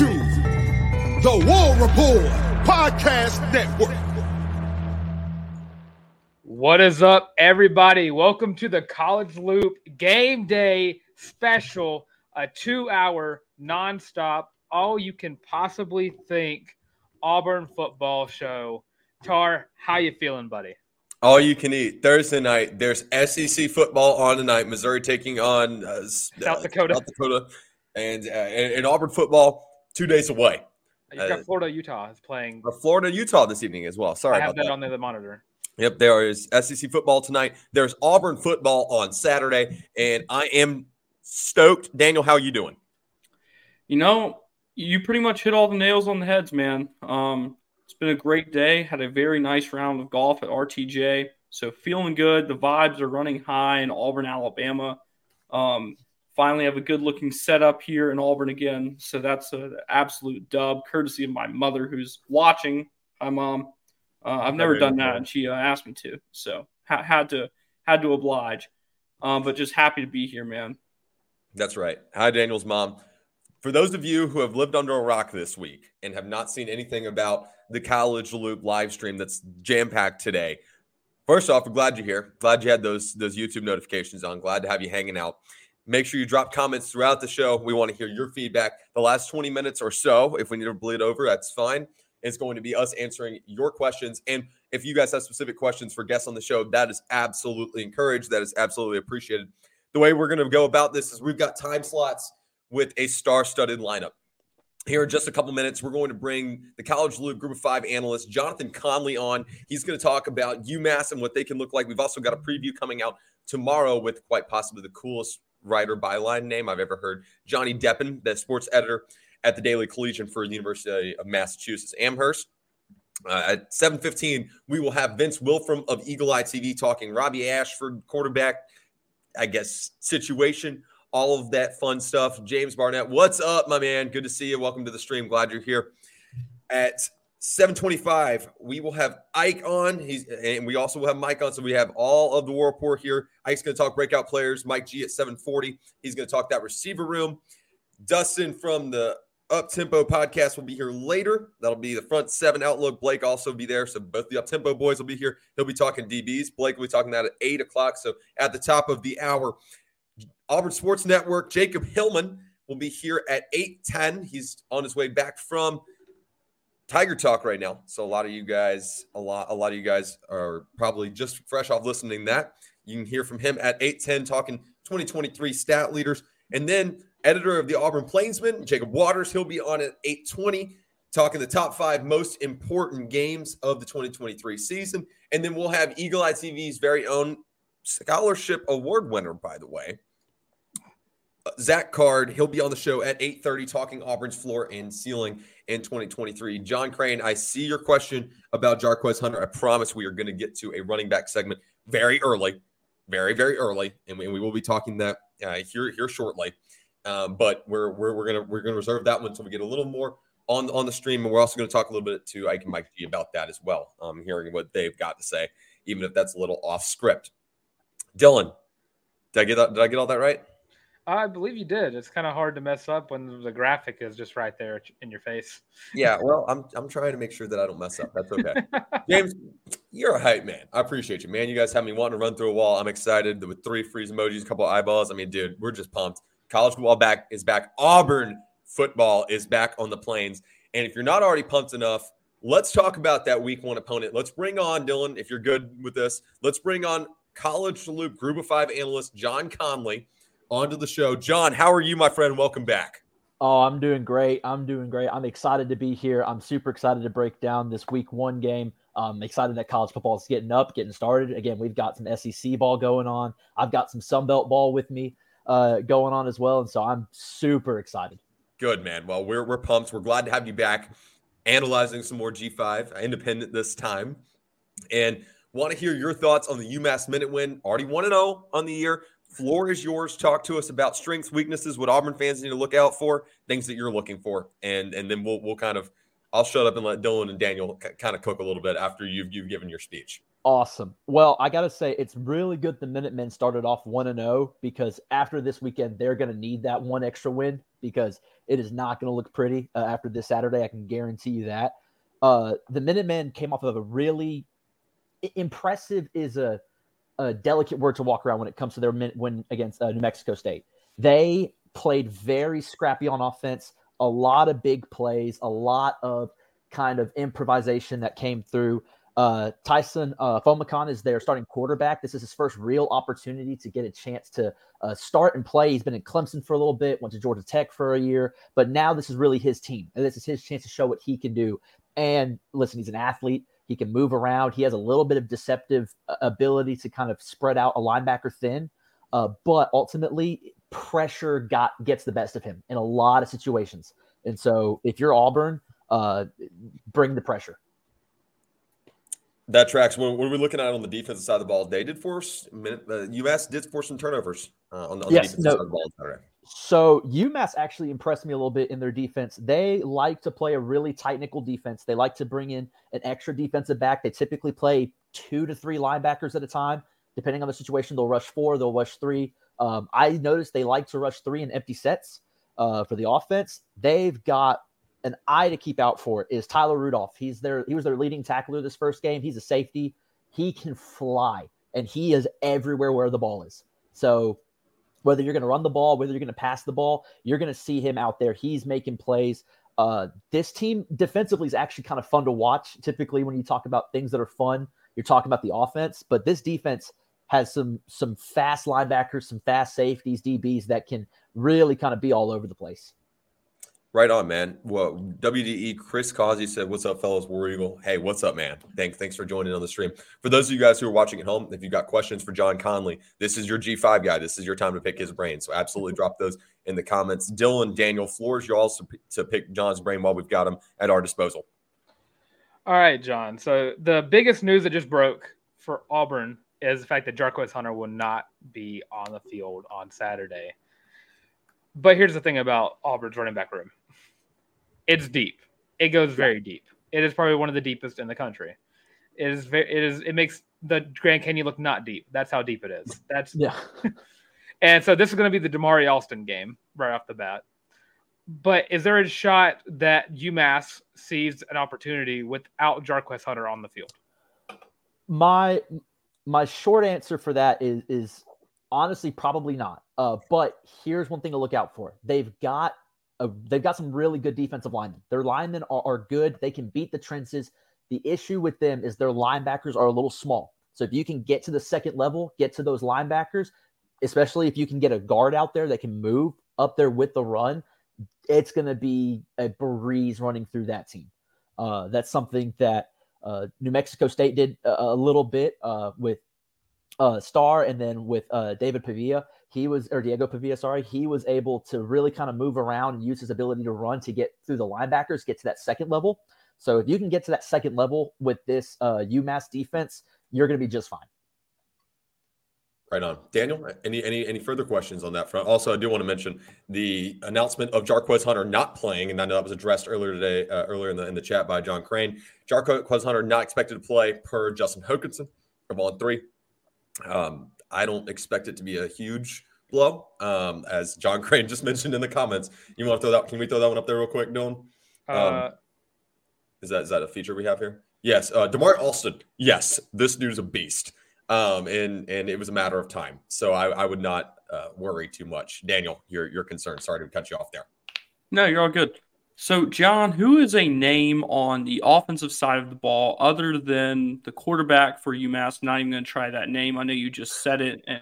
are now listening to the War Rapport Podcast Network. What is up, everybody? Welcome to the College Loop Game Day Special, a two hour nonstop, all you can possibly think Auburn football show. Tarr, how you feeling, buddy? All you can eat Thursday night. There's SEC football on tonight. Missouri taking on uh, South Dakota. South Dakota, and, uh, and, and Auburn football two days away. You got Florida, Utah is playing. Uh, Florida, Utah this evening as well. Sorry I have about that, that. on the monitor. Yep, there is SEC football tonight. There's Auburn football on Saturday, and I am stoked. Daniel, how are you doing? You know, you pretty much hit all the nails on the heads, man. Um, it's been a great day. Had a very nice round of golf at RTJ. So feeling good. The vibes are running high in Auburn, Alabama. Um, finally have a good looking setup here in Auburn again. So that's an absolute dub, courtesy of my mother who's watching. Hi, mom. Uh, I've never done that, and she uh, asked me to, so ha- had to had to oblige. Um, but just happy to be here, man. That's right. Hi, Daniel's mom. For those of you who have lived under a rock this week and have not seen anything about the College Loop live stream that's jam packed today, first off, we're glad you're here. Glad you had those those YouTube notifications on. Glad to have you hanging out. Make sure you drop comments throughout the show. We want to hear your feedback. The last 20 minutes or so, if we need to bleed over, that's fine. It's going to be us answering your questions. And if you guys have specific questions for guests on the show, that is absolutely encouraged. That is absolutely appreciated. The way we're going to go about this is we've got time slots with a star studded lineup. Here in just a couple minutes, we're going to bring the College Loop Group of Five analyst, Jonathan Conley, on. He's going to talk about UMass and what they can look like. We've also got a preview coming out tomorrow with quite possibly the coolest writer byline name I've ever heard, Johnny Deppen, the sports editor at the Daily Collegian for the University of Massachusetts Amherst. Uh, at 7:15, we will have Vince Wolfram of Eagle Eye TV talking Robbie Ashford quarterback, I guess situation, all of that fun stuff. James Barnett, what's up, my man? Good to see you. Welcome to the stream. Glad you're here. At 725, we will have Ike on. He's and we also will have Mike on. So we have all of the War Rapport here. Ike's going to talk breakout players. Mike G at 740. He's going to talk that receiver room. Dustin from the Up Tempo podcast will be here later. That'll be the front seven outlook. Blake also be there. So both the Up Tempo boys will be here. He'll be talking DBs. Blake will be talking that at eight o'clock. So at the top of the hour, Auburn Sports Network, Jacob Hillman will be here at 8:10. He's on his way back from Tiger Talk right now. So a lot of you guys, a lot, a lot of you guys are probably just fresh off listening that. You can hear from him at 8:10 talking 2023 stat leaders. And then editor of the Auburn Plainsman, Jacob Waters, he'll be on at 8:20 talking the top 5 most important games of the 2023 season. And then we'll have Eagle Eye TV's very own scholarship award winner by the way. Zach Card, he'll be on the show at 8:30 talking Auburn's floor and ceiling in 2023. John Crane, I see your question about Jarquez Hunter. I promise we are going to get to a running back segment very early, very very early, and we, we will be talking that uh, here here shortly. Um, but we're we're, we're gonna we're gonna reserve that one until we get a little more on on the stream, and we're also going to talk a little bit to Ike and Mike G about that as well. Um, hearing what they've got to say, even if that's a little off script. Dylan, did I get that, did I get all that right? I believe you did. It's kind of hard to mess up when the graphic is just right there in your face. Yeah, well, I'm I'm trying to make sure that I don't mess up. That's okay. James, you're a hype man. I appreciate you, man. You guys have me wanting to run through a wall. I'm excited with three freeze emojis, a couple of eyeballs. I mean, dude, we're just pumped. College football back is back. Auburn football is back on the plains. And if you're not already pumped enough, let's talk about that week one opponent. Let's bring on Dylan, if you're good with this. Let's bring on College Loop Group of Five analyst John Conley onto the show. John, how are you, my friend? Welcome back. Oh, I'm doing great. I'm doing great. I'm excited to be here. I'm super excited to break down this week one game. I'm excited that college football is getting up, getting started. Again, we've got some SEC ball going on. I've got some Sunbelt ball with me uh, going on as well. And so I'm super excited. Good, man. Well, we're, we're pumped. We're glad to have you back analyzing some more G5, independent this time. And want to hear your thoughts on the UMass Minutemen. Already 1 0 on the year. Floor is yours. Talk to us about strengths, weaknesses, what Auburn fans need to look out for, things that you're looking for, and and then we'll we'll kind of I'll shut up and let Dylan and Daniel c- kind of cook a little bit after you've you've given your speech. Awesome. Well, I got to say, it's really good the Minutemen started off 1 and 0 because after this weekend, they're going to need that one extra win because it is not going to look pretty uh, after this Saturday. I can guarantee you that. Uh, the Minutemen came off of a really impressive is a, a delicate word to walk around when it comes to their win against uh, New Mexico State. They played very scrappy on offense, a lot of big plays, a lot of kind of improvisation that came through. Uh, Taisun uh, Phommachanh is their starting quarterback. This is his first real opportunity to get a chance to uh, start and play. He's been in Clemson for a little bit, went to Georgia Tech for a year, but now this is really his team. And this is his chance to show what he can do. And listen, he's an athlete. He can move around. He has a little bit of deceptive uh, ability to kind of spread out a linebacker thin. Uh, but ultimately, pressure got gets the best of him in a lot of situations. And so, if you're Auburn, uh, bring the pressure. That tracks. When, when we're looking at it on the defensive side of the ball, they did force. Uh, UMass did force some turnovers uh, on, on yes, the defensive no. side of the ball. So UMass actually impressed me a little bit in their defense. They like to play a really tight nickel defense. They like to bring in an extra defensive back. They typically play two to three linebackers at a time. Depending on the situation, they'll rush four, they'll rush three. Um, I noticed they like to rush three in empty sets uh, for the offense. They've got an eye to keep out for is Tyler Rudolph. He's their he was their leading tackler this first game. He's a safety. He can fly and he is everywhere where the ball is. So whether you're going to run the ball, whether you're going to pass the ball, you're going to see him out there. He's making plays. Uh, this team defensively is actually kind of fun to watch. Typically, when you talk about things that are fun, you're talking about the offense. But this defense has some some fast linebackers, some fast safeties, DBs that can really kind of be all over the place. Right on, man. Well, WDE Chris Causey said, "What's up, fellas? War Eagle. Hey, what's up, man? Thanks, thanks for joining on the stream. For those of you guys who are watching at home, if you've got questions for John Conley, this is your G5 guy. This is your time to pick his brain. So absolutely drop those in the comments. Dylan, Daniel, floors, y'all also to pick John's brain while we've got him at our disposal. All right, John. So the biggest news that just broke for Auburn is the fact that Jarquez Hunter will not be on the field on Saturday. But here's the thing about Auburn's running back room it's deep. It goes very deep. It is probably one of the deepest in the country. It is very. It is. It makes the Grand Canyon look not deep. That's how deep it is. That's yeah. and so this is going to be the Damari Alston game right off the bat. But is there a shot that UMass sees an opportunity without Jarquez Hunter on the field? My my short answer for that is is honestly probably not. Uh, but here's one thing to look out for. They've got a, they've got some really good defensive linemen. Their linemen are, are good. They can beat the trenches. The issue with them is their linebackers are a little small. So if you can get to the second level, get to those linebackers, especially if you can get a guard out there that can move up there with the run, it's going to be a breeze running through that team. Uh, that's something that uh, New Mexico State did a, a little bit uh, with uh, Star and then with uh, David Pavia he was or Diego Pavia, sorry, he was able to really kind of move around and use his ability to run to get through the linebackers, get to that second level. So if you can get to that second level with this uh, UMass defense, you're going to be just fine. Right on, Daniel. Any any any further questions on that front? Also, I do want to mention the announcement of Jarquez Hunter not playing, and I know that was addressed earlier today, uh, earlier in the in the chat by John Crane. Jarquez Hunter not expected to play per Justin Hokanson from On3. Um, I don't expect it to be a huge blow, um, as John Crane just mentioned in the comments. You want to throw that? Can we throw that one up there real quick, Dylan? Um, uh, is that is that a feature we have here? Yes, uh, Damari Alston. Yes, this dude's a beast, um, and and it was a matter of time. So I, I would not uh, worry too much. Daniel, your your concern. Sorry to cut you off there. No, you're all good. So, John, who is a name on the offensive side of the ball other than the quarterback for UMass? not even going to try that name. I know you just said it, and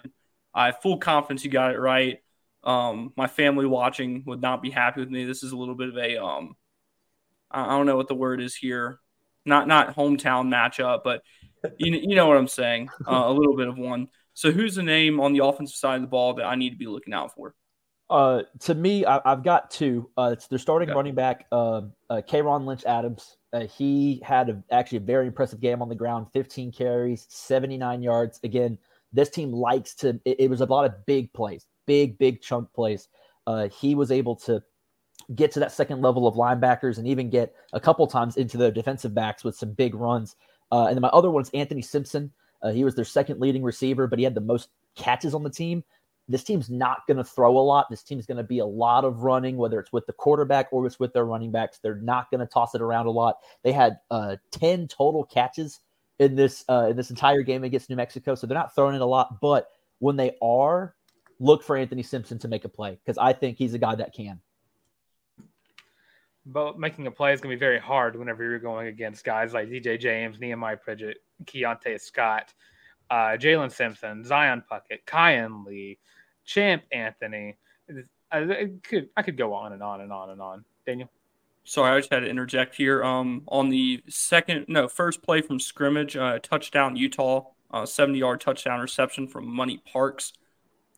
I have full confidence you got it right. Um, my family watching would not be happy with me. This is a little bit of a um, I don't know what the word is here, not not hometown matchup, but you you know what I'm saying. Uh, a little bit of one. So, who's the name on the offensive side of the ball that I need to be looking out for? Uh, to me, I, have got two. Uh, it's their starting okay. running back, uh, uh, Kay'Ron Lynch Adams. Uh, he had a, actually a very impressive game on the ground 15 carries, 79 yards. Again, this team likes to, it, it was a lot of big plays, big, big chunk plays. Uh, he was able to get to that second level of linebackers and even get a couple times into the defensive backs with some big runs. Uh, and then my other one is Anthony Simpson. Uh, he was their second leading receiver, but he had the most catches on the team this team's not going to throw a lot. This team's going to be a lot of running, whether it's with the quarterback or it's with their running backs. They're not going to toss it around a lot. They had uh, 10 total catches in this uh, in this entire game against New Mexico, so they're not throwing it a lot. But when they are, look for Anthony Simpson to make a play because I think he's a guy that can. But making a play is going to be very hard whenever you're going against guys like DJ James, Nehemiah Pritchett, Keionte Scott, uh, Jaylin Simpson, Zion Puckett, Kayin Lee, Champ Anthony. I could I could go on and on and on and on. Daniel. Sorry, I just had to interject here. Um, on the second, no, first play from scrimmage, uh, touchdown Utah, uh, 70 yard touchdown reception from Money Parks.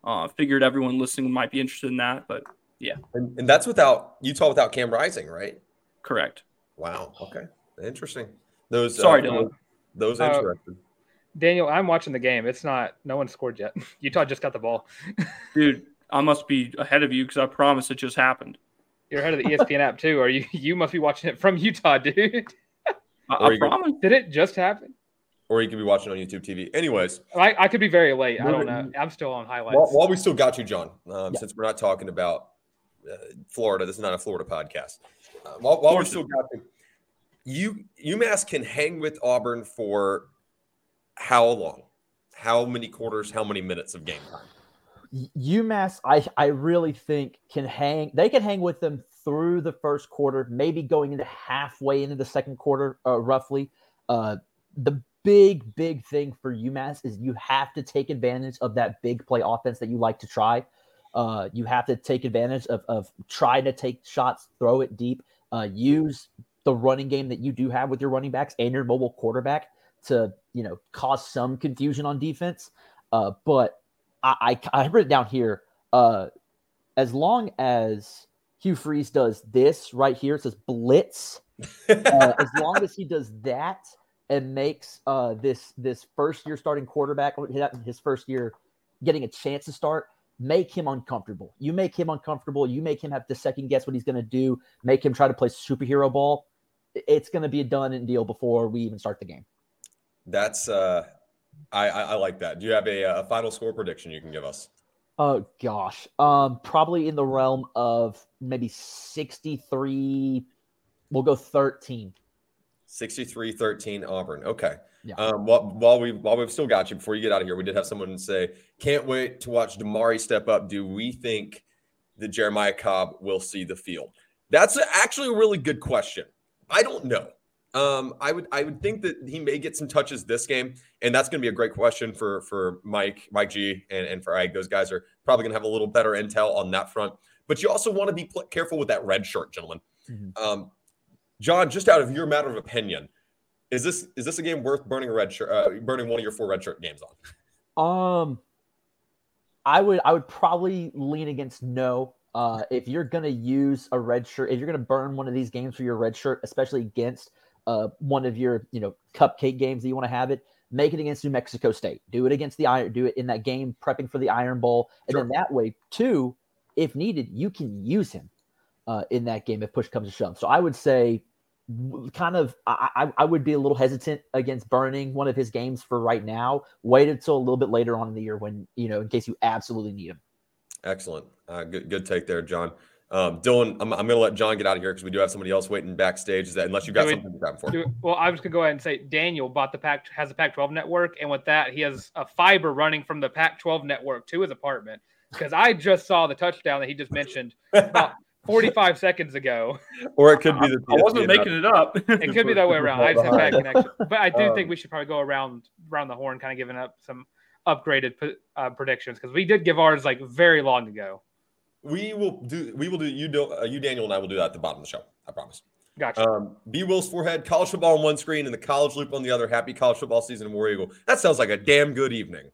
Uh, figured everyone listening might be interested in that, but yeah. And, and that's without Utah without Cam Rising, right? Correct. Wow. Okay. Interesting. Those. Sorry, uh, Dylan. Those Uh, interested. Daniel, I'm watching the game. It's not. No one scored yet. Utah just got the ball. Dude, I must be ahead of you because I promise it just happened. You're ahead of the ESPN app too, or you? You must be watching it from Utah, dude. I, I promise. Did it just happen? or you could be watching on YouTube TV. Anyways, I, I could be very late. I don't know. I'm still on highlights. while, while we still got you, John, um, Yeah. since we're not talking about uh, Florida, this is not a Florida podcast. Uh, while while we're still got you, you UMass can hang with Auburn for how long? How many quarters? How many minutes of game time? UMass, I I really think can hang. They can hang with them through the first quarter, maybe going into halfway into the second quarter, uh, roughly. Uh, the big big thing for UMass is you have to take advantage of that big play offense that you like to try. Uh, you have to take advantage of of trying to take shots, throw it deep, uh, use the running game that you do have with your running backs and your mobile quarterback to you know cause some confusion on defense. Uh, but I, I I have written down here. Uh, as long as Hugh Freeze does this right here, it says blitz. Uh, as long as he does that and makes uh, this this first year starting quarterback his first year getting a chance to start, make him uncomfortable. You make him uncomfortable. You make him have to second guess what he's going to do. Make him try to play superhero ball. It's going to be a done and deal before we even start the game. That's uh, I, I I like that. Do you have a, a final score prediction you can give us? Oh gosh, um, probably in the realm of maybe sixty-three. We'll go thirteen. 63-13 Auburn. Okay. Yeah. Um, while, while we while we've still got you, before you get out of here, we did have someone say, "Can't wait to watch Damari step up." Do we think that Jeremiah Cobb will see the field? That's actually a really good question. I don't know. Um, I would I would think that he may get some touches this game, and that's going to be a great question for for Mike Mike G and, and for Ike. Those guys are probably going to have a little better intel on that front. But you also want to be pl- careful with that red shirt, gentlemen. Mhm. Um, John, just out of your matter of opinion, is this is this a game worth burning a red shirt, uh, burning one of your four red shirt games on? Um, I would I would probably lean against no. Uh, if you're gonna use a red shirt, if you're gonna burn one of these games for your red shirt, especially against uh one of your you know cupcake games that you want to have it, make it against New Mexico State. Do it against the Iron. Do it in that game prepping for the Iron Bowl, and Sure. then that way too, if needed, you can use him uh, in that game if push comes to shove. So I would say, kind of, I, I would be a little hesitant against burning one of his games for right now. Wait until a little bit later on in the year when you know, in case you absolutely need him. Excellent, uh, good good take there, John. Um, Dylan, I'm, I'm going to let John get out of here because we do have somebody else waiting backstage. Is that unless you've got we- something to grab for? Do- well, I was gonna go ahead and say Daniel bought the Pac has a Pac-12 network, and with that, he has a fiber running from the Pac-12 network to his apartment. Because I just saw the touchdown that he just mentioned about 45 seconds ago. or it could be the I wasn't making it up. It could be that way around. I just have bad connection, but I do Um, think we should probably go around around the horn, kind of giving up some upgraded uh, predictions because we did give ours like very long ago. We will do. We will do. You do. Uh, you Daniel and I will do that at the bottom of the show. I promise. Gotcha. Um, B Will's forehead, college football on one screen, and the college loop on the other. Happy college football season, War Eagle. That sounds like a damn good evening.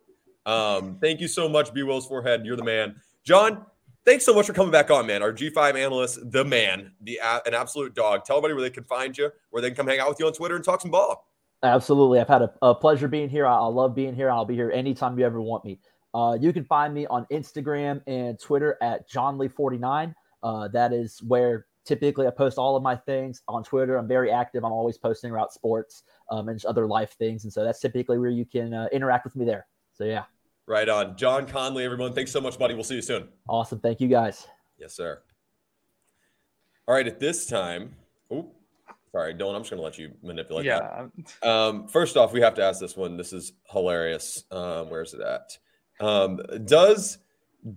Um, thank you so much, B Will's forehead. You're the man, John. Thanks so much for coming back on, man. Our G5 analyst, the man, the a- an absolute dog. Tell everybody where they can find you, where they can come hang out with you on Twitter and talk some ball. Absolutely. I've had a, a pleasure being here. I, I love being here. I'll be here anytime you ever want me. Uh, you can find me on Instagram and Twitter at johnley49. Uh, that is where typically I post all of my things on Twitter. I'm very active. I'm always posting about sports um, and other life things. And so that's typically where you can uh, interact with me there. So, yeah. Right on. John Conley, everyone. Thanks so much, buddy. We'll see you soon. Awesome. Thank you guys. Yes, sir. All right. At this time, oh, sorry, Dylan. I'm just going to let you manipulate yeah. that. Um, first off, we have to ask this one. This is hilarious. Um, where's it at? Um, does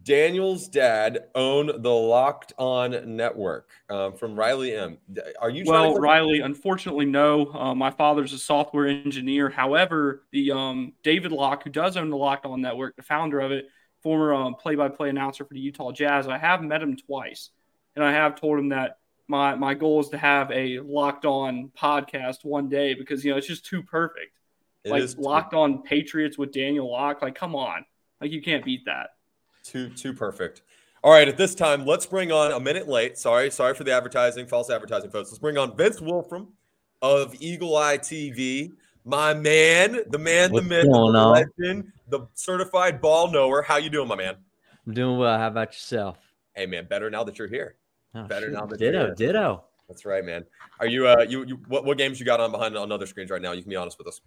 Daniel's dad own the Locked On Network? Um, from Riley M. Are you well, Riley? Unfortunately, no. Uh, my father's a software engineer. However, the um, David Locke, who does own the Locked On Network, the founder of it, former um, play-by-play announcer for the Utah Jazz, I have met him twice, and I have told him that my my goal is to have a Locked On podcast one day because you know it's just too perfect. It like Locked On Patriots with Daniel Locke. Like, come on, like you can't beat that. Too too perfect. All right, at this time, let's bring on a minute late. Sorry, sorry for the advertising, false advertising, folks. Let's bring on Vince Wolfram of Eagle Eye TV, my man, the man, What's the myth, the legend, the certified ball knower. How you doing, my man? I'm doing well. How about yourself? Hey, man, better now that you're here. Oh, Better shoot. now that you're ditto, here. ditto. That's right, man. Are you uh you, you what, what games you got on behind on other screens right now? You can be honest with us.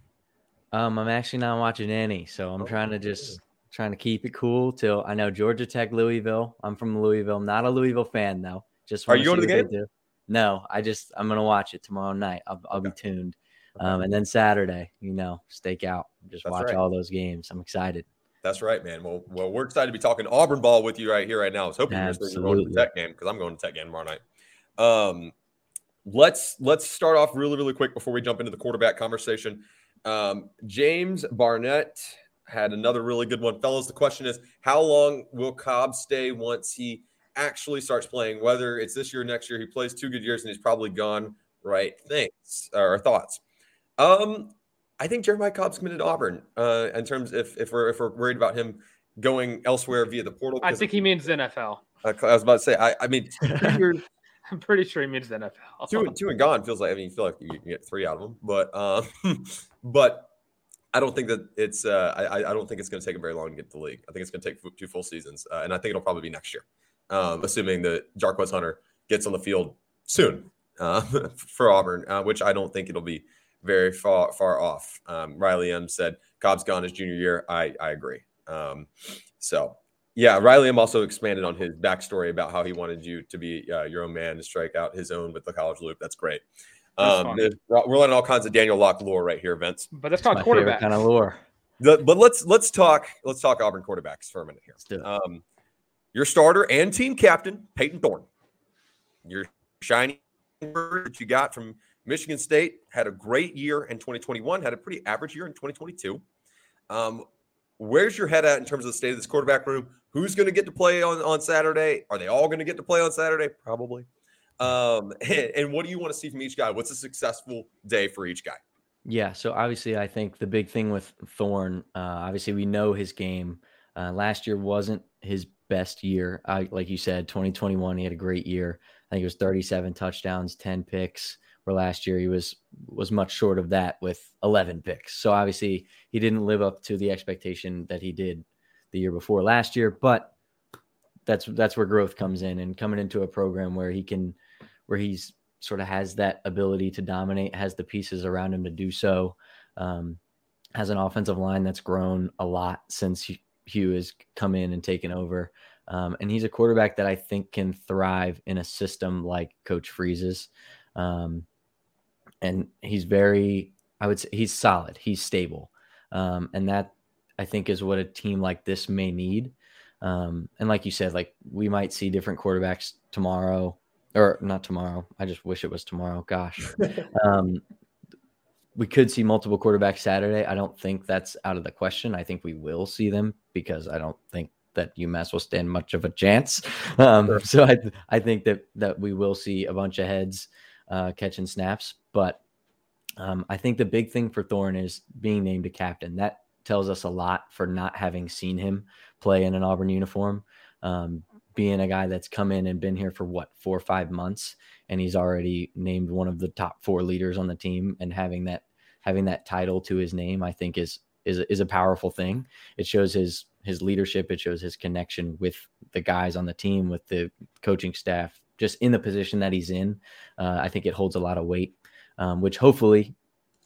Um, I'm actually not watching any, so I'm Oh, trying to just trying to keep it cool till I know Georgia Tech, Louisville. I'm from Louisville. I'm not a Louisville fan though. Just Are you going to the do. No, I just I'm gonna watch it tomorrow night. I'll, I'll be tuned. Um, and then Saturday, you know, stake out, just That's watch right. all those games. I'm excited. That's right, man. Well, well, we're excited to be talking Auburn ball with you right here, right now. I was hoping you were going to the Tech game because I'm going to Tech game tomorrow night. Um, let's let's start off really, really quick before we jump into the quarterback conversation. Um, James Barnett had another really good one, fellas. The question is, how long will Cobb stay once he actually starts playing? Whether it's this year, or next year, he plays two good years and he's probably gone. Right? Thanks or thoughts. Um, I think Jeremiah Cobb's committed to Auburn. Uh, in terms if if we're if we're worried about him going elsewhere via the portal. I think he means NFL. uh, I was about to say. I, I mean, I'm pretty sure he means NFL. two, two and gone feels like. I mean, you feel like you can get three out of them, but um, but I don't think that it's. Uh, I I don't think it's going to take him very long to get to the league. I think it's going to take two full seasons, uh, and I think it'll probably be next year, um, assuming that Jarquez Hunter gets on the field soon uh, for Auburn, uh, which I don't think it'll be very far far off. Um, Riley M said Cobb's gone his junior year. I I agree. Um, so yeah, Riley M also expanded on his backstory about how he wanted you to be uh, your own man to strike out his own with the college loop. That's great. That's Um, we're learning all kinds of Daniel Locke lore right here, Vince. But that's My called favorite quarterback. kind of lore. The- but let's let's talk let's talk Auburn quarterbacks for a minute here. Let's do it. Um, your starter and team captain Peyton Thorne, your shiny bird that you got from Michigan State, had a great year in 2021. Had a pretty average year in 2022. Um, where's your head at in terms of the state of this quarterback room? Who's going to get to play on, on Saturday? Are they all going to get to play on Saturday? Probably. Um, and, and what do you want to see from each guy? What's a successful day for each guy? Yeah, so obviously, I think the big thing with Thorne, uh, obviously, we know his game. Uh, last year wasn't his best year. I, like you said, 2021, he had a great year. I think it was 37 touchdowns, 10 picks. Where last year he was was much short of that with 11 picks. So obviously, he didn't live up to the expectation that he did the year before last year. But that's that's where growth comes in, and coming into a program where he can, where he's sort of has that ability to dominate, has the pieces around him to do so. Um, has an offensive line that's grown a lot since Hugh- has come in and taken over. Um, and he's a quarterback that I think can thrive in a system like Coach Freeze's. Um, and he's very, I would say, he's solid. He's stable, um, and that I think is what a team like this may need. Um, and like you said, like we might see different quarterbacks tomorrow, or not tomorrow. I just wish it was tomorrow. Gosh, um, we could see multiple quarterbacks Saturday. I don't think that's out of the question. I think we will see them because I don't think that UMass will stand much of a chance. Um, Sure. So I I think that that we will see a bunch of heads uh, catching snaps, but um, I think the big thing for Thorne is being named a captain. That tells us a lot for not having seen him play in an Auburn uniform. Um, being a guy that's come in and been here for what four or five months, and he's already named one of the top four leaders on the team, and having that having that title to his name, I think is is is a powerful thing. It shows his his leadership. It shows his connection with the guys on the team, with the coaching staff, just in the position that he's in. Uh, I think it holds a lot of weight, um, which hopefully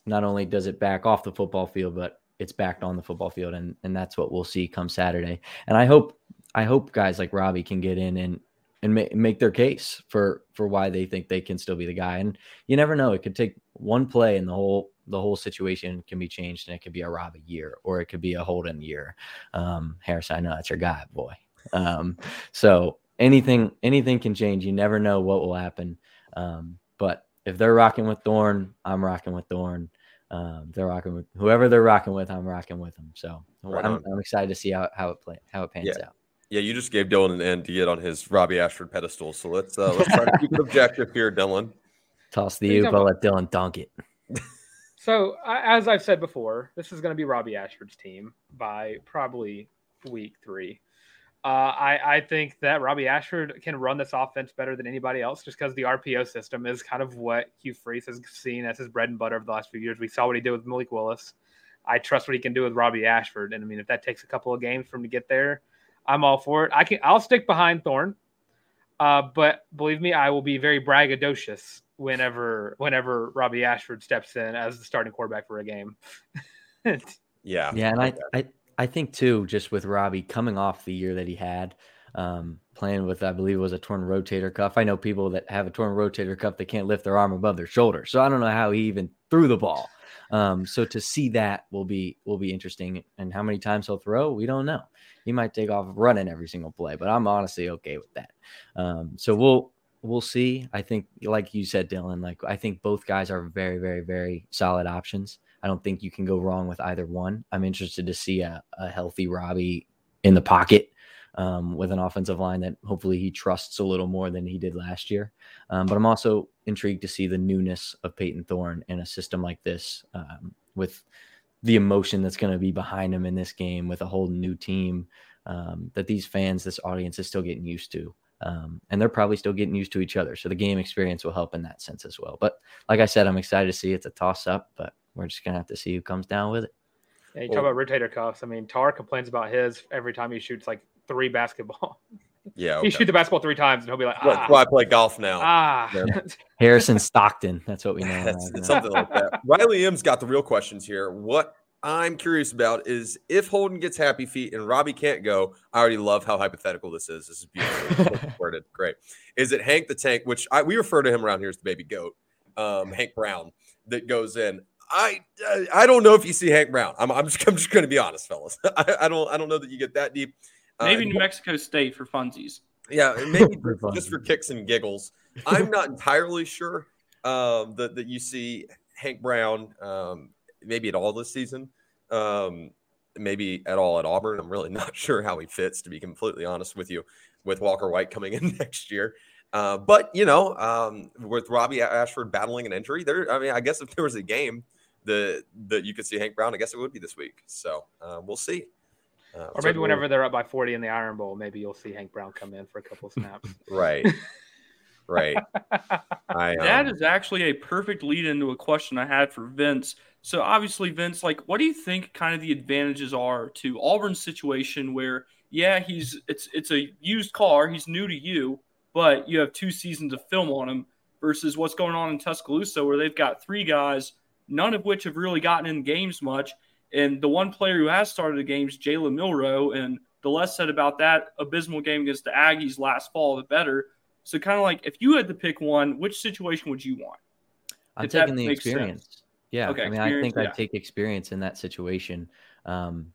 not only does it back off the football field, but it's backed on the football field, and and that's what we'll see come Saturday. And I hope I hope guys like Robbie can get in and and make, make their case for for why they think they can still be the guy. And you never know; it could take one play, and the whole the whole situation can be changed, and it could be a Robbie year, or it could be a Holden year. Um, Harris, I know that's your guy, boy. Um, so anything anything can change. You never know what will happen. Um, but if they're rocking with Thorne, I'm rocking with Thorne. Um, they're rocking with whoever they're rocking with. I'm rocking with them. So right I'm, I'm, excited to see how, how it play how it pans yeah. out. Yeah, you just gave Dylan an end to get on his Robbie Ashford pedestal. So let's uh, let's try to keep it objective here, Dylan. Toss the oop. I'll let Dylan dunk it. So as I've said before, this is going to be Robbie Ashford's team by probably week three. Uh, I, I think that Robbie Ashford can run this offense better than anybody else just because the RPO system is kind of what Hugh Freeze has seen as his bread and butter over the last few years. We saw what he did with Malik Willis. I trust what he can do with Robbie Ashford. And I mean, if that takes a couple of games for him to get there, I'm all for it. I can I'll stick behind Thorne, Uh, but believe me, I will be very braggadocious whenever whenever Robbie Ashford steps in as the starting quarterback for a game. yeah. Yeah, and I, I I think too, just with Robbie coming off the year that he had, um, playing with I believe it was a torn rotator cuff. I know people that have a torn rotator cuff they can't lift their arm above their shoulder. So I don't know how he even threw the ball. Um, so to see that will be will be interesting. And how many times he'll throw, we don't know. He might take off running every single play, but I'm honestly okay with that. Um, so we'll we'll see. I think, like you said, Dylan, like I think both guys are very, very, very solid options. I don't think you can go wrong with either one. I'm interested to see a, a healthy Robbie in the pocket um, with an offensive line that hopefully he trusts a little more than he did last year. Um, but I'm also intrigued to see the newness of Peyton Thorne in a system like this um, with the emotion that's going to be behind him in this game with a whole new team um, that these fans, this audience is still getting used to. Um, and they're probably still getting used to each other. So the game experience will help in that sense as well. But like I said, I'm excited to see it's a toss up, but we're just gonna have to see who comes down with it. Yeah, you talk about rotator cuffs. I mean, Tarr complains about his every time he shoots like three basketball. Yeah, okay. he shoot the basketball three times, and he'll be like, "Ah." That's why I play golf now. Ah, yeah. Harrison Stockton. That's what we know. That's, right something like that. Riley M's got the real questions here. What I'm curious about is if Holden gets happy feet and Robbie can't go. I already love how hypothetical this is. This is beautiful worded. Great. Is it Hank the Tank, which I, we refer to him around here as the baby goat, um, Hank Brown, that goes in? I I don't know if you see Hank Brown. I'm, I'm just I'm just going to be honest, fellas. I, I, don't I don't know that you get that deep. Uh, maybe uh, New Mexico State for funsies. Yeah, maybe just for kicks and giggles. I'm not entirely sure um, that that you see Hank Brown um, maybe at all this season. Um, maybe at all at Auburn. I'm really not sure how he fits, to be completely honest with you, with Walker White coming in next year. Uh, but you know, um, with Robbie Ashford battling an injury, there. I mean, I guess if there was a game that that you could see Hank Brown, I guess it would be this week. So uh, we'll see. Uh, or maybe whenever they're up by 40 in the Iron Bowl, maybe you'll see Hank Brown come in for a couple snaps. right. Right. I, um, that is actually a perfect lead into a question I had for Vince. So obviously, Vince, like, what do you think kind of the advantages are to Auburn's situation where, yeah, he's it's it's a used car, he's new to you, but you have two seasons of film on him versus what's going on in Tuscaloosa where they've got three guys, none of which have really gotten in games much. And the one player who has started the games, Jalen Milroe, and the less said about that abysmal game against the Aggies last fall, the better. So, kind of like if you had to pick one, which situation would you want? I'm taking the experience. Sense. Yeah, okay, I mean, I think yeah. I'd take experience in that situation, um,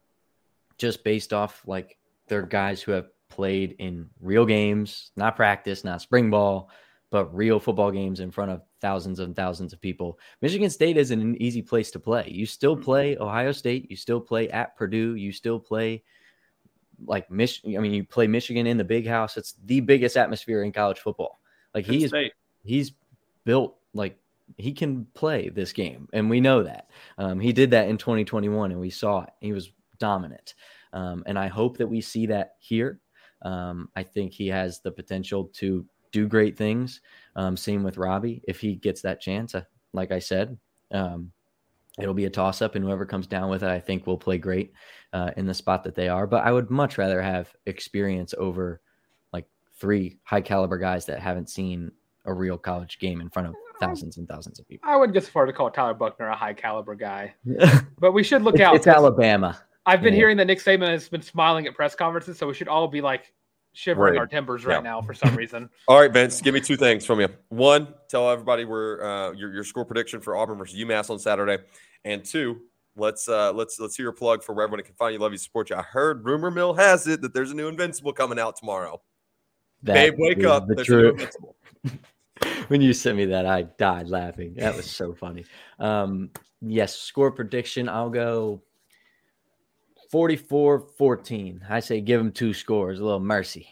just based off like they're guys who have played in real games, not practice, not spring ball, but real football games in front of thousands and thousands of people. Michigan State isn't an easy place to play. You still mm-hmm. play Ohio State, you still play at Purdue, you still play like Michigan. I mean, you play Michigan in the big house. It's the biggest atmosphere in college football. Like he he's he's built like he can play this game, and we know that. Um, he did that in 2021, and we saw it. He was dominant, um, and I hope that we see that here. Um, I think he has the potential to do great things. Um, same with Robbie if he gets that chance. Uh, like I said, um, it'll be a toss up, and whoever comes down with it, I think will play great uh, in the spot that they are. But I would much rather have experience over like three high caliber guys that haven't seen a real college game in front of thousands and thousands of people. I wouldn't go so far to call Tyler Buchner a high caliber guy, but we should look it's, out. It's Alabama. I've been yeah. hearing that Nick Saban has been smiling at press conferences, so we should all be like shivering Right. our timbers right Yeah. now for some reason. All right, Vince, give me two things from you. One, tell everybody where uh, your your score prediction for Auburn versus UMass on Saturday, and two, let's uh, let's let's hear your plug for where everyone can find you. Love you, support you. I heard rumor mill has it that there's a new Invincible coming out tomorrow. That Babe, wake up! The There's a new truth. Invincible. when you sent me that, I died laughing. That was so funny. Um, yes, score prediction. I'll go 44 14. I say give him two scores, a little mercy.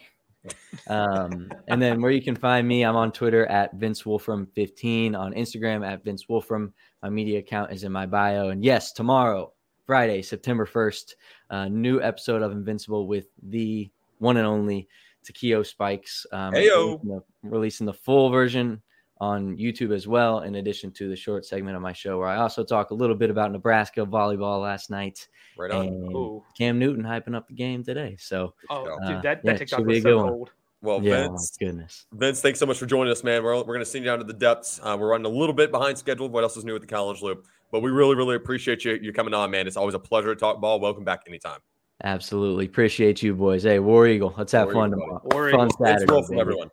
Um, and then where you can find me, I'm on Twitter at Vince Wolfram 15, on Instagram at Vince Wolfram. My media account is in my bio. And yes, tomorrow, Friday, September 1st, uh, new episode of Invincible with the one and only Takeo Spikes. Um, Heyo. releasing the, releasing the full version on YouTube as well, in addition to the short segment of my show where I also talk a little bit about Nebraska volleyball last night Right on. and Ooh. Cam Newton hyping up the game today. So, Oh, Uh, dude, that, yeah, that TikTok should be was so good one. cold. Well, yeah, Vince, goodness. Vince, thanks so much for joining us, man. We're, we're going to send you down to the depths. Uh, we're running a little bit behind schedule. What else is new at the College Loop? But we really, really appreciate you you coming on, man. It's always a pleasure to talk ball. Welcome back anytime. Absolutely. Appreciate you, boys. Hey, War Eagle. Let's have War fun Eagle, tomorrow. War Fun Eagle. Thanks, Saturday. Will, baby. everyone.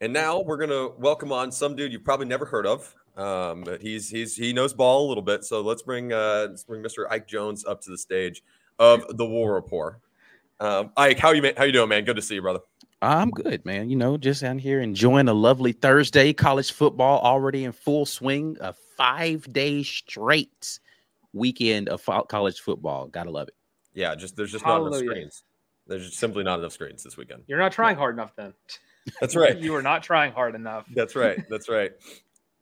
And now we're gonna welcome on some dude you've probably never heard of. Um, but he's he's he knows ball a little bit. So let's bring uh let's bring Mr. Ike Jones up to the stage of the War Rapport. Um, Ike, how you how you doing, man? Good to see you, brother. I'm good, man. You know, just out here enjoying a lovely Thursday. College football already in full swing. A five day straight weekend of fo- college football. Gotta love it. Yeah, just there's just not enough screens. There's just simply not enough screens this weekend. You're not trying hard enough then. That's right. you are not trying hard enough. That's right. That's right.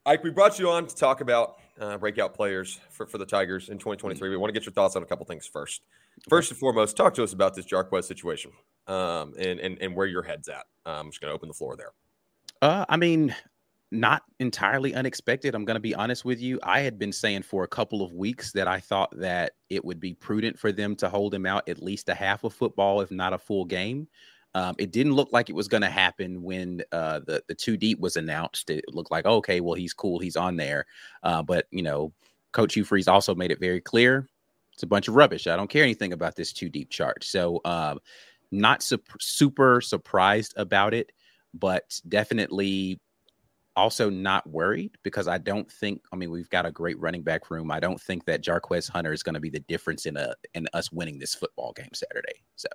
Ike, we brought you on to talk about uh, breakout players for, for the Tigers in 2023. We want to get your thoughts on a couple things first. First and foremost, talk to us about this Jarquez situation um, and, and, and where your head's at. Um, I'm just going to open the floor there. Uh, I mean, not entirely unexpected. I'm going to be honest with you. I had been saying for a couple of weeks that I thought that it would be prudent for them to hold him out at least a half of football, if not a full game. Um, it didn't look like it was going to happen when uh, the the two deep was announced. It looked like okay, well he's cool, he's on there. Uh, but you know, Coach Hugh Freeze also made it very clear it's a bunch of rubbish. I don't care anything about this two deep chart. So, um, not sup- super surprised about it, but definitely also not worried because I don't think. I mean, we've got a great running back room. I don't think that Jarquez Hunter is going to be the difference in a in us winning this football game Saturday. So.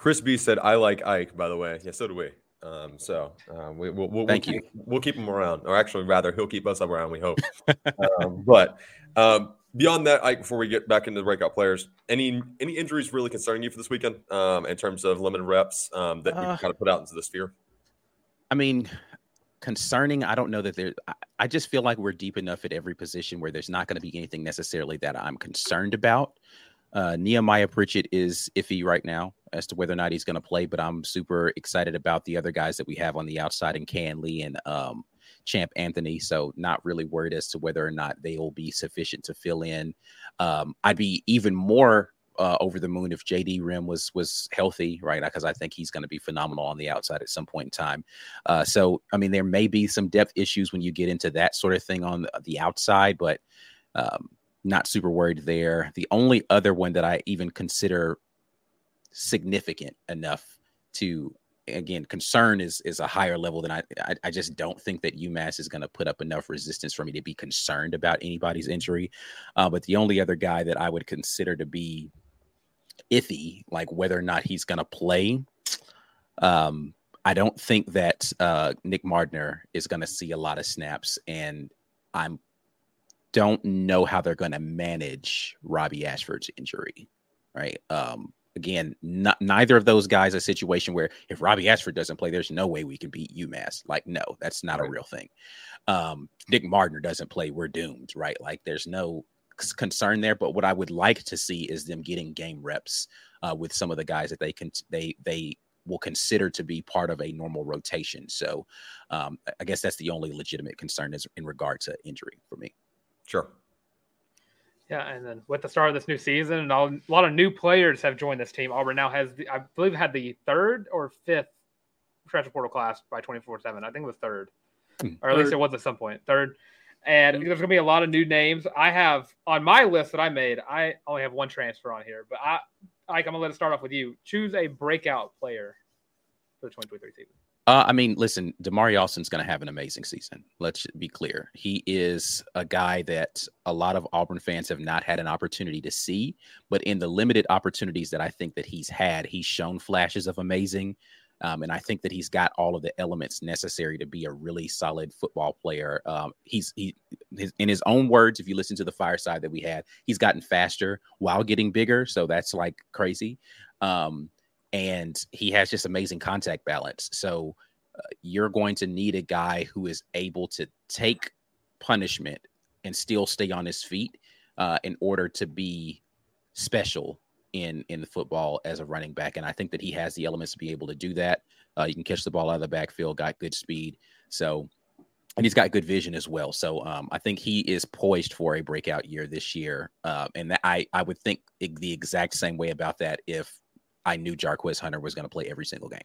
Chris B said, I like Ike, by the way. Yeah, so do we. Um, so um, we, we'll, we'll, Thank we'll you. keep, We'll keep him around, or actually, rather, he'll keep us around. We hope. um, but um, beyond that, Ike, before we get back into the breakout players, any any injuries really concerning you for this weekend um, in terms of limited reps um, that we Uh, kind of put out into the sphere? I mean, concerning. I don't know that there. I, I just feel like we're deep enough at every position where there's not going to be anything necessarily that I'm concerned about. Uh, Nehemiah Pritchett is iffy right now as to whether or not he's going to play, but I'm super excited about the other guys that we have on the outside in Kayin Lee and um, Champ Anthony. So not really worried as to whether or not they will be sufficient to fill in. Um, I'd be even more uh, over the moon if JD Rim was was healthy, right? Because I think he's going to be phenomenal on the outside at some point in time. Uh, so I mean, there may be some depth issues when you get into that sort of thing on the, the outside, but um, not super worried there. The only other one that I even consider significant enough to again concern is is a higher level than I I, I just don't think that UMass is going to put up enough resistance for me to be concerned about anybody's injury. Uh, but the only other guy that I would consider to be iffy, like whether or not he's going to play, um, I don't think that uh, Nick Mardner is going to see a lot of snaps, and I'm don't know how they're going to manage Robbie Ashford's injury. Right. Um, again, not, neither of those guys a situation where if Robbie Ashford doesn't play, there's no way we can beat UMass. Like, no, that's not Right. a real thing. Um, Nick Mardner doesn't play, we're doomed, right? Like, there's no concern there. But what I would like to see is them getting game reps uh, with some of the guys that they can they they will consider to be part of a normal rotation. So, um, I- I guess that's the only legitimate concern is in regard to injury for me. Sure. Yeah, and then with the start of this new season, and all, a lot of new players have joined this team. Auburn now has, the, I believe, had the third or fifth transfer portal class by twenty four seven. I think it was third. Hmm. or at least it was at some. Third. And there's going to be a lot of new names. I have on my list that I made, I only have one transfer on here, but I, Ike, I'm going to let it start off with you. Choose a breakout player for the 2023 season. Uh, I mean, listen, Damari Alston's going to have an amazing season. Let's be clear. He is a guy that a lot of Auburn fans have not had an opportunity to see, but in the limited opportunities that I think that he's had, he's shown flashes of amazing. Um, and I think that he's got all of the elements necessary to be a really solid football player. Um, he's he, his, in his own words, if you listen to the fireside that we had, he's gotten faster while getting bigger. So that's like crazy. Um, and he has just amazing contact balance. So uh, you're going to need a guy who is able to take punishment and still stay on his feet uh, in order to be special in in the football as a running back. And I think that he has the elements to be able to do that. Uh, you can catch the ball out of the backfield, got good speed. So and he's got good vision as well. So um, I think he is poised for a breakout year this year. Uh, and I I would think the exact same way about that if I knew Jarquez Hunter was going to play every single game.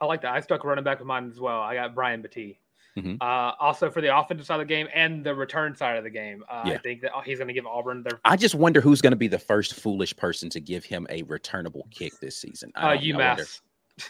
I like that. I stuck running back with mine as well. I got Brian Battie. Mhm. Uh, also for the offensive side of the game and the return side of the game, uh, I think that he's going to give Auburn their I just wonder who's going to be the first foolish person to give him a returnable kick this season. uh, I don't know. I wonder- UMass.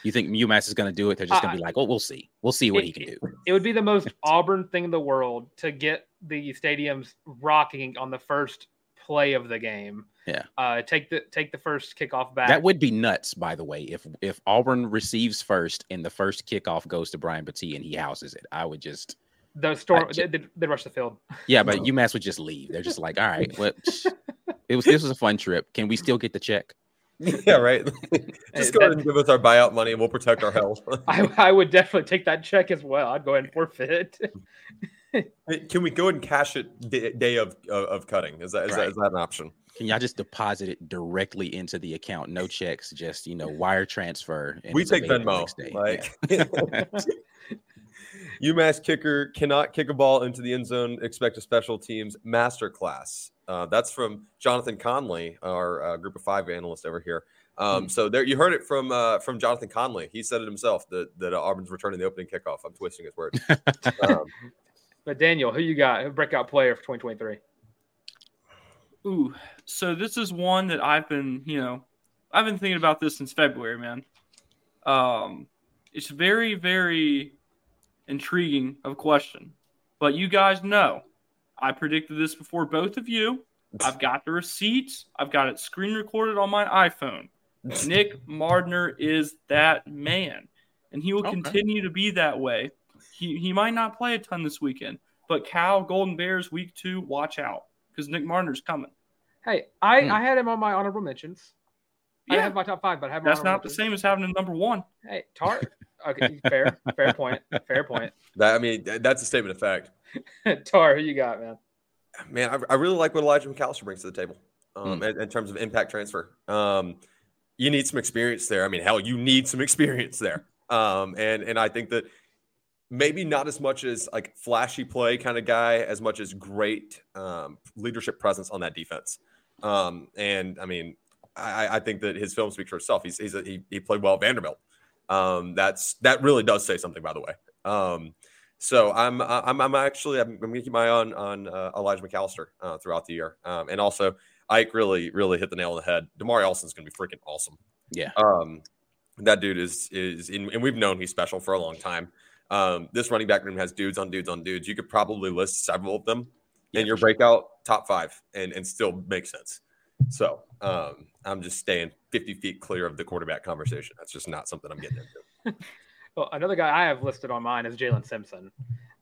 You think UMass is going to do it? They're just going Uh, to be like, "Oh, we'll see. We'll see what it- he can do." It would be the most Auburn thing in the world to get the stadiums rocking on the first play of the game. Yeah. Uh, take the take the first kickoff back. That would be nuts, by the way. If if Auburn receives first and the first kickoff goes to Brian Battie and he houses it, I would just the storm. I- They, they, they rush the field. yeah. But UMass would just leave. They're just like, "All right, well, it was this was a fun trip. Can we still get the check?" yeah, right. Just go that- ahead and give us our buyout money, and we'll protect our health. I, I would definitely take that check as well. I'd go ahead and forfeit. Can we go and cash it day, of, of cutting? Is that is, that Right. is that an option? Can y'all just deposit it directly into the account? No checks, just you know, wire transfer. and we take Venmo. Like UMass kicker cannot kick a ball into the end zone. Expect a special teams masterclass. Uh, that's from Jonathan Conley, our uh, group of five analyst over here. Um, Hmm. So there, you heard it from uh, from Jonathan Conley. He said it himself that that uh, Auburn's returning the opening kickoff. I'm twisting his words. um, but Daniel, who you got? Who breakout player for 2023? Ooh, so this is one that I've been, you know, I've been thinking about this since February, man. Um, it's very, very intriguing of a question, but you guys know I predicted this before both of you. I've got the receipts. I've got it screen recorded on my iPhone. Nick Mardner is that man, and he will Okay. continue to be that way. He, he might not play a ton this weekend, but Cal Golden Bears week two, watch out because Nick Mardner's coming. Hey, I, Hmm. I had him on my honorable mentions. I Yeah. didn't have my top five, but I have my That's honorable not the same as having a number one. Hey, Tarr. Okay, fair, fair point. Fair point. that I mean, that's a statement of fact. Tarr, who you got, man? Man, I, I really like what Elijah McAllister brings to the table um, in, in terms of impact transfer. Um, you need some experience there. I mean, hell, you need some experience there. Um, and and I think that maybe not as much as like flashy play kind of guy, as much as great um, leadership presence on that defense. Um, and I mean, I, I think that his film speaks for itself. He's, he's a, he, he played well at Vanderbilt. Um, that's that really does say something, by the way. Um, so I'm I'm I'm actually I'm, I'm gonna keep my eye on on uh, Elijah McAllister uh, throughout the year, um, and also Ike really really hit the nail on the head. Damari Alston's gonna be freaking awesome. Yeah. Um, that dude is is in, and we've known he's special for a long time. Um, this running back room has dudes on dudes on dudes. You could probably list several of them Yeah, in your sure. breakout top five, and and still make sense. So um, I'm just staying 50 feet clear of the quarterback conversation. That's just not something I'm getting into. Well, another guy I have listed on mine is Jaylin Simpson.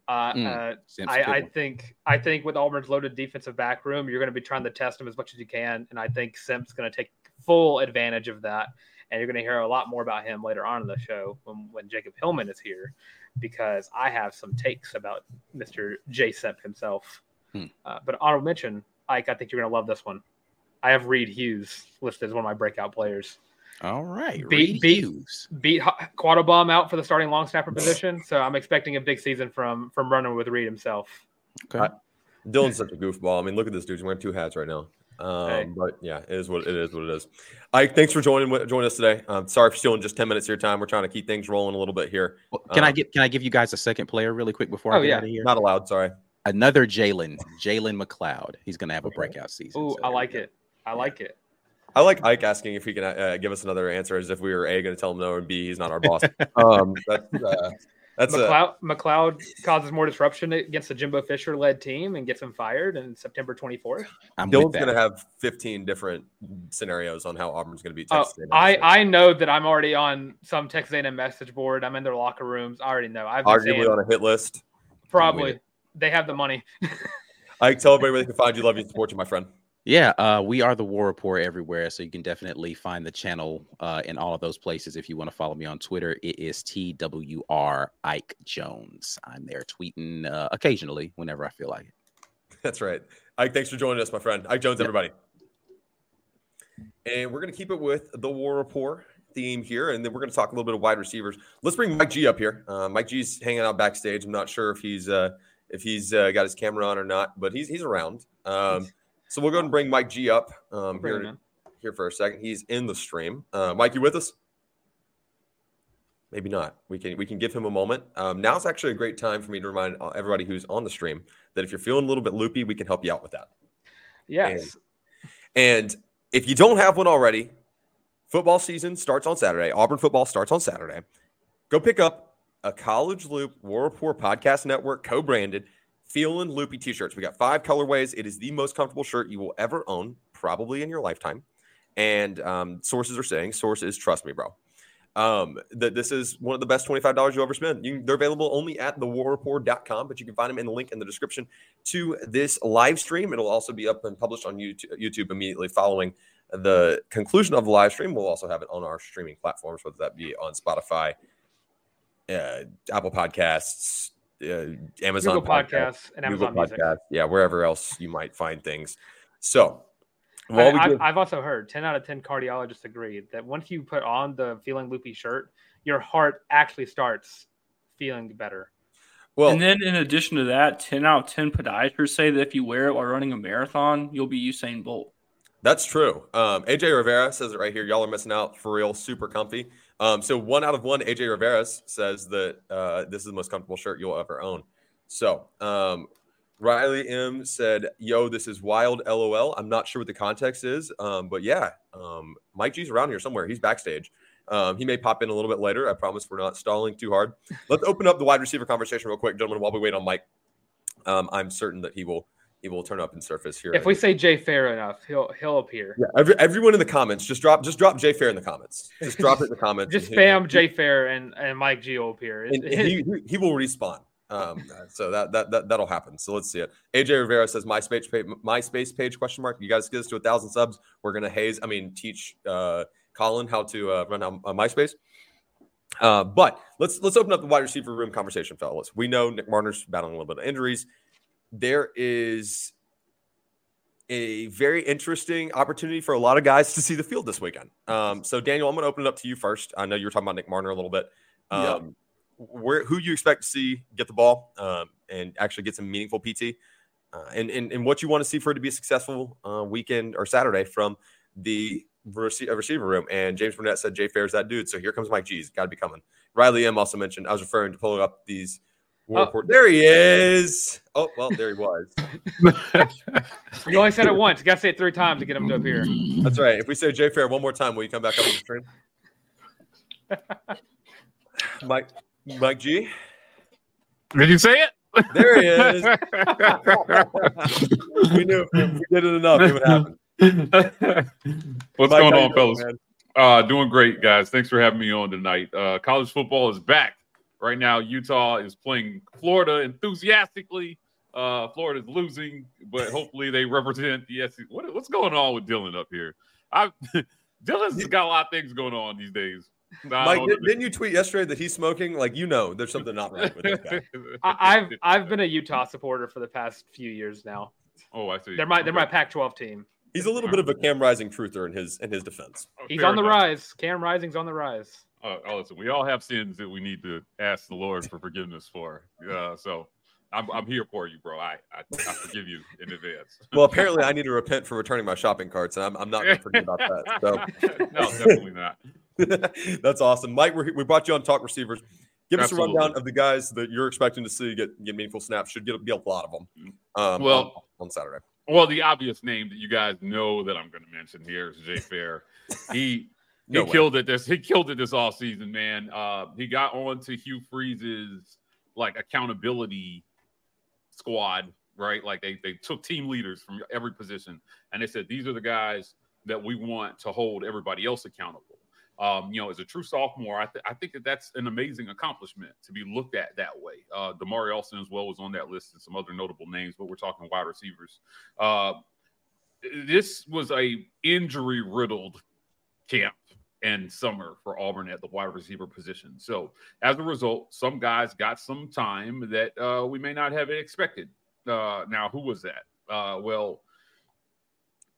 Uh, Mm, uh, Simp's a I, good I think I think with Auburn's loaded defensive back room, you're going to be trying to test him as much as you can, and I think Simp's going to take full advantage of that. And you're going to hear a lot more about him later on in the show when, when Jacob Hillman is here, because I have some takes about Mr. J. Simp himself. Hmm. Uh, but honorable mention, Ike, I think you're going to love this one. I have Reed Hughes listed as one of my breakout players. All right, Beat- Reed beat- Hughes. beat Quattlebaum out for the starting long snapper position. So I'm expecting a big season from from running with Reed himself. Okay. Dylan's such a goofball. I mean, look at this dude. He's wearing two hats right now. Um, Hey. But yeah, it is what it is. What it is. Ike, thanks for joining joining us today. Um, sorry for stealing just ten minutes of your time. We're trying to keep things rolling a little bit here. Well, Can I Um, get can I give you guys a second player really quick before Oh, I get yeah. out of here? Not allowed. Sorry. Another Jalen, Jalen McLeod. He's going to have a breakout season. Oh, so I like it. I like it. I like Ike asking if he can uh, give us another answer, as if we were a going to tell him no, and b he's not our boss. um, that's uh, that's a, McLeod, McLeod causes more disruption against the Jimbo Fisher led team and gets him fired in September 24th. I'm Dylan's going to have 15 different scenarios on how Auburn's going to beat Oh, Texas. A&M, I, I know that I'm already on some Texas A&M message board. I'm in their locker rooms. I already know. I've arguably saying on a hit list. probably they have the money. I tell everybody where they can find you. Love you, support you, my friend. Yeah, uh, we are the War Rapport everywhere, so you can definitely find the channel uh, in all of those places. If you want to follow me on Twitter, it is TWR Ike Jones. I'm there tweeting uh, occasionally whenever I feel like it. That's right. Ike, thanks for joining us, my friend. Ike Jones, Yep. everybody. And we're going to keep it with the War Rapport theme here, and then we're going to talk a little bit of wide receivers. Let's bring Mike G up here. Uh, Mike G's hanging out backstage. I'm not sure if he's uh, if he's uh, got his camera on or not, but he's he's around. Um, so we'll go ahead and bring Mike G up um, Bring him here for a second. He's in the stream. Uh, Mike, you with us? Maybe not. We can we can give him a moment. Um, now's actually a great time for me to remind uh, everybody who's on the stream that if you're feeling a little bit loopy, we can help you out with that. Yes. And if you don't have one already, football season starts on Saturday. Auburn football starts on Saturday. Go pick up a College Loop War Rapport Podcast Network co-branded Feelin' Loopy t-shirts. We got five colorways. It is the most comfortable shirt you will ever own, probably in your lifetime. And um, sources are saying, sources, trust me, bro. Um, that this is one of the best $25 you'll ever spend. You, they're available only at thewarreport.com, but you can find them in the link in the description to this live stream. It'll also be up and published on YouTube, YouTube immediately following the conclusion of the live stream. We'll also have it on our streaming platforms, whether that be on Spotify, uh, Apple Podcasts, uh, Amazon Google Podcasts and Google Amazon Music. Podcasts, yeah, wherever else you might find things. So, I, while we I've, give- I've also heard 10 out of 10 cardiologists agree that once you put on the feeling loopy shirt, your heart actually starts feeling better. well, and then in addition to that, 10 out of 10 podiatrists say that if you wear it while running a marathon, you'll be Usain Bolt. That's true. Um, AJ Rivera says it right here. Y'all are missing out for real. Super comfy. Um, so one out of one, AJ Rivera says that uh, this is the most comfortable shirt you'll ever own. So um, Riley M said, "Yo, this is wild." LOL. I'm not sure what the context is, um, but yeah, um, Mike G's around here somewhere. He's backstage. Um, he may pop in a little bit later. I promise we're not stalling too hard. Let's open up the wide receiver conversation real quick, gentlemen, while we wait on Mike. Um, I'm certain that he will he will turn up and surface here. If we say Jay Fair enough, he'll he'll appear. Yeah, every, everyone in the comments, just drop just drop Jay Fair in the comments. Just drop it in the comments. Just spam he, Jay Fair and, and Mike G will appear. and he, he will respawn. Um, so that, that that that'll happen. So let's see it. AJ Rivera says MySpace page, MySpace page question mark. You guys get us to a thousand subs. We're gonna haze. I mean, teach uh, Colin how to uh, run on, on MySpace. Uh, but let's let's open up the wide receiver room conversation, fellas. We know Nick Mardner's battling a little bit of injuries. There is a very interesting opportunity for a lot of guys to see the field this weekend. Um, so Daniel, I'm going to open it up to you first. I know you were talking about Nick Mardner a little bit. Um, Yeah. Where who do you expect to see get the ball um, and actually get some meaningful PT, uh, and, and and what you want to see for it to be a successful uh, weekend or Saturday from the rece- uh, receiver room? And James Burnett said Jay Fair's that dude. So here comes Mike G's. Got to be coming. Riley M also mentioned I was referring to pulling up these. War Oh. There he is. Oh well, there he was. you only said it once. You got to say it three times to get him to appear. That's right. If we say Jay Fair one more time, will you come back up on the stream? Mike, Mike G. Did you say it? There he is. we knew if we did it enough, it would happen. What's Mike, going on, doing, fellas? man? Uh, doing great, guys. Thanks for having me on tonight. Uh, college football is back. Right now, Utah is playing Florida enthusiastically. Uh, Florida's losing, but hopefully they represent the SEC. What, what's going on with Dylan up here? I Dylan's got a lot of things going on these days. I Mike, don't did, didn't you tweet yesterday that he's smoking? Like you know, there's something not right with that guy. I, I've I've been a Utah supporter for the past few years now. Oh, I see. They're my they're my Pac-12 team. He's a little bit of a Cam Rising truther in his in his defense. Oh, He's fair on the enough. rise. Cam Rising's on the rise. Uh, oh, listen, we all have sins that we need to ask the Lord for forgiveness for. Uh, so I'm, I'm here for you, bro. I, I, I forgive you in advance. Well, apparently, I need to repent for returning my shopping carts, and I'm, I'm not going to forget about that. So. no, definitely not. That's awesome, Mike. we we brought you on Talk Receivers. Give Absolutely. us a rundown of the guys that you're expecting to see get get meaningful snaps. Should get be a lot of them. Um, Well- on, on Saturday. Well, the obvious name that you guys know that I'm going to mention here is Jay Fair. He No he way. killed it this he killed it this off season, man. Uh, he got on to Hugh Freeze's like accountability squad, right? Like they they took team leaders from every position and they said these are the guys that we want to hold everybody else accountable. Um, you know, as a true sophomore, I, th- I think that that's an amazing accomplishment to be looked at that way. Uh, Damari Alston as well was on that list and some other notable names, but we're talking wide receivers. Uh, this was a injury riddled camp and summer for Auburn at the wide receiver position. So as a result, some guys got some time that uh, we may not have expected. Uh, now, who was that? Uh, well,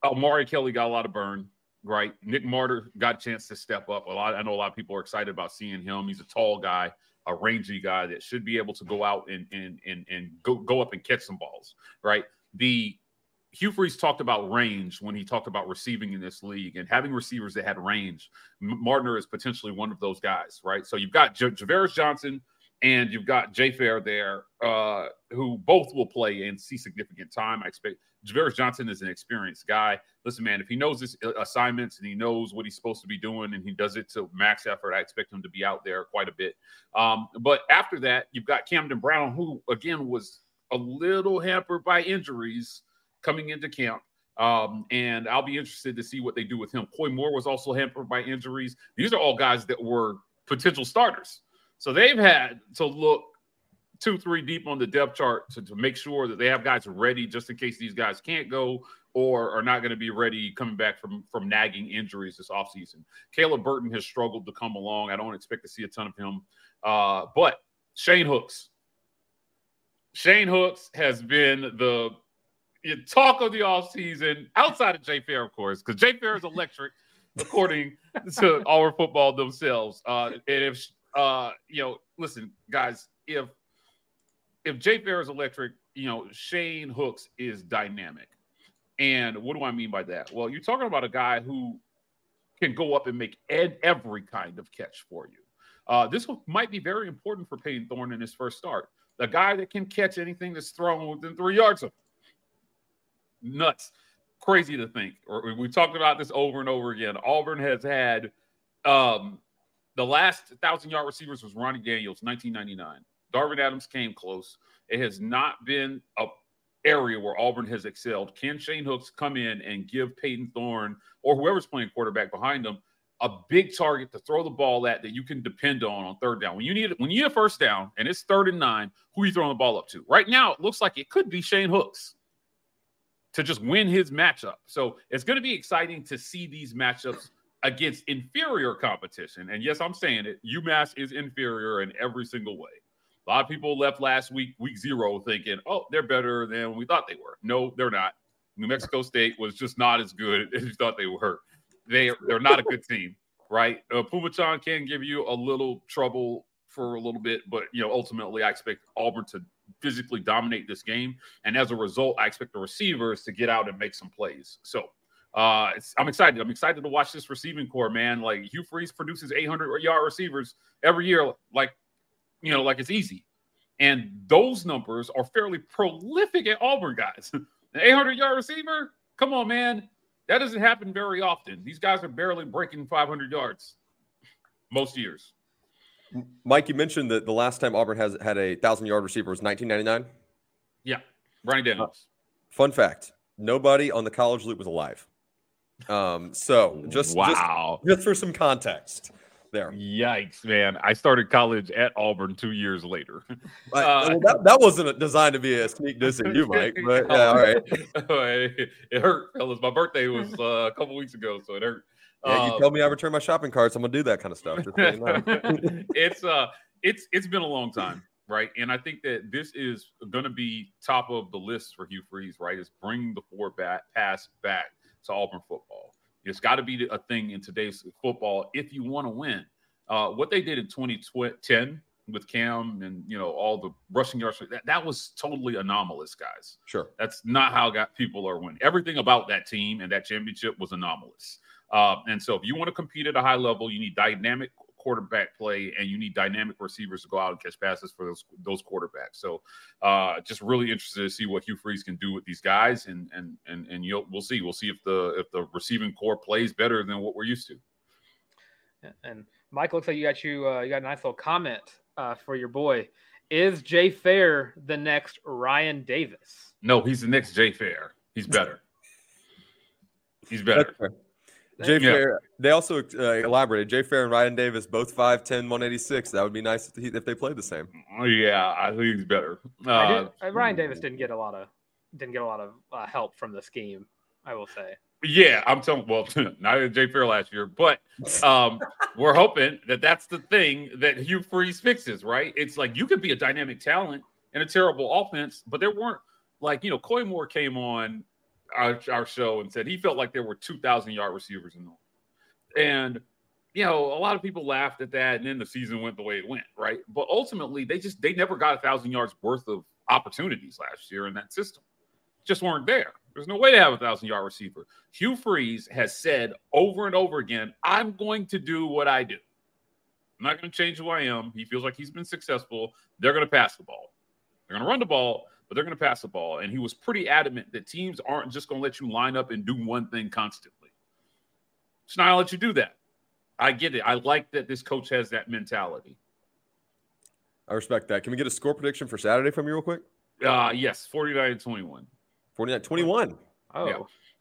Amari Kelly got a lot of burn, right? Nick Mardner got a chance to step up. A lot. I know a lot of people are excited about seeing him. He's a tall guy, a rangy guy that should be able to go out and and and and go go up and catch some balls, right? The Hugh Freeze talked about range when he talked about receiving in this league and having receivers that had range. Mardner is potentially one of those guys, right? So you've got J- Ja'Varrius Johnson and you've got Jay Fair there, uh, who both will play and see significant time. I expect Ja'Varrius Johnson is an experienced guy. Listen, man, if he knows his uh, assignments and he knows what he's supposed to be doing and he does it to max effort, I expect him to be out there quite a bit. Um, but after that, you've got Camden Brown, who again was a little hampered by injuries coming into camp. Um, and I'll be interested to see what they do with him. Koy Moore was also hampered by injuries. These are all guys that were potential starters. So they've had to look two, three deep on the depth chart to, to make sure that they have guys ready just in case these guys can't go or are not going to be ready coming back from from nagging injuries this offseason. Caleb Burton has struggled to come along. I don't expect to see a ton of him. Uh, but Shane Hooks. Shane Hooks has been the talk of the offseason outside of Jay Fair, of course, because Jay Fair is electric, according to our football themselves. Uh, and if uh, you know, listen, guys, if if Jay Fair is electric, you know, Shane Hooks is dynamic. And what do I mean by that? Well, you're talking about a guy who can go up and make ed- every kind of catch for you. Uh, this might be very important for Payton Thorne in his first start. The guy that can catch anything that's thrown within three yards of him. Nuts. Crazy to think. Or we talked about this over and over again. Auburn has had um, the last thousand yard receivers was Ronney Daniels, 1999. Darvin Adams came close. It has not been a area where Auburn has excelled. Can Shane Hooks come in and give Payton Thorne or whoever's playing quarterback behind him a big target to throw the ball at that you can depend on on third down? When you need when you need a first down and it's third and nine, who are you throwing the ball up to? Right now, it looks like it could be Shane Hooks to just win his matchup. So it's going to be exciting to see these matchups against inferior competition. And yes, I'm saying it. UMass is inferior in every single way. A lot of people left last week, week zero, thinking, oh, they're better than we thought they were. No, they're not. New Mexico State was just not as good as you thought they were. They, they're not a good team, right? Uh, Phommachanh can give you a little trouble for a little bit, but you know, ultimately, I expect Auburn to physically dominate this game, and as a result, I expect the receivers to get out and make some plays. So, uh, I'm excited. I'm excited to watch this receiving core, man. Like Hugh Freeze produces 800 yard receivers every year, like you know, like it's easy. And those numbers are fairly prolific at Auburn guys. An 800 yard receiver, come on, man. That doesn't happen very often. These guys are barely breaking 500 yards most years. Mike, you mentioned that the last time Auburn has had a thousand yard receiver was 1999. Yeah, Ronney Daniels. Fun fact: nobody on the college loop was alive. Um, so just wow, just, just for some context, there. Yikes, man! I started college at Auburn two years later. Uh, well, that, that wasn't designed to be a sneak diss at you, Mike. But yeah, all right. it, it hurt, fellas. My birthday was uh, a couple weeks ago, so it hurt. Yeah, you Um, tell me I return my shopping carts. I'm gonna do that kind of stuff. Just so you know. it's uh it's it's been a long time, right? And I think that this is going to be top of the list for Hugh Freeze, right? Is bring the four back pass back to Auburn football. It's got to be a thing in today's football if you want to win. Uh, what they did in 2010 with Cam and you know all the rushing yards. That, that was totally anomalous, guys. Sure. That's not how got people are winning. Everything about that team and that championship was anomalous. Uh, and so, if you want to compete at a high level, you need dynamic quarterback play and you need dynamic receivers to go out and catch passes for those those quarterbacks. So, uh, just really interested to see what Hugh Freeze can do with these guys, and and and and you'll we'll see. We'll see if the if the receiving core plays better than what we're used to. And Mike, looks like you got you uh, you got a nice little comment uh, for your boy. Is Jay Fair the next Ryan Davis? No, he's the next Jay Fair. He's better. He's better. Jay Yeah. Fair. They also uh, elaborated. Jay Fair and Ryan Davis, both 5'10", 186. That would be nice if, he, if they played the same. Oh, yeah, I think he's better. I Uh, did, uh, Ryan Davis didn't get a lot of didn't get a lot of uh, help from the scheme. I will say. Yeah, I'm telling. Well, not Jay Fair last year, but um, we're hoping that that's the thing that Hugh Freeze fixes. Right? It's like you could be a dynamic talent and a terrible offense, but there weren't like you know Koy Moore came on our, our show and said he felt like there were 2,000 yard receivers in the and you know a lot of people laughed at that, and then the season went the way it went. Right? But ultimately, they just they never got a thousand yards worth of opportunities last year in that system. Just weren't there. There's no way to have a thousand yard receiver. Hugh Freeze has said over and over again, I'm going to do what I do. I'm not going to change who I am. He feels like he's been successful. They're going to pass the ball. They're going to run the ball, but they're going to pass the ball. And he was pretty adamant that teams aren't just going to let you line up and do one thing constantly. It's not going to let you do that. I get it. I like that this coach has that mentality. I respect that. Can we get a score prediction for Saturday from you real quick? Uh, yes, 49 21. 49 21. Oh, Yeah.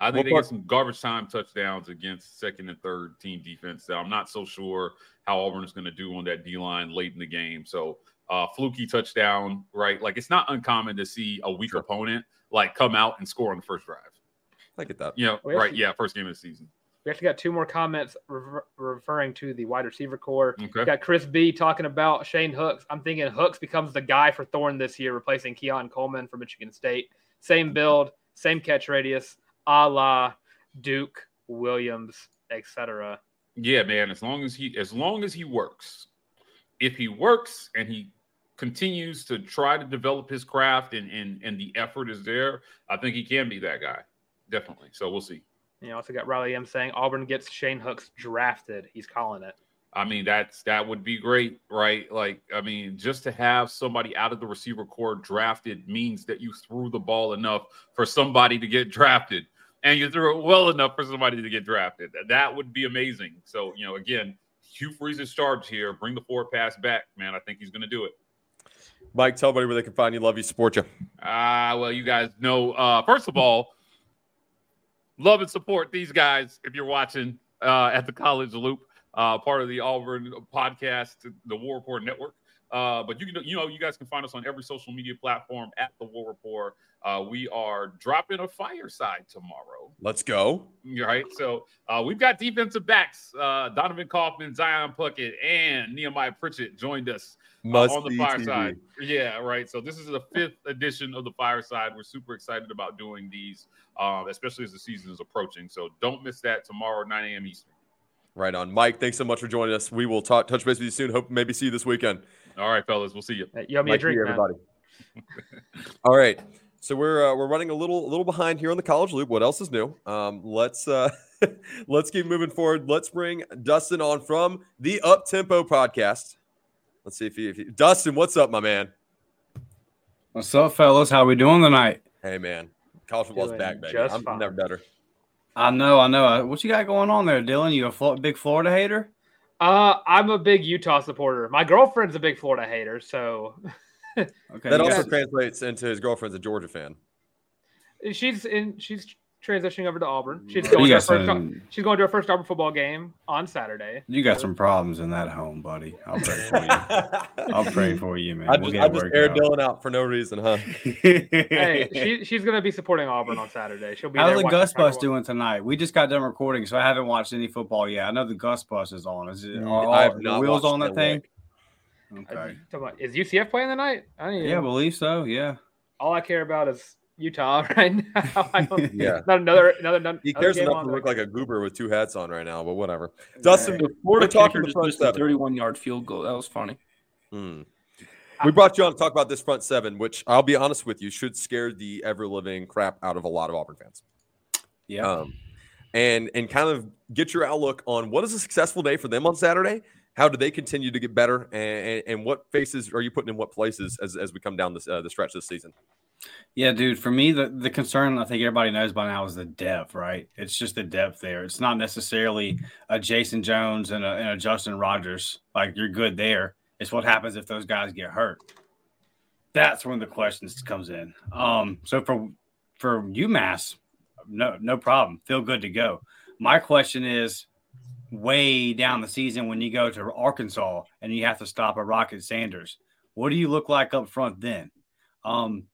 I think What they part- get some garbage time touchdowns against second and third team defense. I'm not so sure how Auburn is going to do on that D line late in the game. So uh, fluky touchdown, right? Like it's not uncommon to see a weak Sure. opponent like come out and score on the first drive. I get that. You know, We right? actually- Yeah, first game of the season. we actually got two more comments refer- referring to the wide receiver core. Okay. We got Chris B talking about Shane Hooks. I'm thinking Hooks becomes the guy for Thorne this year, replacing Keon Coleman from Michigan State. Same build, same catch radius, a la Duke, Williams, etc. Yeah, man. As long as he as long as he works, if he works and he continues to try to develop his craft and and and the effort is there, I think he can be that guy. Definitely. So we'll see. You also got Riley M saying Auburn gets Shane Hooks drafted. He's calling it. I mean, that's that would be great, right? Like, I mean, just to have somebody out of the receiver core drafted means that you threw the ball enough for somebody to get drafted, and you threw it well enough for somebody to get drafted. That would be amazing. So, you know, again, Hugh Freeze's charge here. Bring the forward pass back, man. I think he's going to do it. Mike, tell everybody where they can find you. Love you, support you. Ah, well, you guys know. Uh, first of all, love and support these guys if you're watching uh, at the College Loop, uh, part of the Auburn podcast, the War Rapport Network. Uh, but you can, you know, you guys can find us on every social media platform at the War Rapport. Uh, we are dropping a fireside tomorrow. Let's go. All right. So uh, we've got defensive backs. Uh, Donovan Kaufman, Zion Puckett, and Nehemiah Pritchett joined us uh, Must on the fireside. TV. Yeah, right. So this is the fifth edition of the fireside. We're super excited about doing these, um, especially as the season is approaching. So don't miss that tomorrow, 9 a.m. Eastern. Right on. Mike, thanks so much for joining us. We will talk, touch base with you soon. Hope maybe see you this weekend. All right, fellas. We'll see you. Hey, You owe me a drink, you, everybody. All right. So we're uh, we're running a little a little behind here on the college loop. What else is new? Um, let's uh, let's keep moving forward. Let's bring Dustin on from the Up Tempo podcast. Let's see if he, if he Dustin, what's up, my man? What's up, fellas? How we doing tonight? Hey, man. College football's Doing back, baby. just I'm fine. never better. I know, I know. What you got going on there, Dylan? You a Flo- big Florida hater? Uh, I'm a big Utah supporter. My girlfriend's a big Florida hater, so Okay. That also got- translates into his girlfriend's a Georgia fan. she's in. She's transitioning over to Auburn. She's going to her got first. some, She's going to her first Auburn football game on Saturday. you got some problems in that home, buddy. I'll pray for you. I'll pray for you, man. I We'll just, get I just aired out. Dylan out for no reason, huh? Hey, she, she's going to be supporting Auburn on Saturday. She'll be. How's there the Gus Bus Woods. doing tonight? We just got done recording, so I haven't watched any football yet. I know the Gus Bus is on. Is it Mm, are, I have are the not wheels on that thing? Okay. about- Is UCF playing tonight? I don't Yeah, I believe so. Yeah. all I care about is Utah right now. I don't, Yeah. Not another another. another He cares game enough on to look like a goober with two hats on right now, but whatever. Dustin, The Florida We're talking the just front missed a seven. 31 yard field goal. That was funny. Hmm. We brought you on to talk about this front seven, which I'll be honest with you, should scare the ever living crap out of a lot of Auburn fans. Yeah. Um, and and kind of get your outlook on what is a successful day for them on Saturday. How do they continue to get better, and, and, and what faces are you putting in what places as, as we come down this uh, the stretch this season? Yeah, dude. For me, the, the concern I think everybody knows by now is the depth, right? It's just the depth there. It's not necessarily a Jayson Jones and a, and a Justin Rogers. Like you're good there. It's what happens if those guys get hurt. That's when the questions comes in. Um, so for for UMass, no no problem. Feel good to go. My question is, way down the season when you go to Arkansas and you have to stop a Rocket Sanders, what do you look like up front then? Um,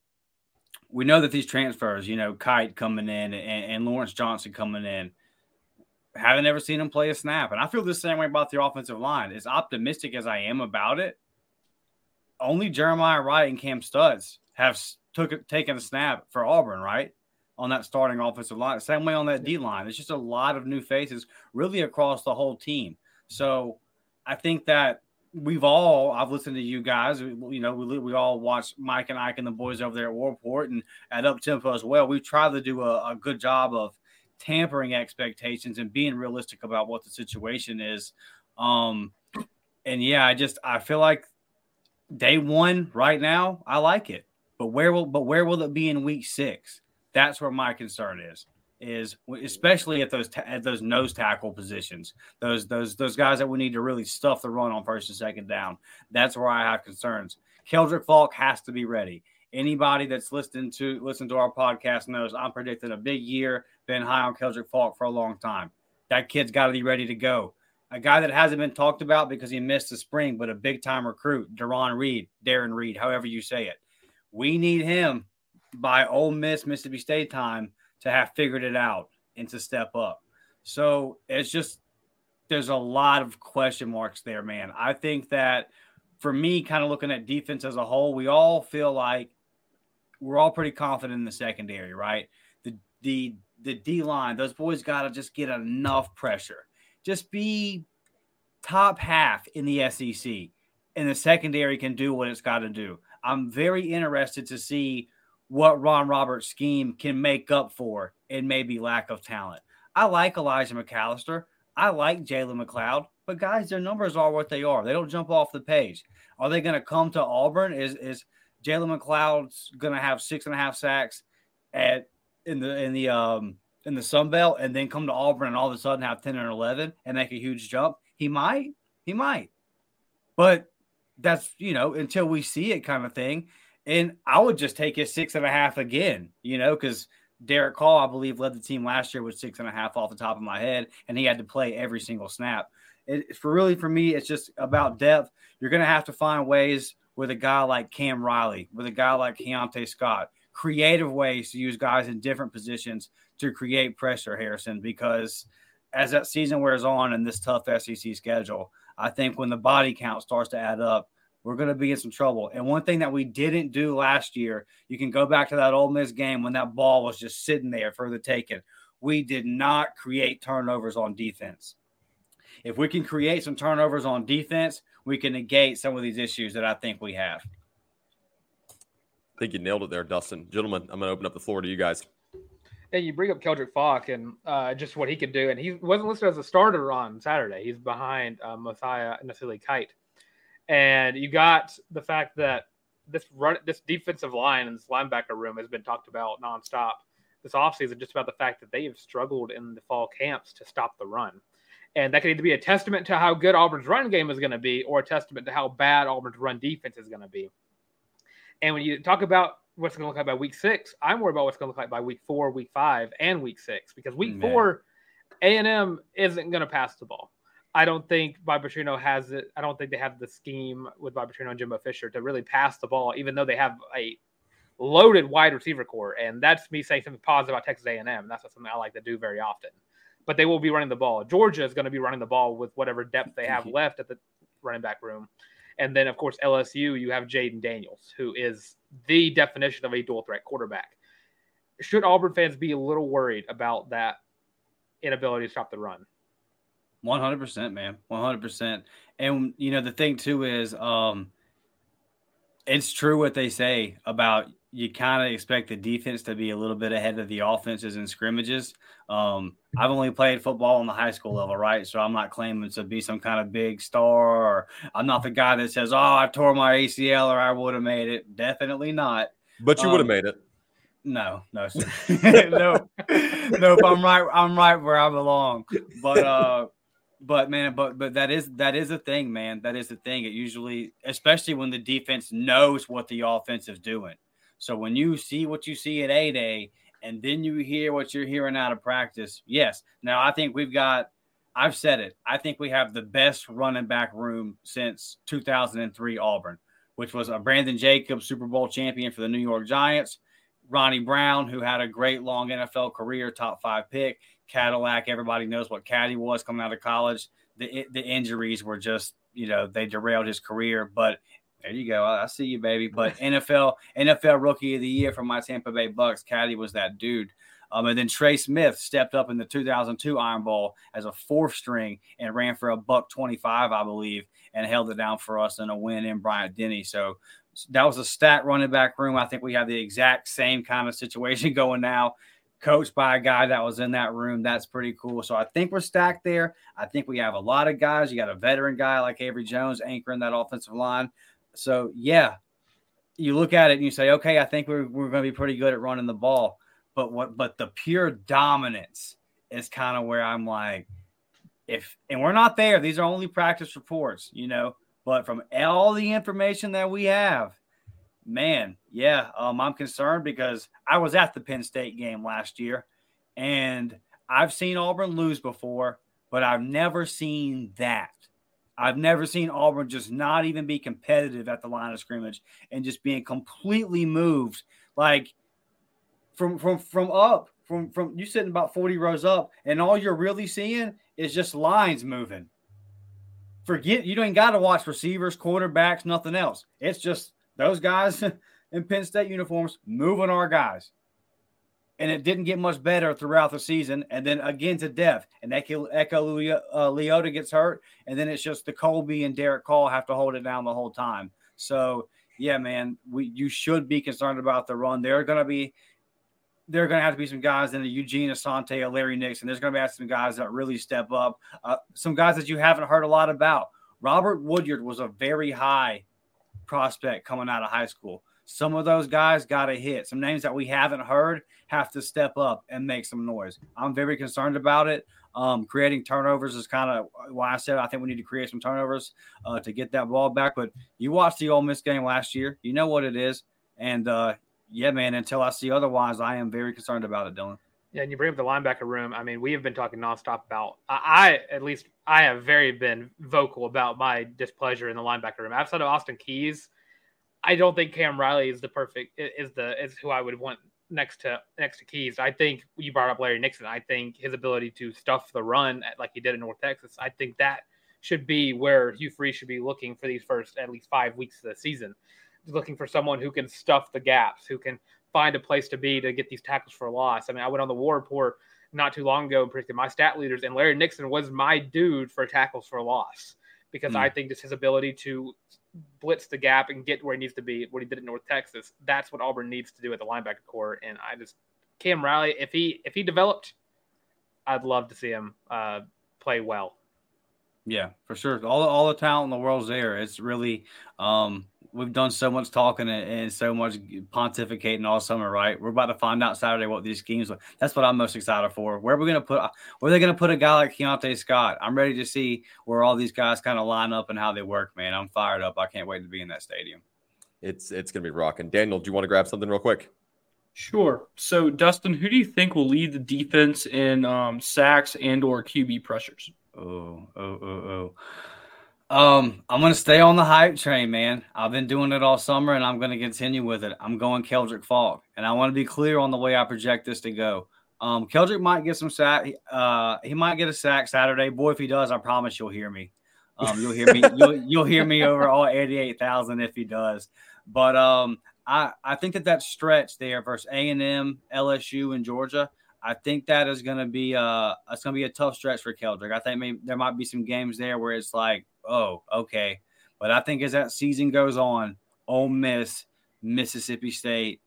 we know that these transfers, you know, Kite coming in and, and Lawrence Johnson coming in, haven't ever seen him play a snap. And I feel the same way about the offensive line. As optimistic as I am about it, only Jeremiah Wright and Kam Stutts have took taken a snap for Auburn, right? On that starting offensive line. Same way on that D line. It's just a lot of new faces really across the whole team. So I think that we've all I've listened to you guys. You know, we we all watch Mike and Ike and the boys over there at War Rapport and at Up Tempo as well. We've tried to do a, a, good job of tampering expectations and being realistic about what the situation is. Um, and yeah, I just I feel like day one right now I like it, but where will but where will it be in week six? That's where my concern is is especially at those ta- at those nose tackle positions, those those those guys that we need to really stuff the run on first and second down. That's where I have concerns. Keldric Faulk has to be ready. Anybody that's listening to listen to our podcast knows I'm predicting a big year. Been high on Keldric Faulk for a long time. That kid's got to be ready to go. A guy that hasn't been talked about because he missed the spring, but a big time recruit, Deron Reed, Darren Reed, however you say it. We need him by Ole Miss Mississippi State time to have figured it out and to step up. So it's just there's a lot of question marks there, man. I think that for me, kind of looking at defense as a whole, we all feel like we're all pretty confident in the secondary, right? The the the D line, those boys got to just get enough pressure. Just be top half in the SEC, and the secondary can do what it's got to do. I'm very interested to see what Ron Roberts' scheme can make up for in maybe lack of talent. I like Elijah McAllister. I like Jalen McLeod, but guys, their numbers are what they are. They don't jump off the page. Are they going to come to Auburn? Is is Jalen McLeod's going to have six and a half sacks at in the in the um in the Sun Belt and then come to Auburn and all of a sudden have ten and eleven and make a huge jump? He might, he might, but that's you know until we see it kind of thing. And I would just take his six and a half again, you know, because Derick Hall, I believe, led the team last year with six and a half off the top of my head, and he had to play every single snap. It, for really, for me, it's just about depth. You're going to have to find ways with a guy like Cam Riley, with a guy like Keionte Scott, creative ways to use guys in different positions to create pressure, Harrison, because as that season wears on and this tough SEC schedule, I think when the body count starts to add up, we're going to be in some trouble. And one thing that we didn't do last year, you can go back to that Ole Miss game when that ball was just sitting there for the taking. We did not create turnovers on defense. If we can create some turnovers on defense, we can negate some of these issues that I think we have. I think you nailed it there, Dustin. Gentlemen, I'm going to open up the floor to you guys. And you bring up Keldric Faulk and uh, just what he could do. And he wasn't listed as a starter on Saturday. He's behind uh, Mosiah Nasili Kite. And you got the fact that this run, this defensive line and this linebacker room has been talked about nonstop this offseason, just about the fact that they have struggled in the fall camps to stop the run. And that could either be a testament to how good Auburn's run game is going to be or a testament to how bad Auburn's run defense is going to be. And when you talk about what's going to look like by week six, I'm worried about what's going to look like by week four, week five, and week six because week Man. four, A&M isn't going to pass the ball. I don't think Bob Petrino has it. I don't think they have the scheme with Bob Petrino and Jimbo Fisher to really pass the ball, even though they have a loaded wide receiver core. And that's me saying something positive about Texas A&M. And that's not something I like to do very often. But they will be running the ball. Georgia is going to be running the ball with whatever depth they have mm-hmm. left at the running back room. And then, of course, LSU, you have Jayden Daniels, who is the definition of a dual threat quarterback. Should Auburn fans be a little worried about that inability to stop the run? One hundred percent, man. One hundred percent. And you know the thing too is, um, it's true what they say about you kind of expect the defense to be a little bit ahead of the offenses in scrimmages. Um, I've only played football on the high school level, right? So I'm not claiming to be some kind of big star, or I'm not the guy that says, "Oh, I tore my ACL or I would have made it." Definitely not. But you would have Um, made it. No, no, sir. no, nope. I'm right. I'm right where I belong. But uh, but man, but but that is that is a thing, man. That is the thing. It usually, especially when the defense knows what the offense is doing. So when you see what you see at A Day, and then you hear what you're hearing out of practice, yes. Now I think we've got. I've said it. I think we have the best running back room since 2003 Auburn, which was a Brandon Jacobs Super Bowl champion for the New York Giants. Ronnie Brown, who had a great long NFL career, top five pick. Cadillac, everybody knows what Caddy was coming out of college. The the injuries were just, you know, they derailed his career. But there you go. I, I see you, baby. But NFL NFL Rookie of the Year for my Tampa Bay Bucks, Caddy was that dude. Um, and then Tre Smith stepped up in the 2002 Iron Bowl as a fourth string and ran for a buck 25, I believe, and held it down for us in a win in Bryant Denny. So that was a stat running back room. I think we have the exact same kind of situation going now, coached by a guy that was in that room. That's pretty cool. So I think we're stacked there. I think we have a lot of guys. You got a veteran guy like Avery Jones anchoring that offensive line. So yeah, you look at it and you say, okay, I think we're, we're going to be pretty good at running the ball. But what? But the pure dominance is kind of where I'm like, if and we're not there. These are only practice reports, you know. But from all the information that we have, man, yeah, um, I'm concerned because I was at the Penn State game last year, and I've seen Auburn lose before, but I've never seen that. I've never seen Auburn just not even be competitive at the line of scrimmage and just being completely moved. Like from from from up, from from you sitting about 40 rows up, and all you're really seeing is just lines moving. Forget you don't got to watch receivers, quarterbacks, nothing else. It's just those guys in Penn State uniforms moving our guys. And it didn't get much better throughout the season. And then again to death. And Eku, Eku uh, Leota gets hurt. And then it's just the Colby and Derek Call have to hold it down the whole time. So, yeah, man, we you should be concerned about the run. There are going to be there are going to have to be some guys in the Eugene Asante Larry Nixon. There's going to be some guys that really step up. Uh, some guys that you haven't heard a lot about. Robert Woodyard was a very high prospect coming out of high school. Some of those guys got a hit. Some names that we haven't heard have to step up and make some noise. I'm very concerned about it. Um, creating turnovers is kind of why I said I think we need to create some turnovers uh, to get that ball back. But you watched the Ole Miss game last year. You know what it is. And uh, yeah, man, until I see otherwise, I am very concerned about it, Dylan. Yeah, and you bring up the linebacker room. I mean, we have been talking nonstop about. I, I at least I have very been vocal about my displeasure in the linebacker room. Outside of Austin Keys, I don't think Cam Riley is the perfect is the is who I would want next to next to Keys. I think you brought up Larry Nixon. I think his ability to stuff the run like he did in North Texas. I think that should be where Hugh Freeze should be looking for these first at least five weeks of the season. Looking for someone who can stuff the gaps, who can find a place to be to get these tackles for loss. I mean, I went on the war rapport not too long ago and predicted my stat leaders, and Larry Nixon was my dude for tackles for loss because Hmm. I think just his ability to blitz the gap and get where he needs to be, what he did at North Texas, that's what Auburn needs to do at the linebacker core. And I just Cam Riley, if he if he developed, I'd love to see him uh, play well. Yeah, for sure. All all the talent in the world's there. It's really um we've done so much talking and, and so much pontificating all summer, right? We're about to find out Saturday what these schemes are. That's what I'm most excited for. Where are we gonna put where are they gonna put a guy like Keionte Scott? I'm ready to see where all these guys kind of line up and how they work, man. I'm fired up. I can't wait to be in that stadium. It's it's gonna be rocking. Daniel, do you want to grab something real quick? Sure. So, Dustin, who do you think will lead the defense in um, sacks and or QB pressures? Oh, oh, oh, oh. Um, I'm gonna stay on the hype train, man. I've been doing it all summer, and I'm gonna continue with it. I'm going Keldric Faulk, and I want to be clear on the way I project this to go. Um, Keldric might get some sack. Uh, he might get a sack Saturday. Boy, if he does, I promise you'll hear me. Um, you'll hear me. You'll, you'll hear me over all 88,000 if he does. But um, I I think that that stretch there versus A and M, LSU, and Georgia. I think that is going to be uh it's going to be a tough stretch for Keldric. I think maybe there might be some games there where it's like, oh, okay. But I think as that season goes on, Ole Miss, Mississippi State,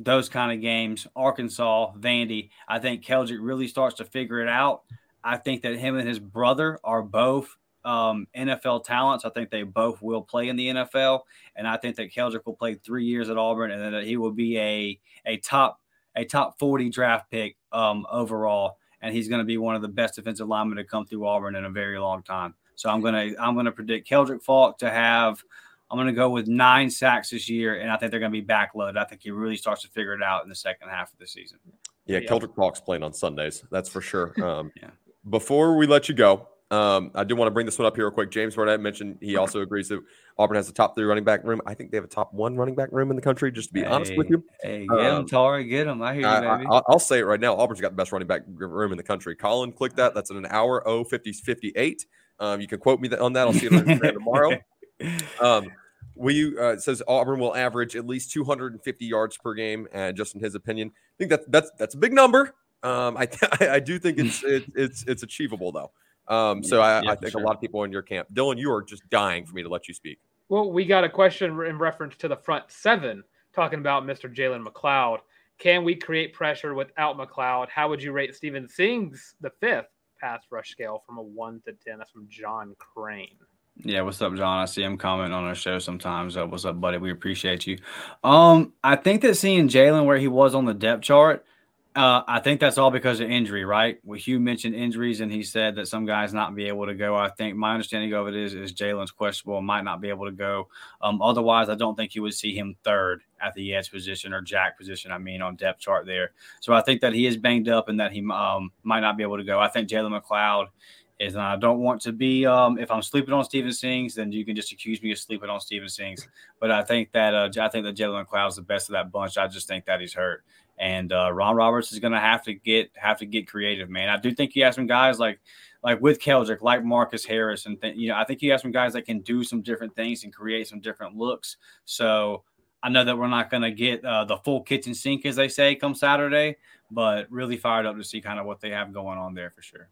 those kind of games, Arkansas, Vandy. I think Keldric really starts to figure it out. I think that him and his brother are both um, NFL talents. I think they both will play in the NFL, and I think that Keldric will play three years at Auburn, and that he will be a a top a top forty draft pick um, overall, and he's going to be one of the best defensive linemen to come through Auburn in a very long time. So I'm gonna I'm gonna predict Keldric Faulk to have I'm going to go with nine sacks this year, and I think they're going to be backloaded. I think he really starts to figure it out in the second half of the season. Yeah, yeah. Keldric Faulk's playing on Sundays. That's for sure. Um, yeah. Before we let you go, um, I do want to bring this one up here real quick. James Burnett mentioned he also agrees that Auburn has a top three running back room. I think they have a top one running back room in the country. Just to be hey, honest with you, hey, get um, him, Tari, get him. I hear you, I, baby. I, will say it right now. Auburn's got the best running back room in the country. Colin, click that. That's in an hour. Oh, 50, 58. Um, you can quote me on that. I'll see you on tomorrow. Um, we uh, says Auburn will average at least 250 yards per game, and just in his opinion, I think that that's that's a big number. Um, I I do think it's it, it's it's achievable though. Um, so I, yeah, I think sure. a lot of people in your camp, Dylan, you are just dying for me to let you speak. Well, we got a question in reference to the front seven, talking about Mr. Jalen McLeod. Can we create pressure without McLeod? How would you rate Stephen Sings the fifth pass rush scale from a one to ten? That's from John Crane. Yeah, what's up, John? I see him comment on our show sometimes. Uh, what's up, buddy? We appreciate you. Um, I think that seeing Jalen where he was on the depth chart, uh, I think that's all because of injury, right? Well, Hugh mentioned injuries, and he said that some guys not be able to go. I think my understanding of it is is Jalen's questionable, might not be able to go. Um, otherwise, I don't think you would see him third at the edge position or jack position. I mean, on depth chart there. So I think that he is banged up and that he um, might not be able to go. I think Jalen McLeod is and I don't want to be um, if I'm sleeping on Stephen Sings, then you can just accuse me of sleeping on Stephen Sings. But I think that uh, I think that Jalen McLeod is the best of that bunch. I just think that he's hurt, and uh, Ron Roberts is going to have to get have to get creative, man. I do think he has some guys like like with Keldric, like Marcus Harris, and th- you know I think he has some guys that can do some different things and create some different looks. So. I know that we're not going to get uh, the full kitchen sink, as they say, come Saturday, but really fired up to see kind of what they have going on there for sure.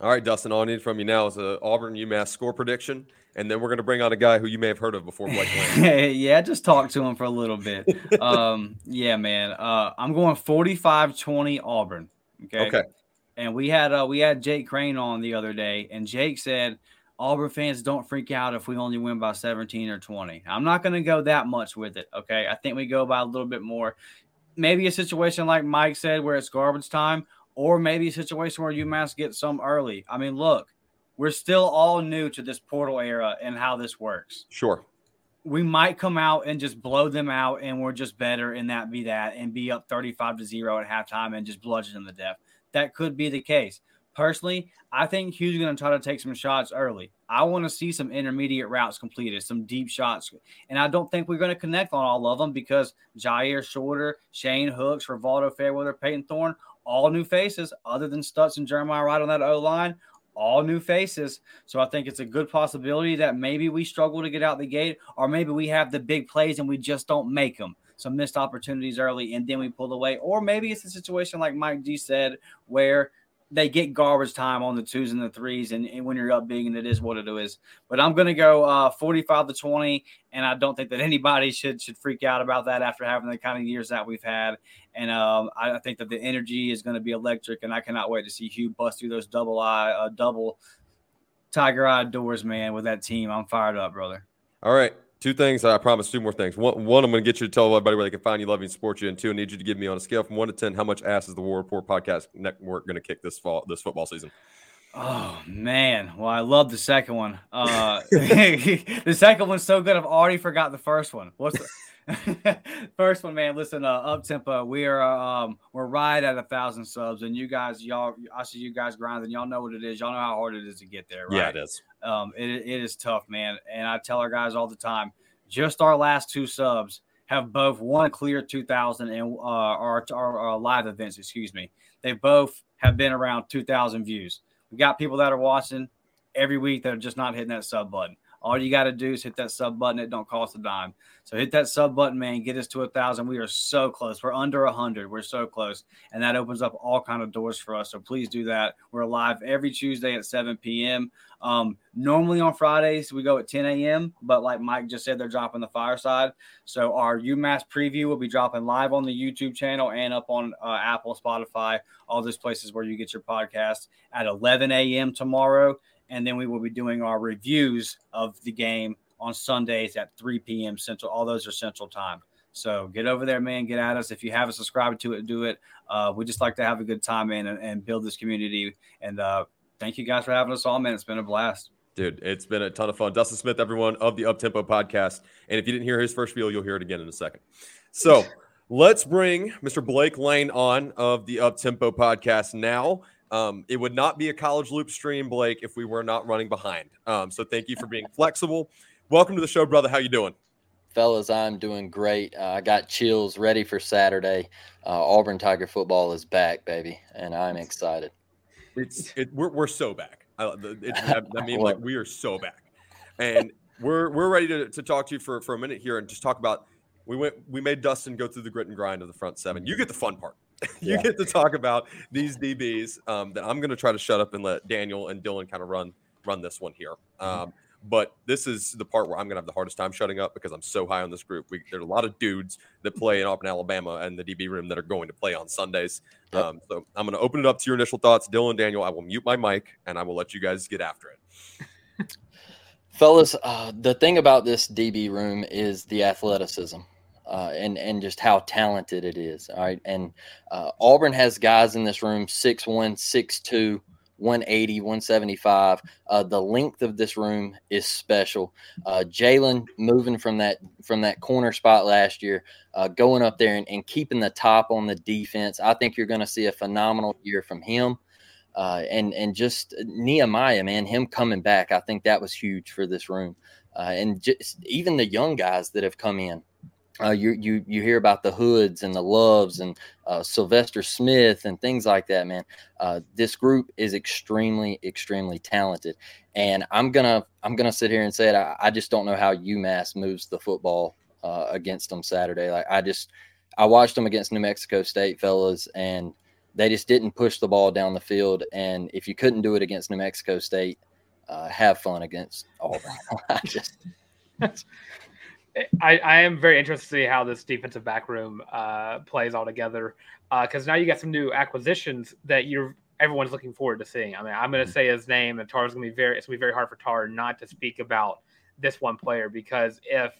All right, Dustin, all I need from you now is a Auburn UMass score prediction, and then we're going to bring on a guy who you may have heard of before, Blake yeah, just talk to him for a little bit. um, yeah, man. Uh, I'm going 45-20 Auburn. Okay. Okay. And we had uh, we had Jake Crane on the other day, and Jake said Auburn fans don't freak out if we only win by 17 or 20. I'm not going to go that much with it. Okay. I think we go by a little bit more. Maybe a situation like Mike said where it's garbage time or maybe a situation where UMass gets some early. I mean, look, we're still all new to this portal era and how this works. Sure. We might come out and just blow them out, and we're just better, and that be that, and be up 35 to zero at halftime and just bludgeon them to death. That could be the case. Personally, I think Hugh's going to try to take some shots early. I want to see some intermediate routes completed, some deep shots. And I don't think we're going to connect on all of them because Jyaire Shorter, Shane Hooks, Rivaldo Fairweather, Payton Thorne, all new faces other than Stutts and Jeremiah right on that O line, all new faces. So I think it's a good possibility that maybe we struggle to get out the gate, or maybe we have the big plays and we just don't make them. Some missed opportunities early and then we pull away. Or maybe it's a situation like Mike G said, where they get garbage time on the twos and the threes, and, and when you're up big, and it is what it is. But I'm going to go uh, 45 to 20, and I don't think that anybody should should freak out about that after having the kind of years that we've had. And um, I, think that the energy is going to be electric, and I cannot wait to see Hugh bust through those double eye, uh, double tiger eye doors, man, with that team. I'm fired up, brother. All right. Two things. I promise two more things. One, one I'm going to get you to tell everybody where they can find you, love you, support you. And two, I need you to give me on a scale from one to 10, how much ass is the War Rapport podcast network going to kick this fall, this football season? Oh man, well I love the second one. Uh, the second one's so good, I've already forgot the first one. What's the first one, man? Listen, uh, up tempo. We are um, we're right at a thousand subs, and you guys, y'all, I see you guys grinding. Y'all know what it is. Y'all know how hard it is to get there. Right? Yeah, it is. Um, it, it is tough, man. And I tell our guys all the time, just our last two subs have both won clear 2000 and uh, our, our, our live events, excuse me. They both have been around 2,000 views. We got people that are watching every week that are just not hitting that sub button. All you got to do is hit that sub button. It don't cost a dime. So hit that sub button, man. Get us to a thousand. We are so close. We're under a hundred. We're so close, and that opens up all kind of doors for us. So please do that. We're live every Tuesday at 7 p.m. Um, normally on Fridays we go at 10 a.m. But like Mike just said, they're dropping the fireside. So our UMass preview will be dropping live on the YouTube channel and up on uh, Apple, Spotify, all those places where you get your podcast at 11 a.m. tomorrow. And then we will be doing our reviews of the game on Sundays at 3 p.m. Central. All those are Central time. So get over there, man. Get at us. If you haven't subscribed to it, do it. Uh, we just like to have a good time, man, and, and build this community. And uh, thank you guys for having us all, man. It's been a blast. Dude, it's been a ton of fun. Dustin Smith, everyone of the Uptempo podcast. And if you didn't hear his first feel, you'll hear it again in a second. So let's bring Mr. Blake Lane on of the Uptempo podcast now. Um, it would not be a college loop stream, Blake, if we were not running behind. Um, so thank you for being flexible. Welcome to the show, brother. How you doing? Fellas, I'm doing great. Uh, I got chills ready for Saturday. Uh, Auburn Tiger football is back, baby, and I'm excited. It's it, we're, we're so back. I, it's, I, I mean, like we are so back, and we're we're ready to, to talk to you for, for a minute here and just talk about. We went we made Dustin go through the grit and grind of the front seven. You get the fun part. you yeah. get to talk about these DBs. Um, that I'm going to try to shut up and let Daniel and Dylan kind of run run this one here. Mm-hmm. Um, but this is the part where I'm going to have the hardest time shutting up because I'm so high on this group. We, are a lot of dudes that play in Auburn, Alabama, and the DB room that are going to play on Sundays. Yep. Um, so I'm going to open it up to your initial thoughts, Dylan, Daniel. I will mute my mic and I will let you guys get after it. Fellas, uh, the thing about this DB room is the athleticism. Uh, and and just how talented it is. All right, and uh, Auburn has guys in this room six one, six two, 180, 175. Uh, the length of this room is special. Uh, Jaylin moving from that from that corner spot last year, uh, going up there and, and, keeping the top on the defense. I think you're going to see a phenomenal year from him. Uh, and and just Nehemiah, man, him coming back, I think that was huge for this room. And just even the young guys that have come in, uh, you you you hear about the hoods and the loves and uh, Sylvester Smith and things like that, man. Uh, this group is extremely extremely talented, and I'm gonna I'm gonna sit here and say it. I, I just don't know how UMass moves the football uh, against them Saturday. Like I just I watched them against New Mexico State, fellas, and they just didn't push the ball down the field. And if you couldn't do it against New Mexico State, uh, have fun against Auburn. I just. I, I am very interested to see how this defensive back room uh, plays all together because uh, now you got some new acquisitions that you're everyone's looking forward to seeing. I mean, I'm going to mm-hmm. say his name, and Tarr's going to be very it's going to be very hard for Tar not to speak about this one player because if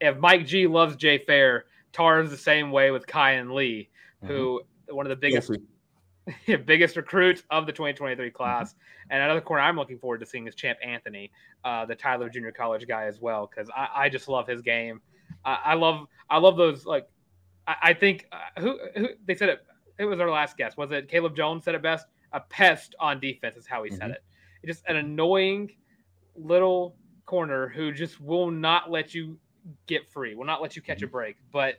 if Mike G loves Jay Fair, Tar is the same way with Kayin Lee, mm-hmm. who one of the biggest biggest recruits of the 2023 class. Mm-hmm. And another corner I'm looking forward to seeing is Champ Anthony, uh, the Tyler Junior College guy as well, because I, I, just love his game. I, I love I love those like I, I think uh, who, who they said it. It was our last guest. Was it Caleb Jones said it best? A pest on defense is how he mm-hmm. said it. Just an annoying little corner who just will not let you get free, will not let you catch mm-hmm. a break. But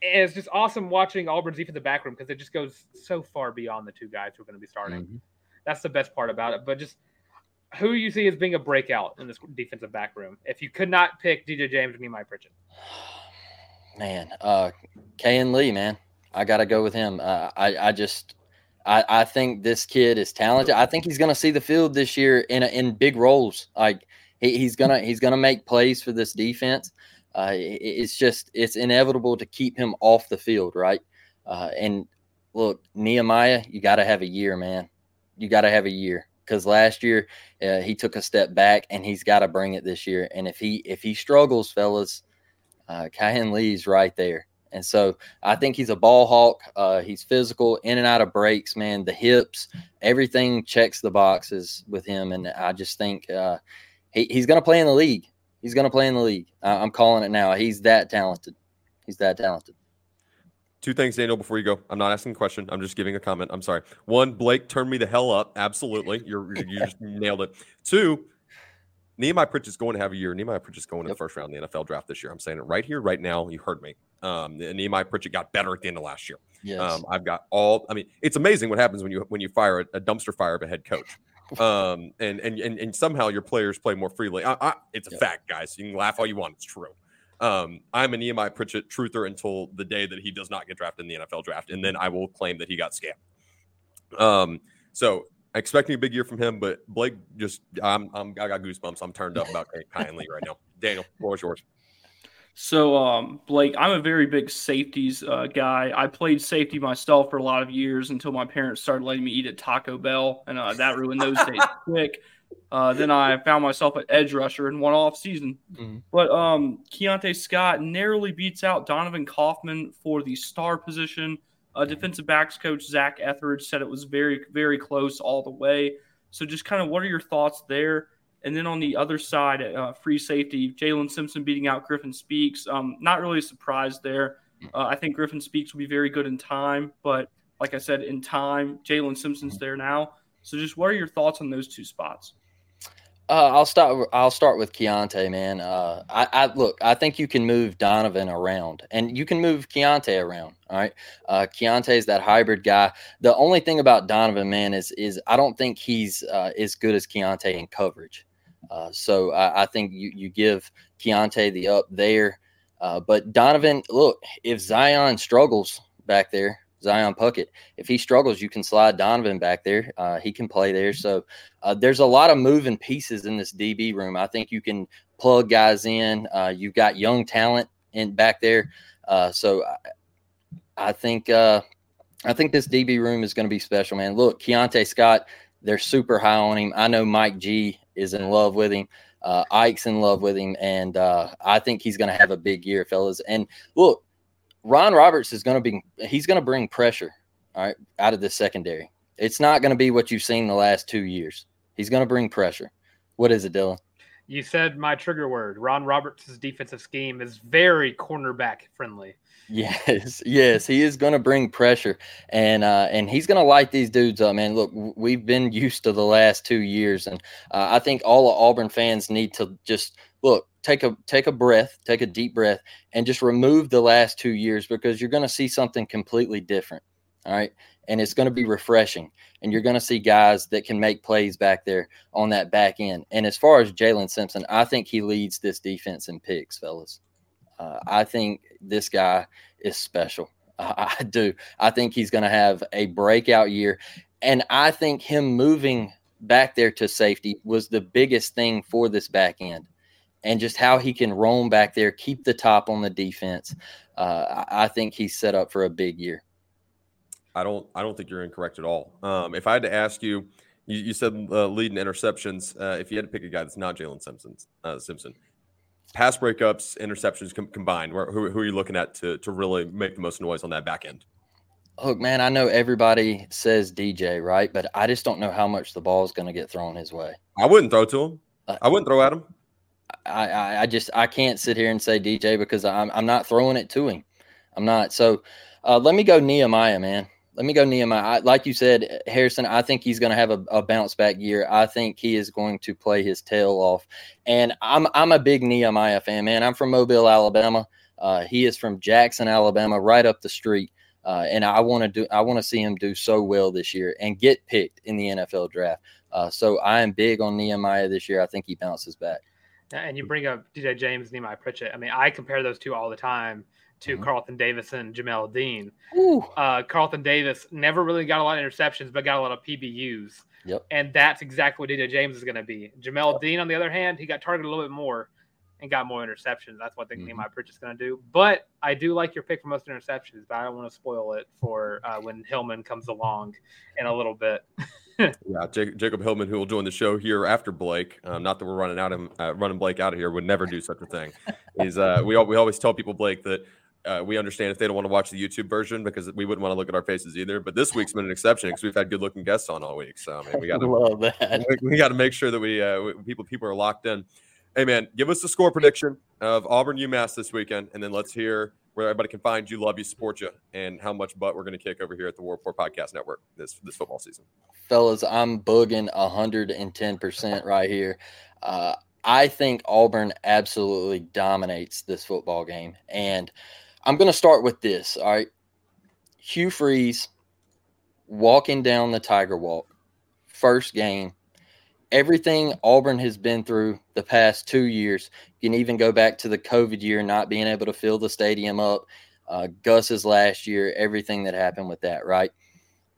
it's just awesome watching Auburn's defensive back room because it just goes so far beyond the two guys who are going to be starting. Mm-hmm. That's the best part about it. But just who you see as being a breakout in this defensive back room? If you could not pick DJ James or Nehemiah Pritchett, man, uh, and Lee, man, I got to go with him. Uh, I, I just, I, I think this kid is talented. I think he's going to see the field this year in a, in big roles. Like he, he's gonna he's gonna make plays for this defense uh, it's just it's inevitable to keep him off the field, right? Uh, and look, Nehemiah, you got to have a year, man. You got to have a year because last year uh, he took a step back, and he's got to bring it this year. And if he if he struggles, fellas, uh, Lee's right there. And so I think he's a ball hawk. Uh, he's physical, in and out of breaks, man. The hips, everything checks the boxes with him. And I just think uh, he, he's going to play in the league. He's going to play in the league. I'm calling it now. He's that talented. He's that talented. Two things, Daniel, before you go. I'm not asking a question. I'm just giving a comment. I'm sorry. One, Blake, turned me the hell up. Absolutely. You're, you just nailed it. Two, Nehemiah Pritchett's going to have a year. Nehemiah Pritchett's going in the first round of the NFL draft this year. I'm saying it right here, right now. You heard me. Um, Nehemiah Pritchett got better at the end of last year. Yes. Um, I've got all. I mean, it's amazing what happens when you when you fire a, a dumpster fire of a head coach. Um, and, and and and somehow your players play more freely. I, I, it's a Yep. fact, guys. You can laugh all you want. It's true. Um, I'm a Nehemiah Pritchett truther until the day that he does not get drafted in the NFL draft, and then I will claim that he got scammed. Um, so expecting a big year from him, but Blake just I'm, I'm I got goosebumps. I'm turned up about Kayin Lee right now. Daniel, floor is yours. So, um, Blake, I'm a very big safeties uh, guy. I played safety myself for a lot of years until my parents started letting me eat at Taco Bell, and uh, that ruined those days quick. Uh, then I found myself at edge rusher in one off season. Mhm. But um, Keionte Scott narrowly beats out Donovan Kaufman for the star position. Uh, defensive backs coach Zac Etheridge said it was very, very close all the way. So, just kind of what are your thoughts there? And then on the other side, uh, free safety, Jaylin Simpson beating out Griffin Speaks. Um, not really a surprise there. Uh, I think Griffin Speaks will be very good in time, but like I said, in time, Jaylin Simpson's there now. So, just what are your thoughts on those two spots? Uh, I'll start. I'll start with Keionte, man. Uh, I, I look. I think you can move Donovan around, and you can move Keionte around. All right. Uh, Keionte is that hybrid guy. The only thing about Donovan, man, is is I don't think he's uh, as good as Keionte in coverage. Uh, so I, I think you you give Keionte the up there, uh, but Donovan, look, if Zion struggles back there, Zion Puckett, if he struggles, you can slide Donovan back there. Uh, he can play there. So uh, there's a lot of moving pieces in this DB room. I think you can plug guys in. Uh, you've got young talent in back there. So I, I think I think this DB room is going to be special, man. Look, Keionte Scott, they're super high on him. I know Mike G is in love with him. Uh, Ike's in love with him, and uh, I think he's going to have a big year, fellas. And look, Ron Roberts is going to be he's going to bring pressure, all right, out of the secondary. It's not going to be what you've seen the last two years. He's going to bring pressure. What is it, Dylan? You said my trigger word. Ron Roberts' defensive scheme is very cornerback friendly. Yes, yes, he is going to bring pressure, and uh, and he's going to light these dudes up, man. Look, we've been used to the last two years, and uh, I think all of Auburn fans need to just look, take a take a breath, take a deep breath, and just remove the last two years because you're going to see something completely different. All right, and it's going to be refreshing, and you're going to see guys that can make plays back there on that back end. And as far as Jaylin Simpson, I think he leads this defense in picks, fellas. Uh, I think this guy is special. I, I do. I think he's going to have a breakout year. And I think him moving back there to safety was the biggest thing for this back end. And just how he can roam back there, keep the top on the defense. Uh, I think he's set up for a big year. I don't I don't think you're incorrect at all. Um, if I had to ask you, you, you said uh, leading interceptions. Uh, if you had to pick a guy that's not Jaylin Simpson, uh, Simpson, pass breakups, interceptions com- combined, where, who, who are you looking at to to really make the most noise on that back end? Look, man, I know everybody says DJ, right? But I just don't know how much the ball is going to get thrown his way. I wouldn't throw to him. Uh, I wouldn't throw at him. I, I, I just I can't sit here and say DJ because I'm I'm not throwing it to him. I'm not. So uh, let me go Nehemiah, man. Let me go Nehemiah. I, like you said, Harrison. I think he's going to have a, a bounce back year. I think he is going to play his tail off. And I'm I'm a big Nehemiah fan, man. I'm from Mobile, Alabama. Uh, he is from Jackson, Alabama, right up the street. Uh, and I want to do. I want to see him do so well this year and get picked in the NFL draft. Uh, so I am big on Nehemiah this year. I think he bounces back. And you bring up DJ James, Nehemiah Pritchett. I mean, I compare those two all the time to Mhm. Carlton Davis and Jamel Dean. Ooh. Uh, Carlton Davis never really got a lot of interceptions, but got a lot of PBUs. Yep. And that's exactly what DJ James is going to be. Jamel Dean, on the other hand, he got targeted a little bit more and got more interceptions. That's what I think Mhm. Nehemiah Pritchett's going to do. But I do like your pick for most interceptions, but I don't want to spoil it for uh, when Hillman comes along in a little bit. Yeah, Jacob, Jacob Hillman, who will join the show here after Blake. Um, not that we're running out of uh, running Blake out of here. Would never do such a thing. He's uh, we al- we always tell people Blake that uh, we understand if they don't want to watch the YouTube version because we wouldn't want to look at our faces either. But this week's been an exception because we've had good looking guests on all week. So I mean, we got to love that. we, we got to make sure that we, uh, people people are locked in. Hey man, give us the score prediction of Auburn UMass this weekend, and then let's hear where everybody can find you, love you, support you, and how much butt we're going to kick over here at the War Rapport Podcast Network this this football season. fellas, I'm booging 110% right here. Uh, I think Auburn absolutely dominates this football game. And I'm going to start with this. All right. Hugh Freeze walking down the Tiger Walk, first game. everything Auburn has been through the past two years. You can even go back to the COVID year, not being able to fill the stadium up, uh, Gus's last year, everything that happened with that, right?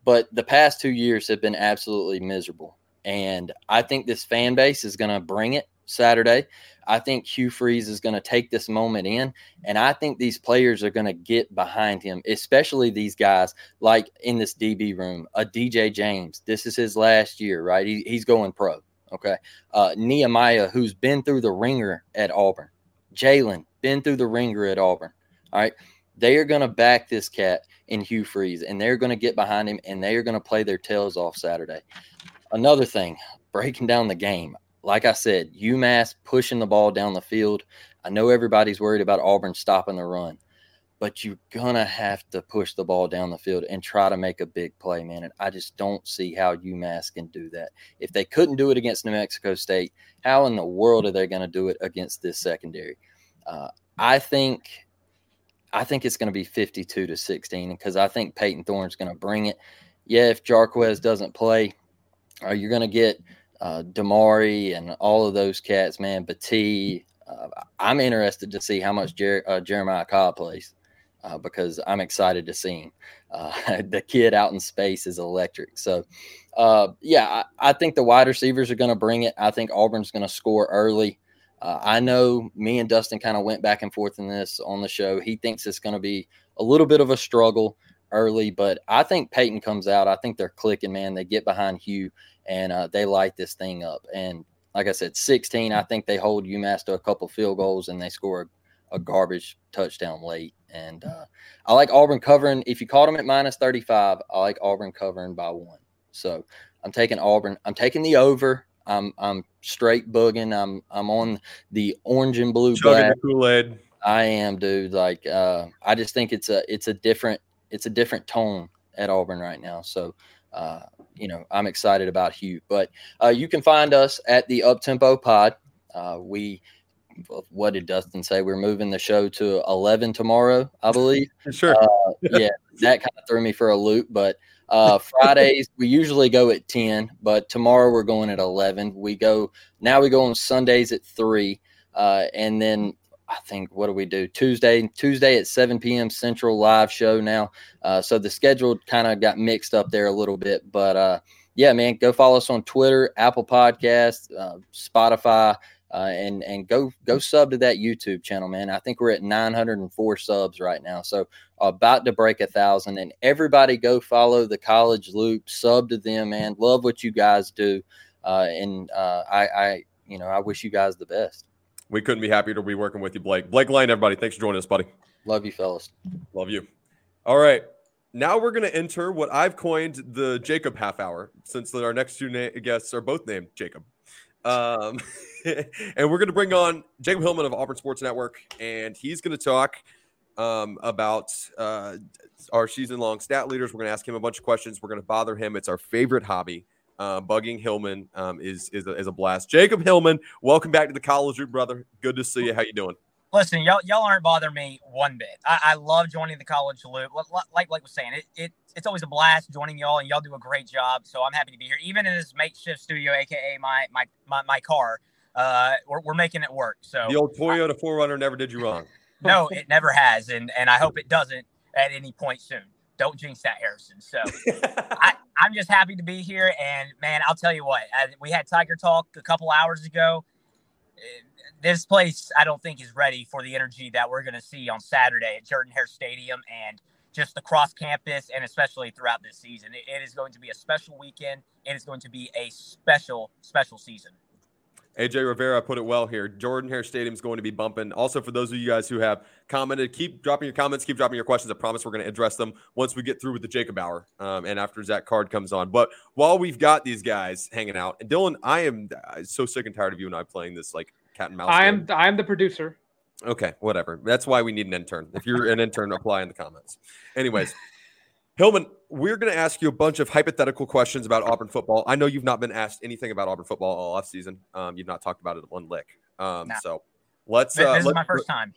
But the past two years have been absolutely miserable. And I think this fan base is going to bring it Saturday. I think Hugh Freeze is going to take this moment in, and I think these players are going to get behind him, especially these guys like in this DB room. A DJ James, this is his last year, right? He, he's going pro. Okay. Uh, Nehemiah, who's been through the ringer at Auburn. Jaylin, been through the ringer at Auburn. All right. They are going to back this cat in Hugh Freeze, and they're going to get behind him, and they are going to play their tails off Saturday. Another thing, breaking down the game like I said, UMass pushing the ball down the field. I know everybody's worried about Auburn stopping the run, but you're gonna have to push the ball down the field and try to make a big play, man. And I just don't see how UMass can do that. If they couldn't do it against New Mexico State, how in the world are they gonna do it against this secondary? Uh, I think. I think it's going to be 52 to 16 because I think Payton Thorne's going to bring it. Yeah, if Jarquez doesn't play, you're going to get uh, Damari and all of those cats, man. Battie. Uh, I'm interested to see how much Jer- uh, Jeremiah Cobb plays uh, because I'm excited to see him. Uh, the kid out in space is electric. So, uh, yeah, I, I, think the wide receivers are going to bring it. I think Auburn's going to score early. Uh, I know me and Dustin kind of went back and forth in this on the show. He thinks it's going to be a little bit of a struggle early, but I think Payton comes out. I think they're clicking, man. They get behind Hugh and uh, they light this thing up. And like I said, 16, I think they hold UMass to a couple field goals and they score a, a garbage touchdown late. And uh, I like Auburn covering. If you caught them at minus 35, I like Auburn covering by one. So I'm taking Auburn. I'm taking the over. I'm I'm straight booging. I'm I'm on the orange and blue black. Kool-Aid. I am, dude. Like uh, I just think it's a it's a different it's a different tone at Auburn right now. So uh, you know, I'm excited about Hugh. But uh, you can find us at the Uptempo Pod. Uh, we, what did Dustin say? We're moving the show to 11 tomorrow, I believe. sure. Uh, yeah, that kind of threw me for a loop. But uh, Fridays we usually go at 10, but tomorrow we're going at 11. We go now. We go on Sundays at three, uh, and then I think what do we do Tuesday? Tuesday at 7 p.m. Central live show now. Uh, so the schedule kind of got mixed up there a little bit, but uh, yeah, man, go follow us on Twitter, Apple Podcasts, uh, Spotify, uh, and and go go sub to that YouTube channel, man. I think we're at 904 subs right now, so about to break a thousand. And everybody go follow the College Loop, sub to them, man. Love what you guys do, uh, and uh, I, I you know I wish you guys the best we couldn't be happier to be working with you, Blake. Blake Lane, everybody. Thanks for joining us, buddy. Love you, fellas. Love you. All right. Now we're going to enter what I've coined the Jacob half hour, since our next two na- guests are both named Jacob. Um, and we're going to bring on Jacob Hillman of Auburn Sports Network, and he's going to talk um, about uh, our season long stat leaders. We're going to ask him a bunch of questions. We're going to bother him. It's our favorite hobby. Uh, bugging Hillman um, is is a, is a blast. Jacob Hillman, welcome back to the College Loop, brother. Good to see you. How you doing? Listen, y'all, y'all aren't bothering me one bit. I, I love joining the College Loop. Like like was saying, it, it it's always a blast joining y'all, and y'all do a great job. So I'm happy to be here, even in this makeshift studio, aka my my my, my car. Uh, we're, we're making it work. So the old Toyota 4Runner never did you wrong. no, it never has, and and I hope it doesn't at any point soon. Don't jinx that, Harrison. So I, I'm just happy to be here. And man, I'll tell you what, we had Tiger Talk a couple hours ago. Uh, this place, I don't think, is ready for the energy that we're going to see on Saturday at Jordan Hare Stadium and just across campus and especially throughout this season. it is going to be a special weekend. And It is going to be a special, special season. AJ Rivera put it well here. Jordan Hare Stadium is going to be bumping. Also, for those of you guys who have commented, keep dropping your comments, keep dropping your questions. I promise we're going to address them once we get through with the Jacob Hour um, and after Zach Card comes on. But while we've got these guys hanging out, and Dylan, I am so sick and tired of you and I playing this like cat and mouse. I'm game. I'm the producer. Okay, whatever. That's why we need an intern. If you're an intern, apply in the comments. Anyways. Hillman, we're going to ask you a bunch of hypothetical questions about Auburn football. I know you've not been asked anything about Auburn football all offseason. Um, you've not talked about it one lick. Um, nah. So let's. This, uh, this let, is my first time.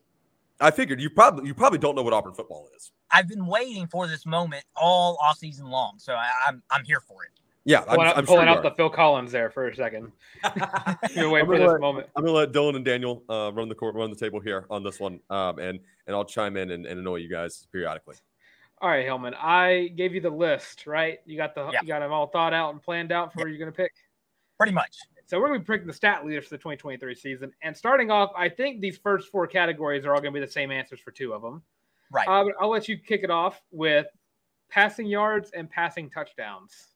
I figured you probably you probably don't know what Auburn football is. I've been waiting for this moment all off season long, so I, am I'm, I'm here for it. Yeah, Pulling, I'm, out, I'm pulling sure out the Phil Collins there for a second. You're waiting I'm for gonna this let- moment. I'm gonna let Dylan and Daniel uh, run the court, run the table here on this one, um, and and I'll chime in and, and annoy you guys periodically. All right, Hillman. I gave you the list, right? You got the Yeah. you got them all thought out and planned out for who you're going to pick. Pretty much. So we're going to be picking the stat leaders for the 2023 season. And starting off, I think these first four categories are all going to be the same answers for two of them. Right. Uh, I'll let you kick it off with passing yards and passing touchdowns.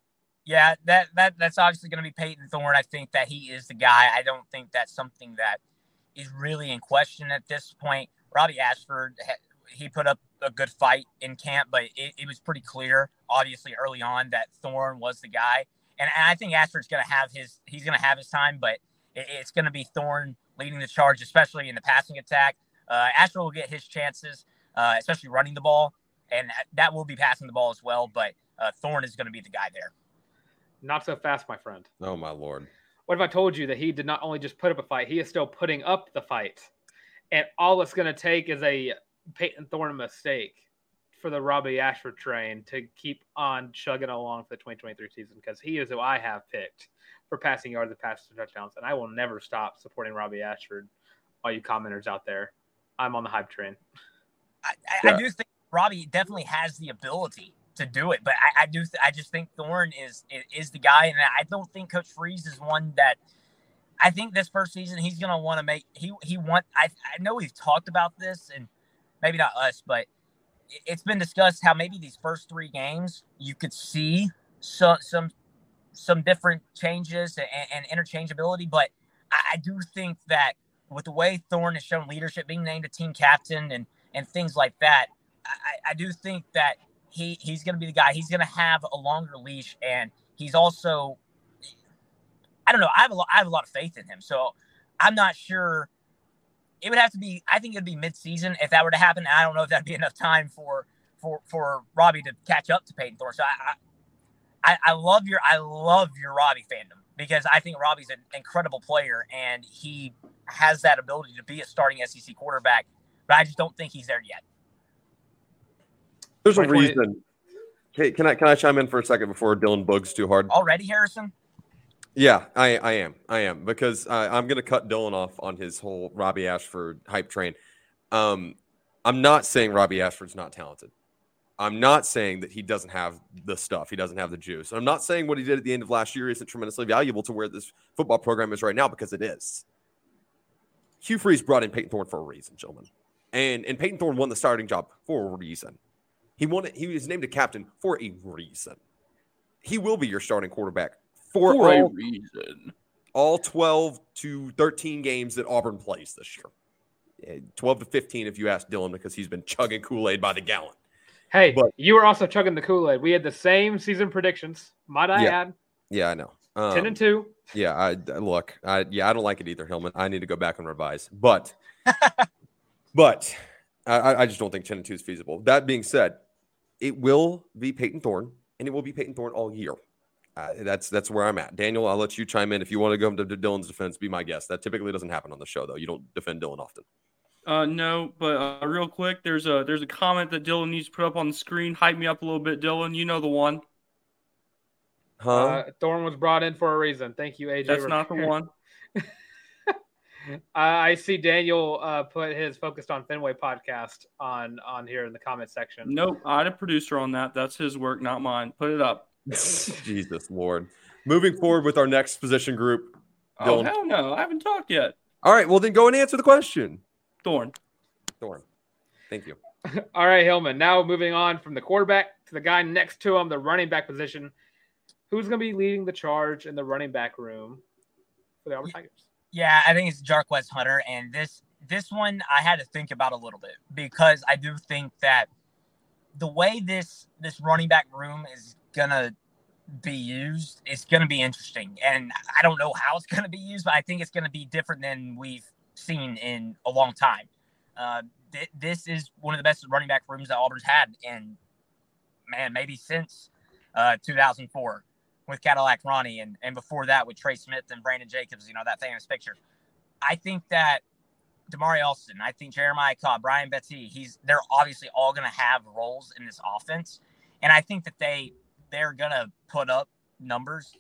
Yeah, that that that's obviously going to be Payton Thorne. I think that he is the guy. I don't think that's something that is really in question at this point. Robbie Ashford, he put up a good fight in camp, but it, it was pretty clear, obviously early on, that Thorne was the guy. And, and I think Ashford's going to have his he's going to have his time, but it, it's going to be Thorne leading the charge, especially in the passing attack. Uh, Ashford will get his chances, uh, especially running the ball, and that- that will be passing the ball as well. But uh, Thorne is going to be the guy there. Not so fast, my friend. Oh my lord! What if I told you that he did not only just put up a fight, he is still putting up the fight. And all it's going to take is a Payton Thorne mistake for the Robbie Ashford train to keep on chugging along for the 2023 season because he is who I have picked for passing yards and passing touchdowns. And I will never stop supporting Robbie Ashford. All you commenters out there, I'm on the hype train. I, I, I do think Robbie definitely has the ability to do it, but I, I do. Th- I just think Thorne is, is is the guy, and I don't think Coach Freeze is one that. I think this first season he's gonna want to make he he want. I I know we've talked about this, and maybe not us, but it- it's been discussed how maybe these first three games you could see some some some different changes and, and interchangeability, but I, do think that with the way Thorne has shown leadership, being named a team captain and and things like that, I, I do think that he he's going to be the guy. He's going to have a longer leash, and he's also I don't know. I have a lot. I have a lot of faith in him. So I'm not sure. It would have to be. I think it'd be mid-season if that were to happen. I don't know if that'd be enough time for for for Robbie to catch up to Payton Thorne. So I, I I, I love your I love your Robbie fandom because I think Robbie's an incredible player and he has that ability to be a starting SEC quarterback. But I just don't think he's there yet. There's a reason. Okay, can I can I chime in for a second before Dylan bugs too hard? Already, Harrison. Yeah, I, I am. I am because I, I'm going to cut Dylan off on his whole Robbie Ashford hype train. Um, I'm not saying Robbie Ashford's not talented. I'm not saying that he doesn't have the stuff. He doesn't have the juice. I'm not saying what he did at the end of last year isn't tremendously valuable to where this football program is right now because it is. Hugh Freeze brought in Payton Thorne for a reason, gentlemen, and and Payton Thorne won the starting job for a reason. He won it. He was named a captain for a reason. He will be your starting quarterback for, For a all reason. all 12 to 13 games that Auburn plays this year. Eh, 12 to 15 if you ask Dylan because he's been chugging Kool-Aid by the gallon. Hey, But- you were also chugging the Kool Aid. We had the same season predictions. Might I Yeah. add? Yeah, I know. Um, 10 and 2. Yeah, I look. I yeah, I don't like it either, Hillman. I need to go back and revise. But but I- I, I just don't think 10 and 2 is feasible. That being said, it will be Payton Thorne, and it will be Payton Thorne all year. Uh, that's that's where I'm at. Daniel, I'll let you chime in if you want to go into Dylan's defense. Be my guest. That typically doesn't happen on the show, though. You don't defend Dylan often. Uh, no, but uh, real quick, there's a there's a comment that Dylan needs to put up on the screen. Hype me up a little bit, Dylan. You know the one. Huh? Uh, Thorne was brought in for a reason. Thank you, AJ. That's not the one. I see Daniel uh, put his focused on Fenway podcast on on here in the comment section. Nope, I had a producer on that. That's his work, not mine. Put it up. Jesus Lord. Moving forward with our next position group. Oh hell no, I haven't talked yet. All right, well then go and answer the question. Thorn. Thorne. Thank you. All right, Hillman. Now moving on from the quarterback to the guy next to him, the running back position. Who's going to be leading the charge in the running back room for the Auburn Tigers? Yeah, I think it's Jarquez Hunter, and this this one I had to think about a little bit because I do think that the way this this running back room is gonna be used it's gonna be interesting, and I don't know how it's gonna be used, but I think it's gonna be different than we've seen in a long time. Uh, th- this is one of the best running back rooms that Auburn's had, and man, maybe since uh, 2004 with Cadillac Ronnie, and, and before that with Tre Smith and Brandon Jacobs, you know, that famous picture. I think that Damari Alston, I think Jeremiah Cobb, Brian Battie, he's they're obviously all gonna have roles in this offense. And I think that they they're gonna put up numbers.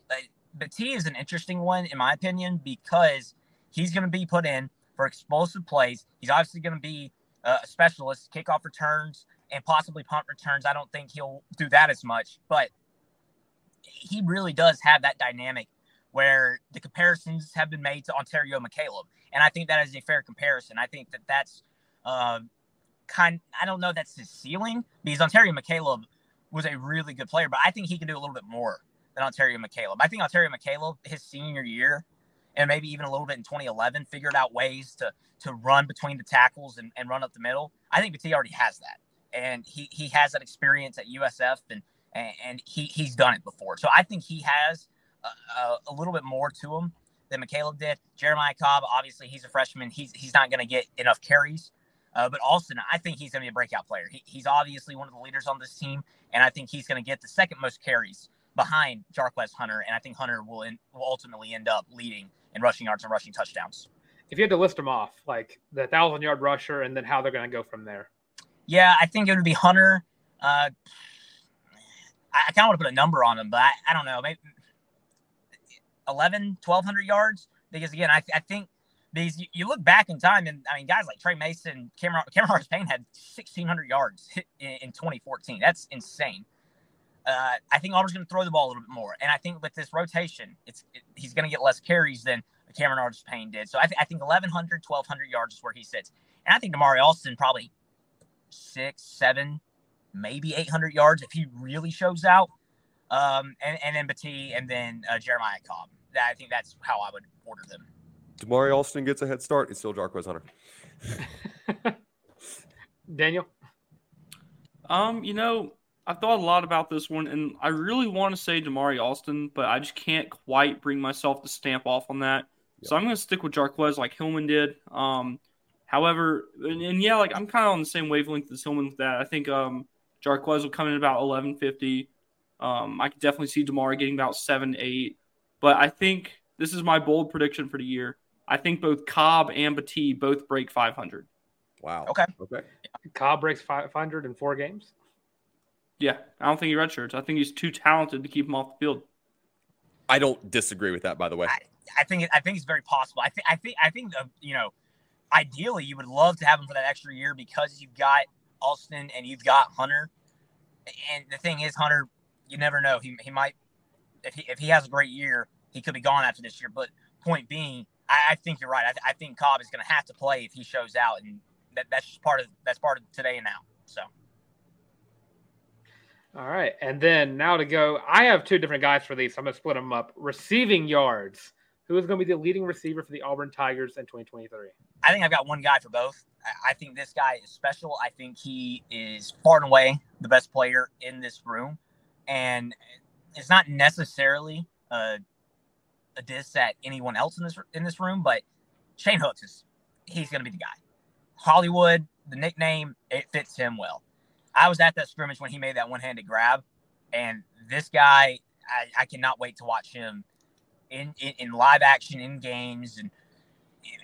T is an interesting one, in my opinion, because he's to be put in for explosive plays. He's obviously to be a specialist, kickoff returns, and possibly punt returns. I don't think he'll do that as much, but he really does have that dynamic where the comparisons have been made to Onterio McCalebb. And I think that is a fair comparison. I think that that's uh, kind I don't know that's his ceiling because Onterio McCalebb was a really good player, but I think he can do a little bit more than Onterio McCalebb. I think Onterio McCalebb, his senior year, and maybe even a little bit in 2011, figured out ways to to run between the tackles and, and run up the middle. I think Battie already has that. And he he has that experience at USF and and, he he's done it before. So I think he has a, a little bit more to him than McCalebb did. Jeremiah Cobb, obviously, he's a freshman. He's he's not going to get enough carries. Uh, but Alston, I think he's going to be a breakout player. He, he's obviously one of the leaders on this team, and I think he's going to get the second most carries behind Jarquez Hunter, and I think Hunter will in, will ultimately end up leading in rushing yards and rushing touchdowns. If you had to list them off, like the thousand yard rusher, and then how they're going to go from there. Yeah, I think it would be Hunter. Uh, I, I kind of want to put a number on him, but I, I don't know, maybe 11, 1200 yards. Because again, I, I think these you, you, look back in time, and I mean, guys like Tre Mason, Cameron, Cameron Payne had 1600 yards in, in 2014. That's insane. Uh, I think Auburn's going to throw the ball a little bit more, and I think with this rotation, it's it, he's going to get less carries than Cameron Artis Payne did. So I, th- I think 1100, 1200 yards is where he sits, and I think Damari Alston probably six, seven, maybe 800 yards if he really shows out. Um, and, and then Battie and then uh, Jeremiah Cobb. I think that's how I would order them. Damari Alston gets a head start. It's still Jarquez Hunter. Daniel? Um, you know, I've thought a lot about this one, and I really want to say Damari Alston, but I just can't quite bring myself to stamp off on that. Yep. So I'm going to stick with Jarquez like Hillman did. Um, however, and, and, yeah, like I'm kind of on the same wavelength as Hillman with that. I think um, Jarquez will come in about 1150. Um, I could definitely see Damari getting about seven, eight. But I think this is my bold prediction for the year. I think both Cobb and Battie both break 500. Wow. Okay. Okay. Cobb breaks 500 in four games. Yeah, I don't think he redshirts. I think he's too talented to keep him off the field. I don't disagree with that, by the way. I, I think I think it's very possible. I think I think I think the you know, ideally you would love to have him for that extra year because you've got Alston and you've got Hunter. And the thing is, Hunter, you never know. He, he might if he if he has a great year, he could be gone after this year. But point being, I, I think you're right. I, th- I think Cobb is going to have to play if he shows out, and that, that's just part of that's part of today and now. So. All right, and then now to go. I have two different guys for these. So I'm going to split them up. Receiving yards. Who is going to be the leading receiver for the Auburn Tigers in 2023? I think I've got one guy for both. I think this guy is special. I think he is far and away the best player in this room, and it's not necessarily a, a diss at anyone else in this in this room, but Shane Hooks is he's going to be the guy. Hollywood, the nickname, it fits him well. I was at that scrimmage when he made that one-handed grab, and this guy, I, I cannot wait to watch him in, in, in live action in games and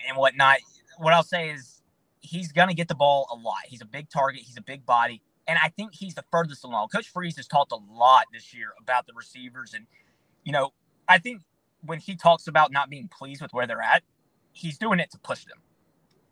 and whatnot. What I'll say is he's going to get the ball a lot. He's a big target. He's a big body. And I think he's the furthest along. Coach Freeze has talked a lot this year about the receivers. And, you know, I think when he talks about not being pleased with where they're at, he's doing it to push them.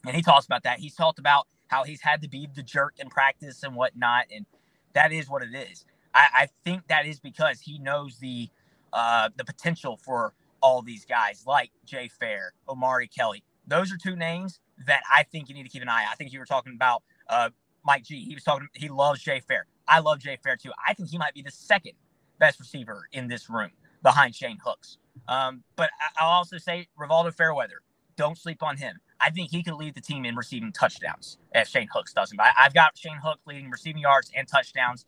And he talks about that. He's talked about how he's had to be the jerk in practice and whatnot. And that is what it is. I, I think that is because he knows the uh, the potential for all these guys like Jay Fair, Omari Kelly. Those are two names that I think you need to keep an eye on. I think you were talking about uh, Mike G. He was talking, he loves Jay Fair. I love Jay Fair too. I think he might be the second best receiver in this room behind Shane Hooks. Um, but I'll also say Rivaldo Fairweather. Don't sleep on him. I think he could lead the team in receiving touchdowns if Shane Hooks doesn't. But I, have got Shane Hook leading receiving yards and touchdowns.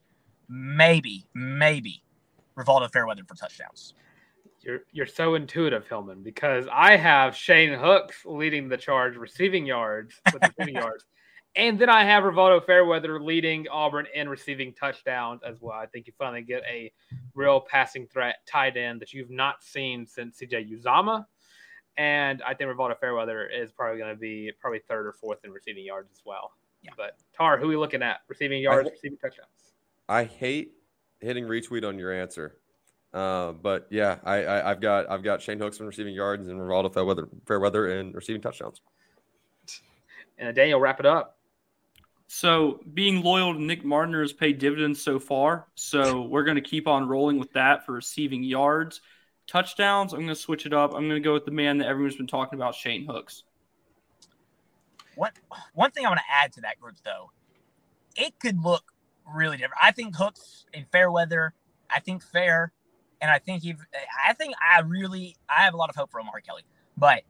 Maybe, maybe Rivaldo Fairweather for touchdowns. You're you're so intuitive, Hillman, because I have Shane Hooks leading the charge receiving yards with receiving yards. And then I have Rivaldo Fairweather leading Auburn in receiving touchdowns as well. I think you finally get a real passing threat tight end that you've not seen since CJ Uzomah. And I think Rivaldo Fairweather is probably going to be probably third or fourth in receiving yards as well. Yeah. But Tarr, who are we looking at? Receiving yards, I, receiving touchdowns. I hate hitting retweet on your answer Uh, but yeah, I, I have got I've got Shane Hooks in receiving yards and Rivaldo Fairweather, Fairweather in receiving touchdowns. And Daniel, wrap it up. So being loyal to Nick Mardner has paid dividends so far. So we're going to keep on rolling with that for receiving yards. Touchdowns, I'm going to switch it up. I'm going to go with the man that everyone's been talking about, Shane Hooks. One one thing I want to add to that group though, it could look really different. I think Hooks in Fairweather. I think Fair, and I think he I think I really I have a lot of hope for Omari Kelly. But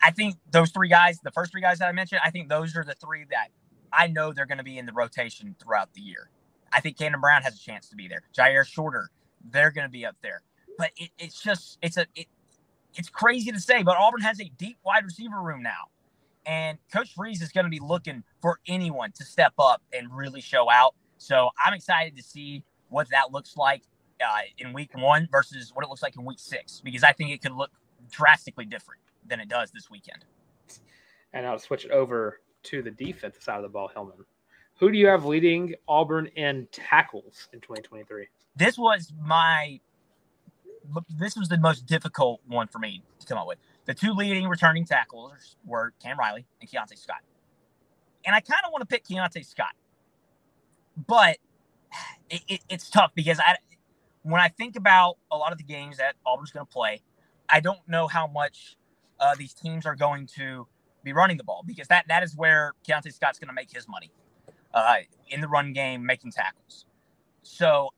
I think those three guys, the first three guys that I mentioned, I think those are the three that I know they're going to be in the rotation throughout the year. I think Camden Brown has a chance to be there. Jyaire Shorter, they're going to be up there. But it, it's just it's a it, it's crazy to say, but Auburn has a deep wide receiver room now. And Coach Freeze is going to be looking for anyone to step up and really show out. So I'm excited to see what that looks like uh, in week one versus what it looks like in week six, because I think it could look drastically different than it does this weekend. And I'll switch it over to the defensive side of the ball, Hillman. Who do you have leading Auburn in tackles in 2023? This was my this was the most difficult one for me to come up with. The two leading returning tackles were Cam Riley and Keionte Scott. And I kind of want to pick Keionte Scott. But it, it, it's tough because I when I think about a lot of the games that Auburn's going to play, I don't know how much uh, these teams are going to be running the ball because that that is where Keionte Scott's going to make his money uh, in the run game, making tackles. So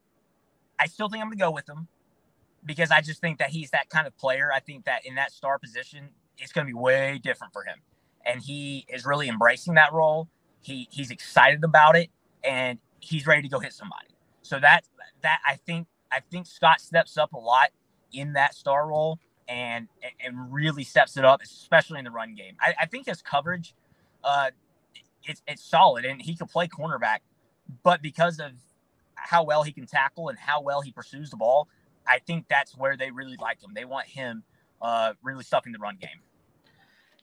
I still think I'm going to go with him because I just think that he's that kind of player. I think that in that star position, it's going to be way different for him, and he is really embracing that role. He he's excited about it, and he's ready to go hit somebody. So that that I think I think Scott steps up a lot in that star role and and really steps it up, especially in the run game. I, I think his coverage, uh, it's it's solid, and he can play cornerback, but because of how well he can tackle and how well he pursues the ball, I think that's where they really like him. They want him uh, really stuffing the run game.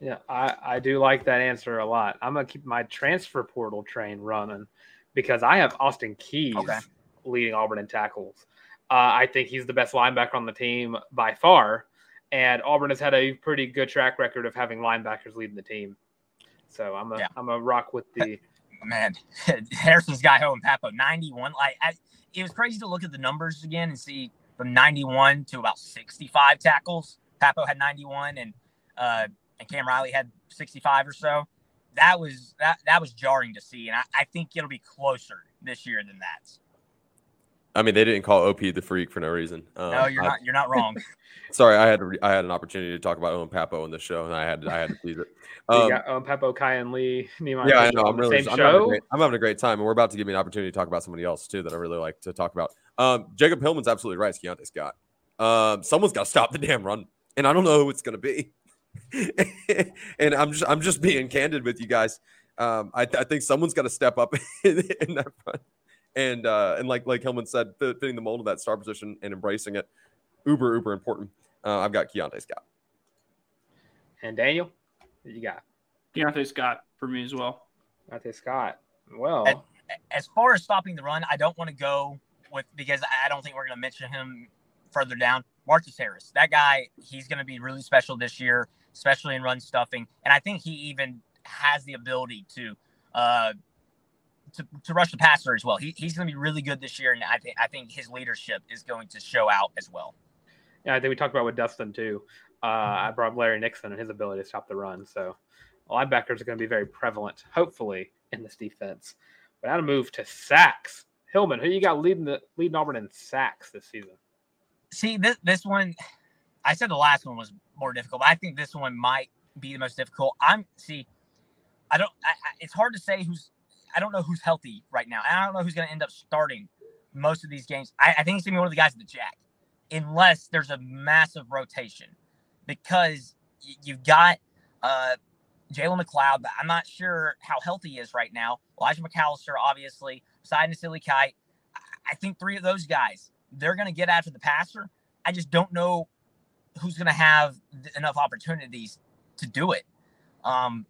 Yeah, I, I do like that answer a lot. I'm gonna keep my transfer portal train running because I have Austin Keys okay. leading Auburn in tackles. Uh, I think he's the best linebacker on the team by far, and Auburn has had a pretty good track record of having linebackers leading the team. So I'm a yeah. I'm a rock with the man Harrison's guy Owen Pappoe 91. Like I, it was crazy to look at the numbers again and see from 91 to about 65 tackles. Pappoe had 91 and uh, and Cam Riley had 65 or so. That was that that was jarring to see, and I, I think it'll be closer this year than that. I mean, they didn't call OP the freak for no reason. Um, no, you're I, not. You're not wrong. sorry, I had I had an opportunity to talk about Owen Pappoe in the show, and I had I had to please it. Um, you got Owen Pappoe, Kai, and Lee. Nehemiah yeah, I know. I'm really. I'm having, great, I'm having, a great time, and we're about to give me an opportunity to talk about somebody else too that I really like to talk about. Um, Jacob Hillman's absolutely right. It's Keionte Scott. Um, someone's got to stop the damn run, and I don't know who it's going to be. and I'm just I'm just being candid with you guys. Um, I, I think someone's got to step up in, in that front and uh, and like like Hillman said, fitting the mold of that star position and embracing it, uber uber important. Uh, I've got Keionte Scott. And Daniel, what you got? Keionte Scott for me as well. Keionte Scott. Well, as far as stopping the run, I don't want to go with because I don't think we're going to mention him further down. Marcus Harris, that guy, he's going to be really special this year, especially in run stuffing, and I think he even has the ability to uh, to, to rush the passer as well. He, he's going to be really good this year, and I think I think his leadership is going to show out as well. Yeah, I think we talked about with Dustin too. Uh, I brought Larry Nixon and his ability to stop the run. So linebackers are going to be very prevalent, hopefully, in this defense. But now to move to sacks. Hillman, who you got leading the leading Auburn in sacks this season? See this this one, I said the last one was more difficult, but I think this one might be the most difficult. I'm see, I don't. I, I, it's hard to say who's I don't know who's healthy right now. I don't know who's going to end up starting most of these games. I, I think it's going to be one of the guys at the Jack, unless there's a massive rotation, because y- you've got uh, Jalen McLeod, but I'm not sure how healthy he is right now. Elijah McAllister, obviously, Poseidon Silikite. I think three of those guys, they're going to get after the passer. I just don't know who's going to have enough opportunities to do it. Um,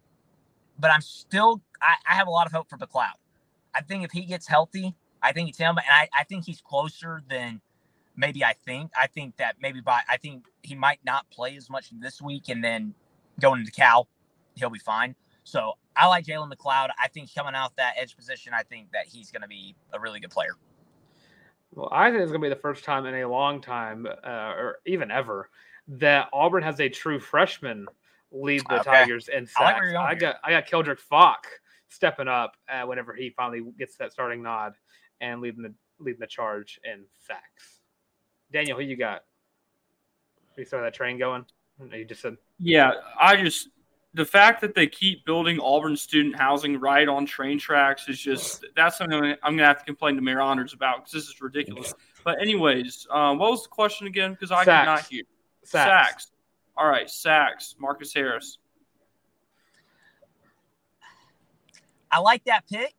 but I'm still I, I have a lot of hope for McLeod. I think if he gets healthy, I think it's him, and I, I think he's closer than maybe I think. I think that maybe by I think he might not play as much this week, and then going into Cal, he'll be fine. So I like Jalen McLeod. I think coming out that edge position, I think that he's going to be a really good player. Well, I think it's going to be the first time in a long time, uh, or even ever, that Auburn has a true freshman lead the Okay. Tigers in I like sacks. you're going I got I got Keldric Faulk stepping up uh, whenever he finally gets that starting nod and leading the leading the charge in sacks. Daniel, who you got? You saw that train going? You just said Yeah, I just the fact that they keep building Auburn student housing right on train tracks is just that's something I'm gonna have to complain to Mayor Anders about because this is ridiculous. But anyways, um, what was the question again? Because I Sacks. could not hear. Sacks. All right, sacks. Marcus Harris. I like that pick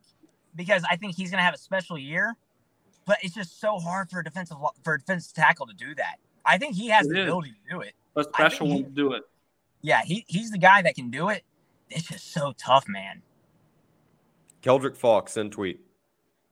because I think he's going to have a special year, but it's just so hard for a defensive for a defensive tackle to do that. I think he has It the is. ability to do it. A I think special he- one to do it. Yeah, he, he's the guy that can do it. It's just so tough, man. Keldric Faulk and tweet.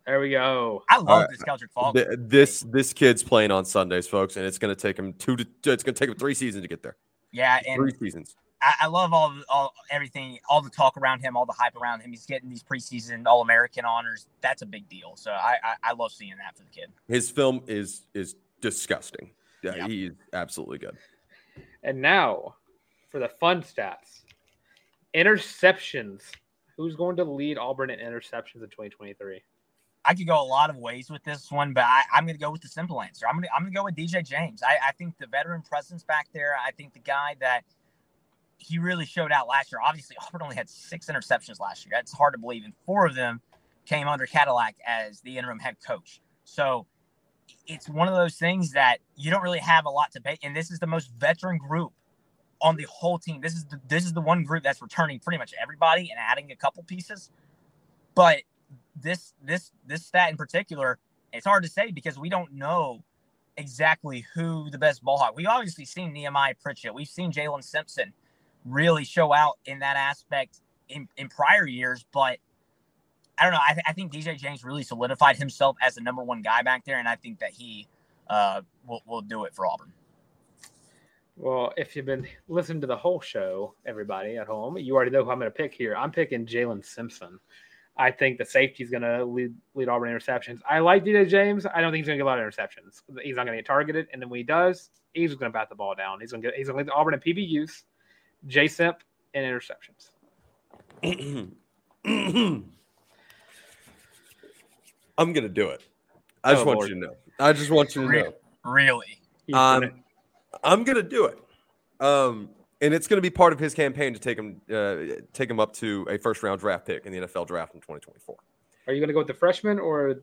There we go. I love All right. this Keldric Faulk. Th- This this kid's playing on Sundays, folks, and it's going to take him two to it's going to take him three seasons to get there. Yeah, and Three seasons. I, I love all, all everything, all the talk around him, all the hype around him. He's getting these preseason All American honors. That's a big deal. So I, I I love seeing that for the kid. His film is is disgusting. Yeah, he's absolutely good. And now for the fun stats. Interceptions. Who's going to lead Auburn in interceptions in 2023? I could go a lot of ways with this one, but I, I'm going to go with the simple answer. I'm going to I'm going to go with DJ James. I, I think the veteran presence back there. I think the guy that he really showed out last year. Obviously, Auburn only had six interceptions last year. That's hard to believe, and four of them came under Cadillac as the interim head coach. So it's one of those things that you don't really have a lot to pay. And this is the most veteran group on the whole team. This is the this is the one group that's returning pretty much everybody and adding a couple pieces. But this this this stat in particular, it's hard to say because we don't know exactly who the best ball hawk. We've obviously seen Nehemiah Pritchett. We've seen Jaylin Simpson really show out in that aspect in, in prior years, but I don't know. I, th- I think DJ James really solidified himself as the number one guy back there, and I think that he uh, will, will do it for Auburn. Well, if you've been listening to the whole show, everybody at home, you already know who I'm going to pick here. I'm picking Jaylin Simpson. I think the safety is going to lead, lead Auburn interceptions. I like DJ James. I don't think he's going to get a lot of interceptions. He's not going to get targeted, and then when he does, he's going to bat the ball down. He's going to get, he's going to lead Auburn in PBUs, J Simp, and interceptions. I'm gonna do it. I just Oh, want Lord. you to know. I just want you to Re- know. Really? Um, I'm gonna do it. Um, and it's gonna be part of his campaign to take him uh, take him up to a first round draft pick in the NFL draft in 2024. Are you going to go with the freshman or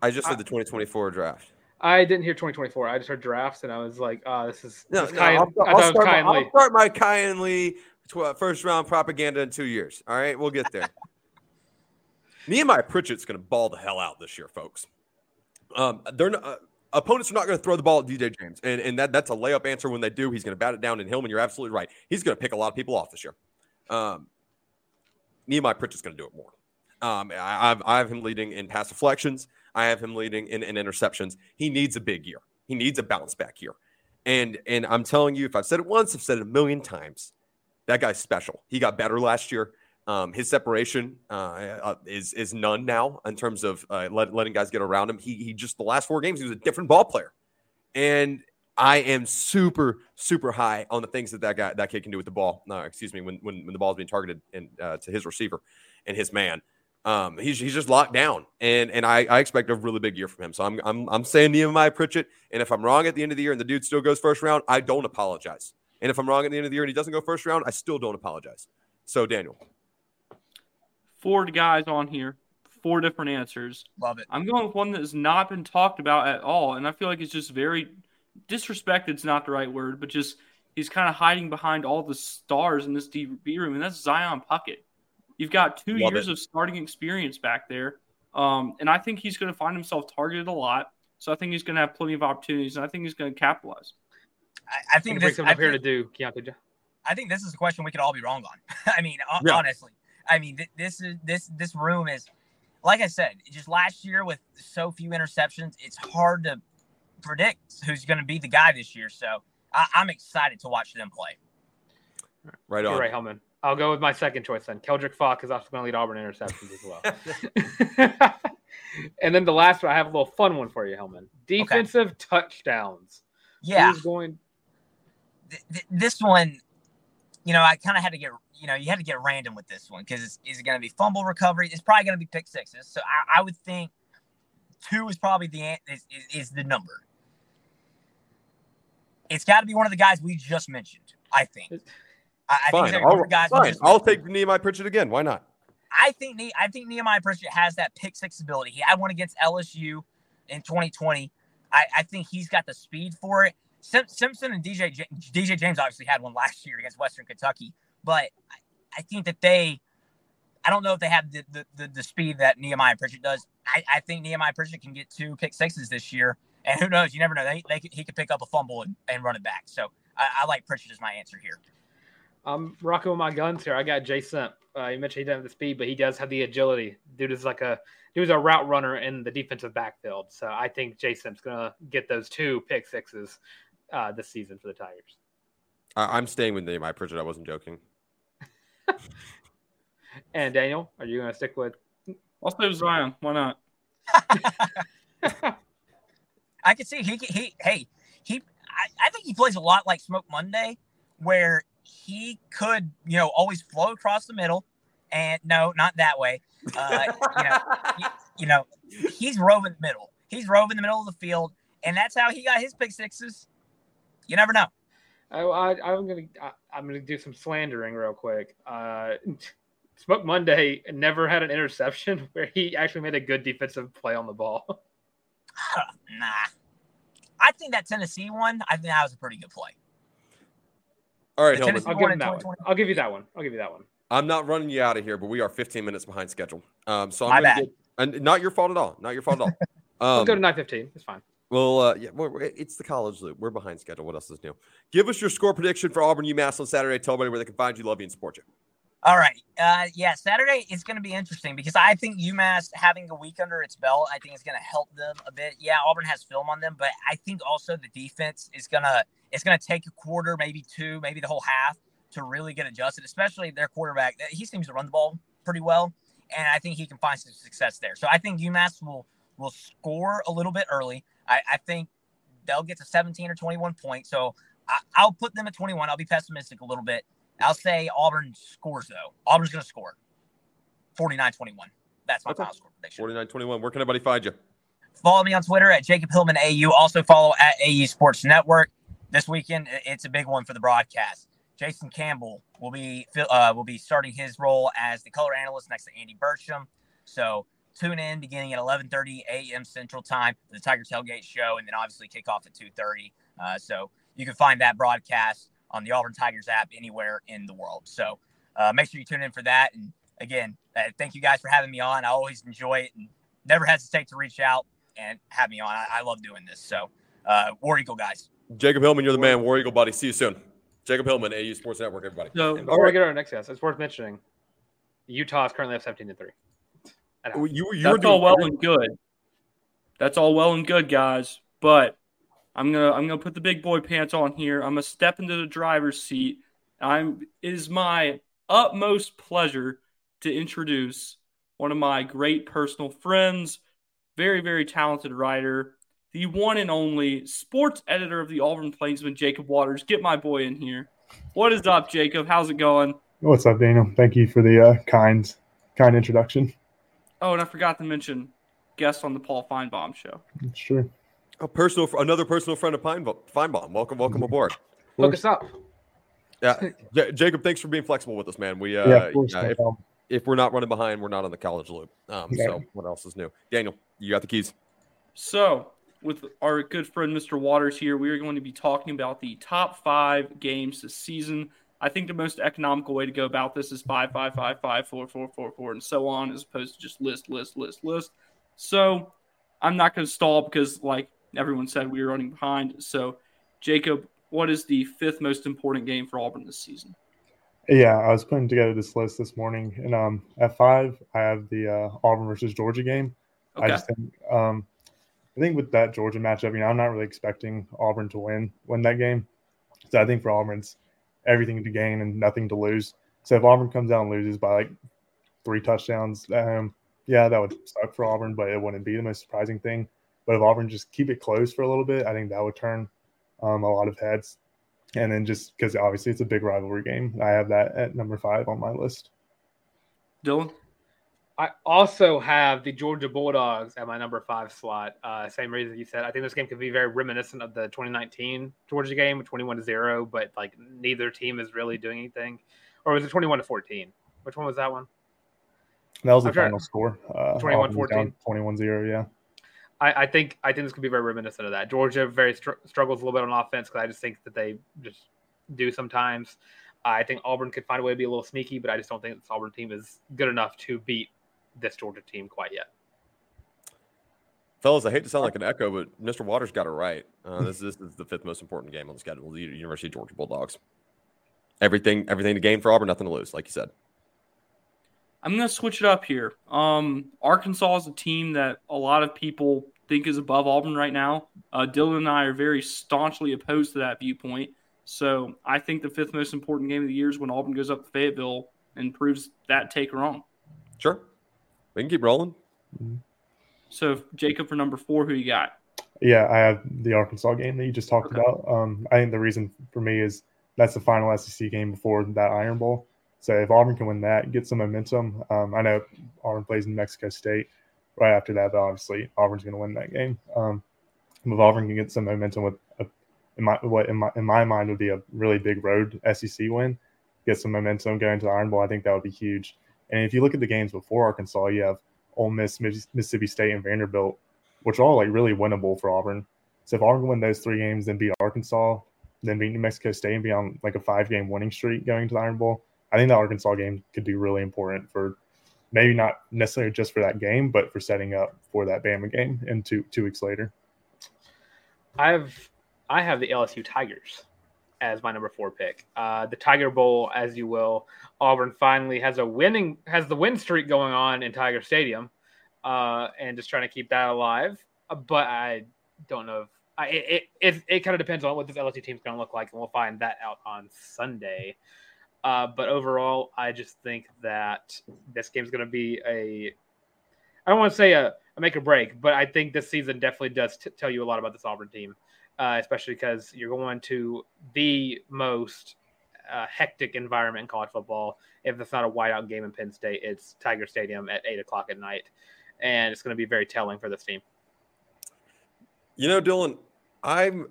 I just said the 2024 draft. I didn't hear 2024. I just heard drafts, and I was like, "Oh, this is No, this is no, Kyan- I'll, I thought I'll it was start my, I'll Lee. start my Kayin Lee tw- first round propaganda in two years. All right, we'll get there. Nehemiah Pritchett's going to ball the hell out this year, folks. Um, they're not, uh, opponents are not going to throw the ball at DJ James, and and that that's a layup answer when they do. He's going to bat it down. And Hillman, you're absolutely right. He's going to pick a lot of people off this year. Um, Nehemiah Pritchett's going to do it more. Um, I, I've, I have him leading in pass deflections. I have him leading in, in interceptions. He needs a big year. He needs a bounce back year. And and I'm telling you, if I've said it once, I've said it a million times. That guy's special. He got better last year. Um, his separation uh, uh, is is none now in terms of uh, let, letting guys get around him. He he just the last four games he was a different ball player, and I am super super high on the things that that guy that kid can do with the ball. No, excuse me, when when, when the ball is being targeted and uh, to his receiver and his man. Um, he's, he's just locked down, and and I, I expect a really big year from him. So I'm I'm I'm saying Nehemiah Pritchett, and if I'm wrong at the end of the year and the dude still goes first round, I don't apologize. And if I'm wrong at the end of the year and he doesn't go first round, I still don't apologize. So Daniel, Four guys on here, four different answers. Love it. I'm going with one that has not been talked about at all, and I feel like it's just very disrespected's not the right word, but just he's kind of hiding behind all the stars in this DB room, and that's Zion Puckett. You've got two Love years it. of starting experience back there, um, and I think he's going to find himself targeted a lot. So I think he's going to have plenty of opportunities, and I think he's going to capitalize. I, I think Think this. something I up here to do, Keontae. I think this is a question we could all be wrong on. I mean, Yeah. honestly, I mean, th- this is this this room is. like I said, just last year with so few interceptions, it's hard to predict who's going to be the guy this year. So I, am excited to watch them play. Right on. You're right, Hillman. I'll go with my second choice then. Keldric Faulk is also going to lead Auburn interceptions as well. and then the last one, I have a little fun one for you, Hillman. Defensive okay. touchdowns. Yeah. Who's going? Th- th- this one, you know, I kind of had to get, you know, you had to get random with this one because is it going to be fumble recovery? It's probably going to be pick sixes. So I, I, would think two is probably the is, is, is the number. It's got to be one of the guys we just mentioned. I think. I, I fine. think I'll, guys fine. I'll take Nehemiah Pritchett again. Why not? I think I think Nehemiah Pritchett has that pick six ability. He had one against LSU in 2020. I, I think he's got the speed for it. Sim, Simpson and DJ DJ James obviously had one last year against Western Kentucky, but I, I think that they, I don't know if they have the the, the, the speed that Nehemiah Pritchett does. I, I think Nehemiah Pritchett can get two pick sixes this year, and who knows? You never know. They, they he could pick up a fumble and, and run it back. So I, I like Pritchett as my answer here. I'm rocking with my guns here. I got Jason. Uh, you mentioned he doesn't have the speed, but he does have the agility. Dude is like a dude is a route runner in the defensive backfield. So I think Jason's gonna get those two pick sixes uh, this season for the Tigers. I'm staying with Nehemiah Pritchett. I wasn't joking. and Daniel, are you gonna stick with? I'll stay with Zion. Why not? I can see he he hey he I, I think he plays a lot like Smoke Monday, where he could, you know, always flow across the middle. And no, not that way. Uh, you know, he, you know, he's roving the middle. He's roving the middle of the field, and that's how he got his pick sixes. You never know. I, I, am gonna I, am gonna do some slandering real quick. Uh, Smoke Monday never had an interception where he actually made a good defensive play on the ball. Nah, I think that Tennessee one. I think that was a pretty good play. All right, I'll give, that one. I'll give you that one. I'll give you that one. I'm not running you out of here, but we are 15 minutes behind schedule. Um, so I'm going to get, and not your fault at all. Not your fault at all. Um, we'll go to 9:15. It's fine. Well, uh, yeah, it's the college loop. We're behind schedule. What else is new? Give us your score prediction for Auburn UMass on Saturday. Tell everybody where they can find you, love you, and support you. All right. Uh, yeah, Saturday is going to be interesting because I think UMass having a week under its belt, I think is going to help them a bit. Yeah, Auburn has film on them, but I think also the defense is going to it's going to take a quarter, maybe two, maybe the whole half to really get adjusted. Especially their quarterback, he seems to run the ball pretty well, and I think he can find some success there. So I think UMass will will score a little bit early. I, I think they'll get to 17 or 21 points. So I, will put them at 21. I'll be pessimistic a little bit. I'll say Auburn scores, though. Auburn's going to score 49 21. That's my okay. final score prediction. 49 21. Where can everybody find you? Follow me on Twitter at Jacob Hillman AU. Also follow at AU Sports Network. This weekend, it's a big one for the broadcast. Jason Campbell will be uh, will be starting his role as the color analyst next to Andy Burcham. So tune in beginning at 11:30 a.m. Central Time for the Tiger Tailgate Show, and then obviously kick off at 2:30. Uh, so you can find that broadcast on the Auburn Tigers app anywhere in the world. So uh, make sure you tune in for that. And again, uh, thank you guys for having me on. I always enjoy it and never hesitate to reach out and have me on. I, I love doing this. So, uh, War Eagle guys. Jacob Hillman, you're the man. War Eagle, buddy. See you soon. Jacob Hillman, AU Sports Network, everybody. So, before we get our next guest, it's worth mentioning Utah is currently at 17 to 3. You, you That's all well and good. That's all well and good, guys. But I'm gonna I'm gonna put the big boy pants on here. I'm gonna step into the driver's seat. I'm it is my utmost pleasure to introduce one of my great personal friends, very very talented writer, the one and only sports editor of the Auburn Plainsman, Jacob Waters. Get my boy in here. What is up, Jacob? How's it going? What's up, Daniel? Thank you for the uh, kind kind introduction. Oh, and I forgot to mention guest on the Paul Finebaum show. That's true. A personal, another personal friend of Pine, Finebaum. Welcome, welcome aboard. Hook us up. Yeah, J- Jacob, thanks for being flexible with us, man. We, uh, yeah, course, if, if, we're not running behind, we're not on the college loop. Um, yeah. So, what else is new? Daniel, you got the keys. So, with our good friend Mr. Waters here, we are going to be talking about the top five games this season. I think the most economical way to go about this is five, five, five, five, four, four, four, four, and so on, as opposed to just list, list, list, list. So I'm not going to stall because, like everyone said we were running behind. So, Jacob, what is the fifth most important game for Auburn this season? Yeah, I was putting together this list this morning, and um, at five, I have the uh, Auburn versus Georgia game. I just think, um, I think with that Georgia matchup, you know, I'm not really expecting Auburn to win win that game. So I think for Auburn, it's everything to gain and nothing to lose. So if Auburn comes out and loses by like three touchdowns at home, yeah, that would suck for Auburn, but it wouldn't be the most surprising thing. But if Auburn just keep it close for a little bit, I think that would turn um, a lot of heads. And then just because obviously it's a big rivalry game, I have that at number five on my list. Dylan? I also have the Georgia Bulldogs at my number five slot. Uh, same reason you said. I think this game could be very reminiscent of the 2019 Georgia game, 21 to zero, but like neither team is really doing anything. Or was it 21 to 14? Which one was that one? That was the I'm final score. Uh, 21-14. Auburn was down 21-0, yeah. I, I think I think this could be very reminiscent of that. Georgia very str- struggles a little bit on offense because I just think that they just do sometimes. I think Auburn could find a way to be a little sneaky, but I just don't think this Auburn team is good enough to beat this Georgia team quite yet. Fellas, I hate to sound like an echo, but Mr. Waters got it right. Uh, this, this is the fifth most important game on the schedule. The University of Georgia Bulldogs. Everything, everything to gain for Auburn, nothing to lose, like you said. I'm going to switch it up here. Um, Arkansas is a team that a lot of people think is above Auburn right now. Uh, Dylan and I are very staunchly opposed to that viewpoint. So I think the fifth most important game of the year is when Auburn goes up to Fayetteville and proves that take wrong. Sure. We can keep rolling. So Jacob for number four, who you got? Yeah, I have the Arkansas game that you just talked about. Um, I think the reason for me is that's the final SEC game before that Iron Bowl. So if Auburn can win that, get some momentum. Um, I know Auburn plays in Mexico State right after that, but obviously Auburn's going to win that game. Um, if Auburn can get some momentum with a, in my what in my in my mind would be a really big road SEC win, get some momentum going to the Iron Bowl. I think that would be huge. And if you look at the games before Arkansas, you have Ole Miss, Miss- Mississippi State, and Vanderbilt, which are all like really winnable for Auburn. So if Auburn win those three games, then beat Arkansas, then beat New Mexico State, and be on like a five game winning streak going to the Iron Bowl, I think the Arkansas game could be really important for maybe not necessarily just for that game, but for setting up for that Bama game in two two weeks later. I have I have the LSU Tigers as my number four pick. Uh, the Tiger Bowl, as you will. Auburn finally has a winning has the win streak going on in Tiger Stadium, uh, and just trying to keep that alive. Uh, But I don't know if I, it it, it, kind of depends on what this LSU team's going to look like, and we'll find that out on Sunday. Uh, but overall, I just think that this game's going to be a I don't want to say a, a make or break, but I think this season definitely does t- tell you a lot about this Auburn team, uh, especially because you're going to the most uh, hectic environment in college football. If it's not a whiteout game in Penn State, it's Tiger Stadium at eight o'clock at night, and it's going to be very telling for this team. You know, Dylan, I'm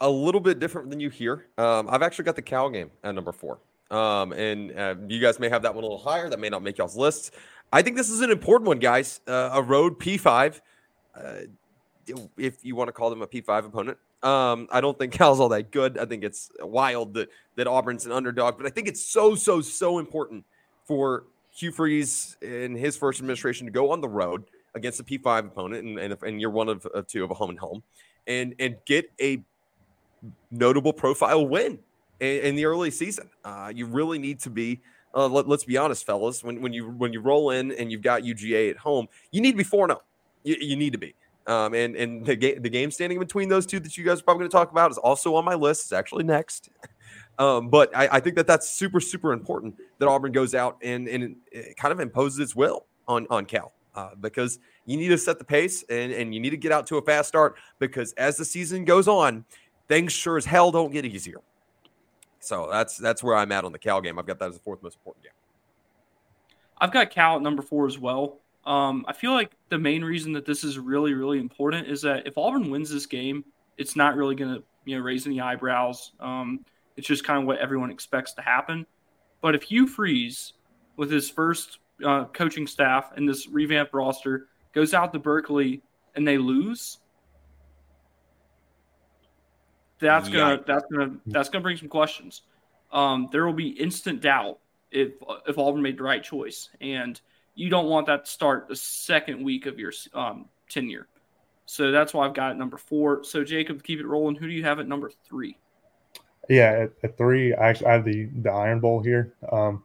a little bit different than you here. Um, I've actually got the Cal game at number four. Um, and uh, you guys may have that one a little higher. That may not make y'all's lists. I think this is an important one, guys. Uh, a road P5, uh, if you want to call them a P5 opponent. Um, I don't think Cal's all that good. I think it's wild that, that Auburn's an underdog, but I think it's so, so, so important for Hugh Freeze and his first administration to go on the road against a P5 opponent, and, and, if, and you're one of, of two of a home and home, and and get a notable profile win in, in the early season. Uh, you really need to be. Uh, let, us be honest, fellas. When when you when you roll in and you've got UGA at home, you need to be four zero. You, you need to be. Um, and and the game the game standing between those two that you guys are probably going to talk about is also on my list. It's actually next. Um, but I, I think that that's super super important that Auburn goes out and and kind of imposes its will on on Cal. Uh, because you need to set the pace and, and you need to get out to a fast start because as the season goes on, things sure as hell don't get easier. So that's that's where I'm at on the Cal game. I've got that as the fourth most important game. I've got Cal at number four as well. Um, I feel like the main reason that this is really, really important is that if Auburn wins this game, it's not really going to you know raise any eyebrows. Um, it's just kind of what everyone expects to happen. But if Hugh Freeze, with his first uh, coaching staff and this revamped roster, goes out to Berkeley and they lose, that's gonna that's gonna that's gonna bring some questions. Um, there will be instant doubt if if Auburn made the right choice, and you don't want that to start the second week of your um, tenure. So that's why I've got it number four. So Jacob, keep it rolling. Who do you have at number three? Yeah, at, at, three, I actually I have the the Iron Bowl here. Um,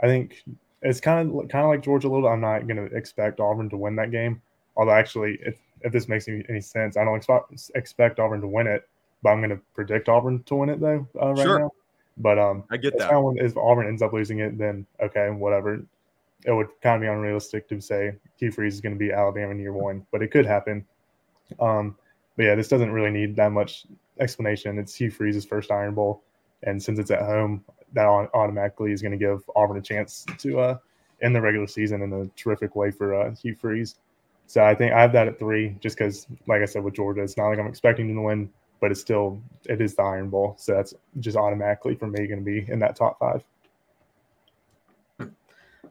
I think it's kind of kind of like Georgia a little. I'm not going to expect Auburn to win that game. Although actually, if, if this makes any, any sense, I don't expect expect Auburn to win it, but I'm going to predict Auburn to win it though uh, right sure. now. But um, I get that. Kind of, if Auburn ends up losing it, then okay, whatever. It would kind of be unrealistic to say Hugh Freeze is going to be Alabama in year one, but it could happen. Um, but yeah, this doesn't really need that much explanation. It's Hugh Freeze's first Iron Bowl, and since it's at home, that automatically is going to give Auburn a chance to uh, end the regular season in a terrific way for uh, Hugh Freeze. So I think I have that at three, just because, like I said, with Georgia, it's not like I'm expecting them to win, but it's still it is the Iron Bowl, so that's just automatically for me going to be in that top five.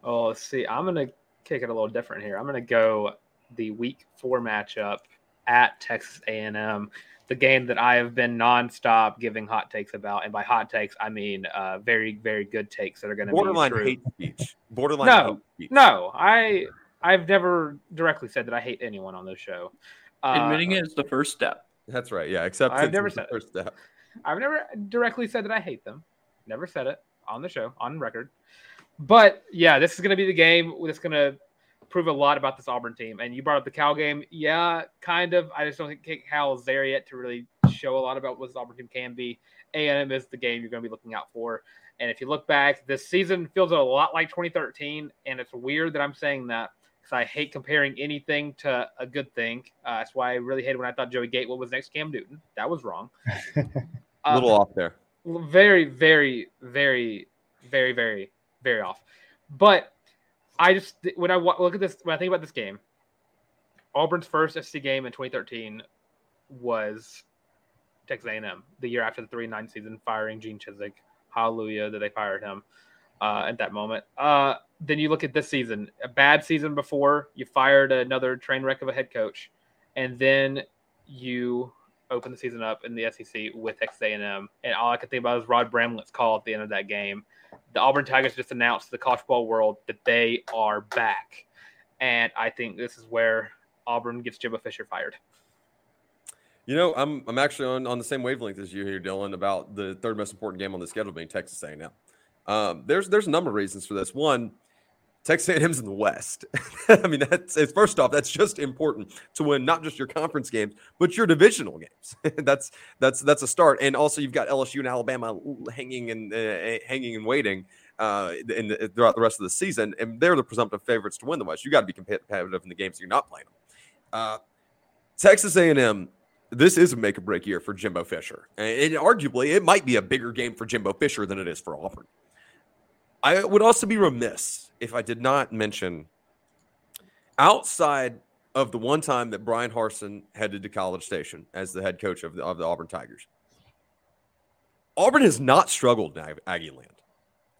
Oh, let's see. I'm going to kick it a little different here. I'm going to go the Week Four matchup at Texas A&M, the game that I have been nonstop giving hot takes about, and by hot takes I mean uh, very, very good takes that are going to borderline be true. hate speech. Borderline. No, speech. no, I I've never directly said that I hate anyone on this show. Uh, Admitting it is the first step. That's right. Yeah, except I've never said first step. I've never directly said that I hate them. Never said it on the show, on record. But yeah, this is going to be the game that's going to prove a lot about this Auburn team. And you brought up the Cal game. Yeah, kind of. I just don't think Cal is there yet to really show a lot about what this Auburn team can be. A&M is the game you're going to be looking out for. And if you look back, this season feels a lot like 2013. And it's weird that I'm saying that because I hate comparing anything to a good thing. Uh, that's why I really hated when I thought Joey Gatewood was next Cam Newton. That was wrong. a little uh, off there. Very, very, very, very, very, very off. But I just when I look at this, when I think about this game, Auburn's first SC game in 2013 was Texas A&M, the year after the three nine season, firing Gene Chizik. Hallelujah that they fired him uh, at that moment. Uh, then you look at this season, a bad season before, you fired another train wreck of a head coach, and then you open the season up in the SEC with Texas A&M, and all I can think about is Rod Bramlett's call at the end of that game. The Auburn Tigers just announced to the college football world that they are back, and I think this is where Auburn gets Jimbo Fisher fired. You know, I'm I'm actually on, on the same wavelength as you here, Dylan, about the third most important game on the schedule being Texas A&M. Um, there's there's a number of reasons for this. One, Texas A&M's in the West. I mean, that's first off, that's just important to win not just your conference games, but your divisional games. that's that's that's a start. And also, you've got LSU and Alabama hanging and uh, hanging and waiting uh, in the, throughout the rest of the season, and they're the presumptive favorites to win the West. You got to be competitive in the games you're not playing. Uh, Texas A&M. This is a make or break year for Jimbo Fisher, and arguably, it might be a bigger game for Jimbo Fisher than it is for Auburn. I would also be remiss if I did not mention outside of the one time that Brian Harsin headed to College Station as the head coach of the, of the Auburn Tigers, Auburn has not struggled in Aggie Land.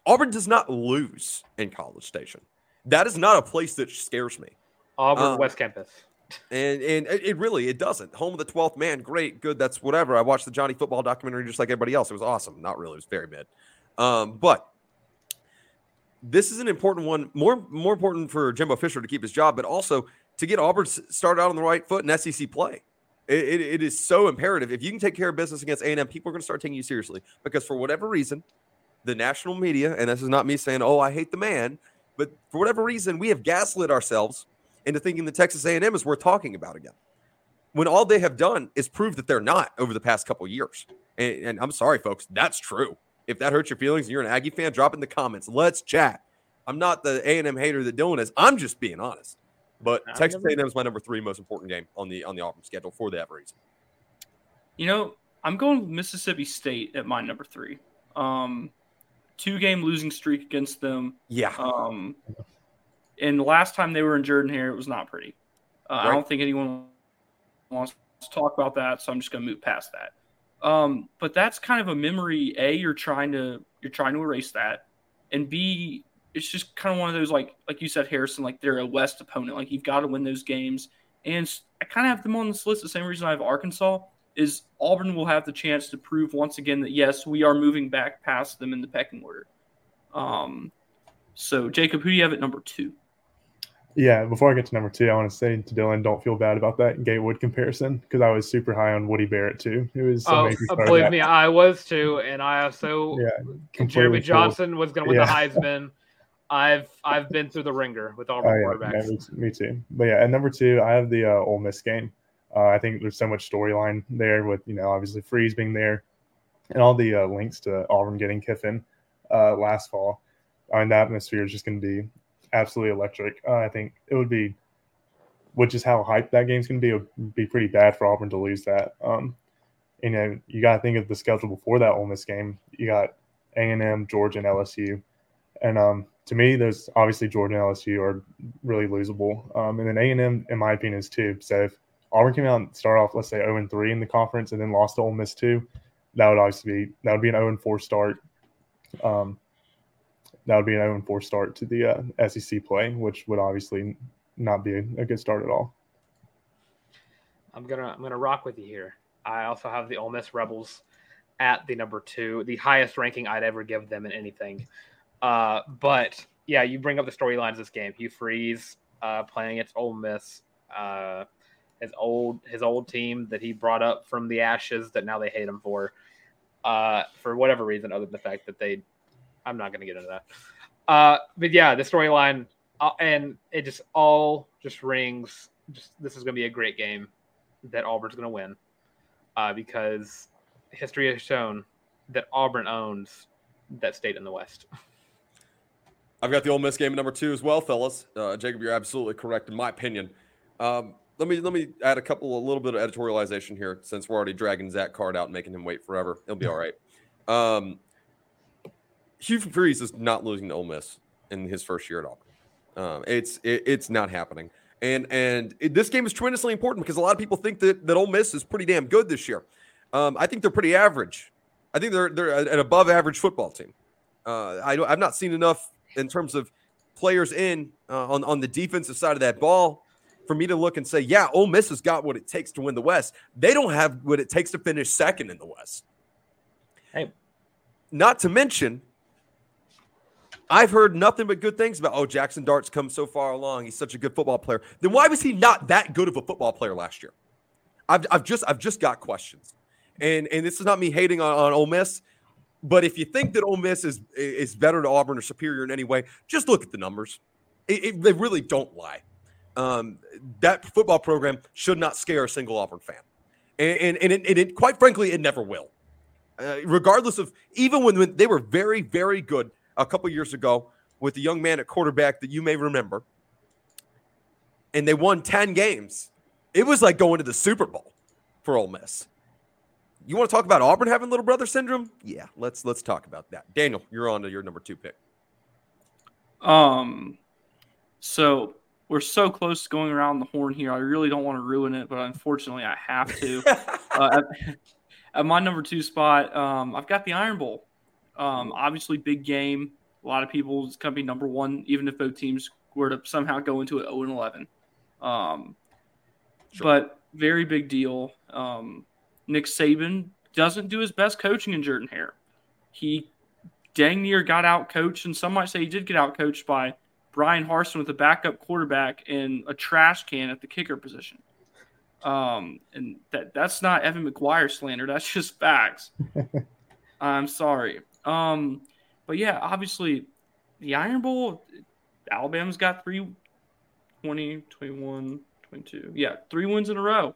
Auburn does not lose in College Station. That is not a place that scares me. Auburn um, West Campus. And and it really it doesn't. Home of the twelfth man, great, good. That's whatever. I watched the Johnny Football documentary just like everybody else. It was awesome. Not really. It was very mid. Um, but this is an important one, more more important for Jimbo Fisher to keep his job, but also to get Auburn started out on the right foot in SEC play. It, it, it is so imperative. If you can take care of business against A&M, people are going to start taking you seriously because for whatever reason, the national media, and this is not me saying, "Oh, I hate the man," but for whatever reason, we have gaslit ourselves into thinking the Texas A&M is worth talking about again. When all they have done is prove that they're not over the past couple years. And, and I'm sorry, folks, that's true. If that hurts your feelings and you're an Aggie fan, drop in the comments. Let's chat. I'm not the A&M hater that Dylan is. I'm just being honest. But I Texas A&M is my number three most important game on the on the Auburn schedule for that reason. You know, I'm going with Mississippi State at my number three. Um, two game losing streak against them. Yeah. Um, and the last time they were in Jordan here, it was not pretty. Uh, right. I don't think anyone wants to talk about that, so I'm just going to move past that. Um, but that's kind of a memory. A, you're trying to you're trying to erase that, and B, it's just kind of one of those like like you said, Harrison. Like they're a West opponent. Like you've got to win those games. And I kind of have them on this list. The same reason I have Arkansas is Auburn will have the chance to prove once again that yes, we are moving back past them in the pecking order. Um, so Jacob, who do you have at number two? Yeah, before I get to number two, I want to say to Dylan, don't feel bad about that Gatewood comparison because I was super high on Woody Barrett too. It was oh, believe me, I was too, and I also yeah, Jeremy Johnson was going to win yeah. the Heisman. I've I've been through the ringer with Auburn oh, yeah, quarterbacks. Yeah, me, too. But yeah, at number two, I have the uh, Ole Miss game. Uh, I think there's so much storyline there with you know obviously Freeze being there, and all the uh, links to Auburn getting Kiffin uh, last fall. and the atmosphere is just going to be absolutely electric. Uh, I think it would be, which is how hyped that game's going to be. It would be pretty bad for Auburn to lose that. Um, and then you got to think of the schedule before that Ole Miss game. You got A and M, Georgia, and LSU, and um, to me, those obviously Georgia and LSU are really losable. Um, and then A and M, in my opinion, is too. So if Auburn came out and started off, let's say, zero and three in the conference, and then lost to Ole Miss too, that would obviously be that would be an zero and four start. Um, that would be an 0 4 start to the uh, SEC play, which would obviously not be a, good start at all. I'm gonna I'm gonna rock with you here. I also have the Ole Miss Rebels at the number two, the highest ranking I'd ever give them in anything. Uh, but yeah, you bring up the storylines of this game. Hugh Freeze uh, playing against Ole Miss, uh, his old his old team that he brought up from the ashes that now they hate him for, uh, for whatever reason other than the fact that they I'm not going to get into that. Uh, but yeah, the storyline uh, and it just all just rings. Just this is going to be a great game that Auburn's going to win uh, because history has shown that Auburn owns that state in the West. I've got the Ole Miss game at number two as well, fellas. Uh, Jacob, you're absolutely correct in my opinion. Um, let me let me add a couple, a little bit of editorialization here, since we're already dragging Zach Card out and making him wait forever. He'll be all right. Um, Hugh Freeze is not losing to Ole Miss in his first year at Auburn. Um, it's it, it's not happening. And and it, this game is tremendously important because a lot of people think that that Ole Miss is pretty damn good this year. Um, I think they're pretty average. I think they're they're an above average football team. Uh, I I've not seen enough in terms of players in uh, on on the defensive side of that ball for me to look and say, yeah, Ole Miss has got what it takes to win the West. They don't have what it takes to finish second in the West. Hey, not to mention I've heard nothing but good things about, oh, Jackson Dart's come so far along. He's such a good football player. Then why was he not that good of a football player last year? I've, I've just I've just got questions. And and this is not me hating on, on Ole Miss, but if you think that Ole Miss is is better to Auburn or superior in any way, just look at the numbers. It, it, they really don't lie. Um, that football program should not scare a single Auburn fan, and and, and, it, and it, quite frankly, it never will. Uh, regardless of even when, when they were very very good a couple years ago with a young man at quarterback that you may remember. And they won 10 games. It was like going to the Super Bowl for Ole Miss. You want to talk about Auburn having little brother syndrome? Yeah, let's let's talk about that. Daniel, you're on to your number two pick. Um, so we're so close to going around the horn here. I really don't want to ruin it, but unfortunately, I have to. uh, at, at, my number two spot, um, I've got the Iron Bowl. Um, obviously, big game. A lot of people it's going to be number one, even if both teams were to somehow go into it 0 and 11. Um, sure. But very big deal. Um, Nick Saban doesn't do his best coaching in Jordan Hare. He dang near got out coached, and some might say he did get out coached by Brian Harsin with a backup quarterback and a trash can at the kicker position. Um, and that that's not Evan McGuire slander. That's just facts. I'm sorry. Um, but yeah, obviously, the Iron Bowl, Alabama's got three 20, 21, 22. Yeah, three wins in a row.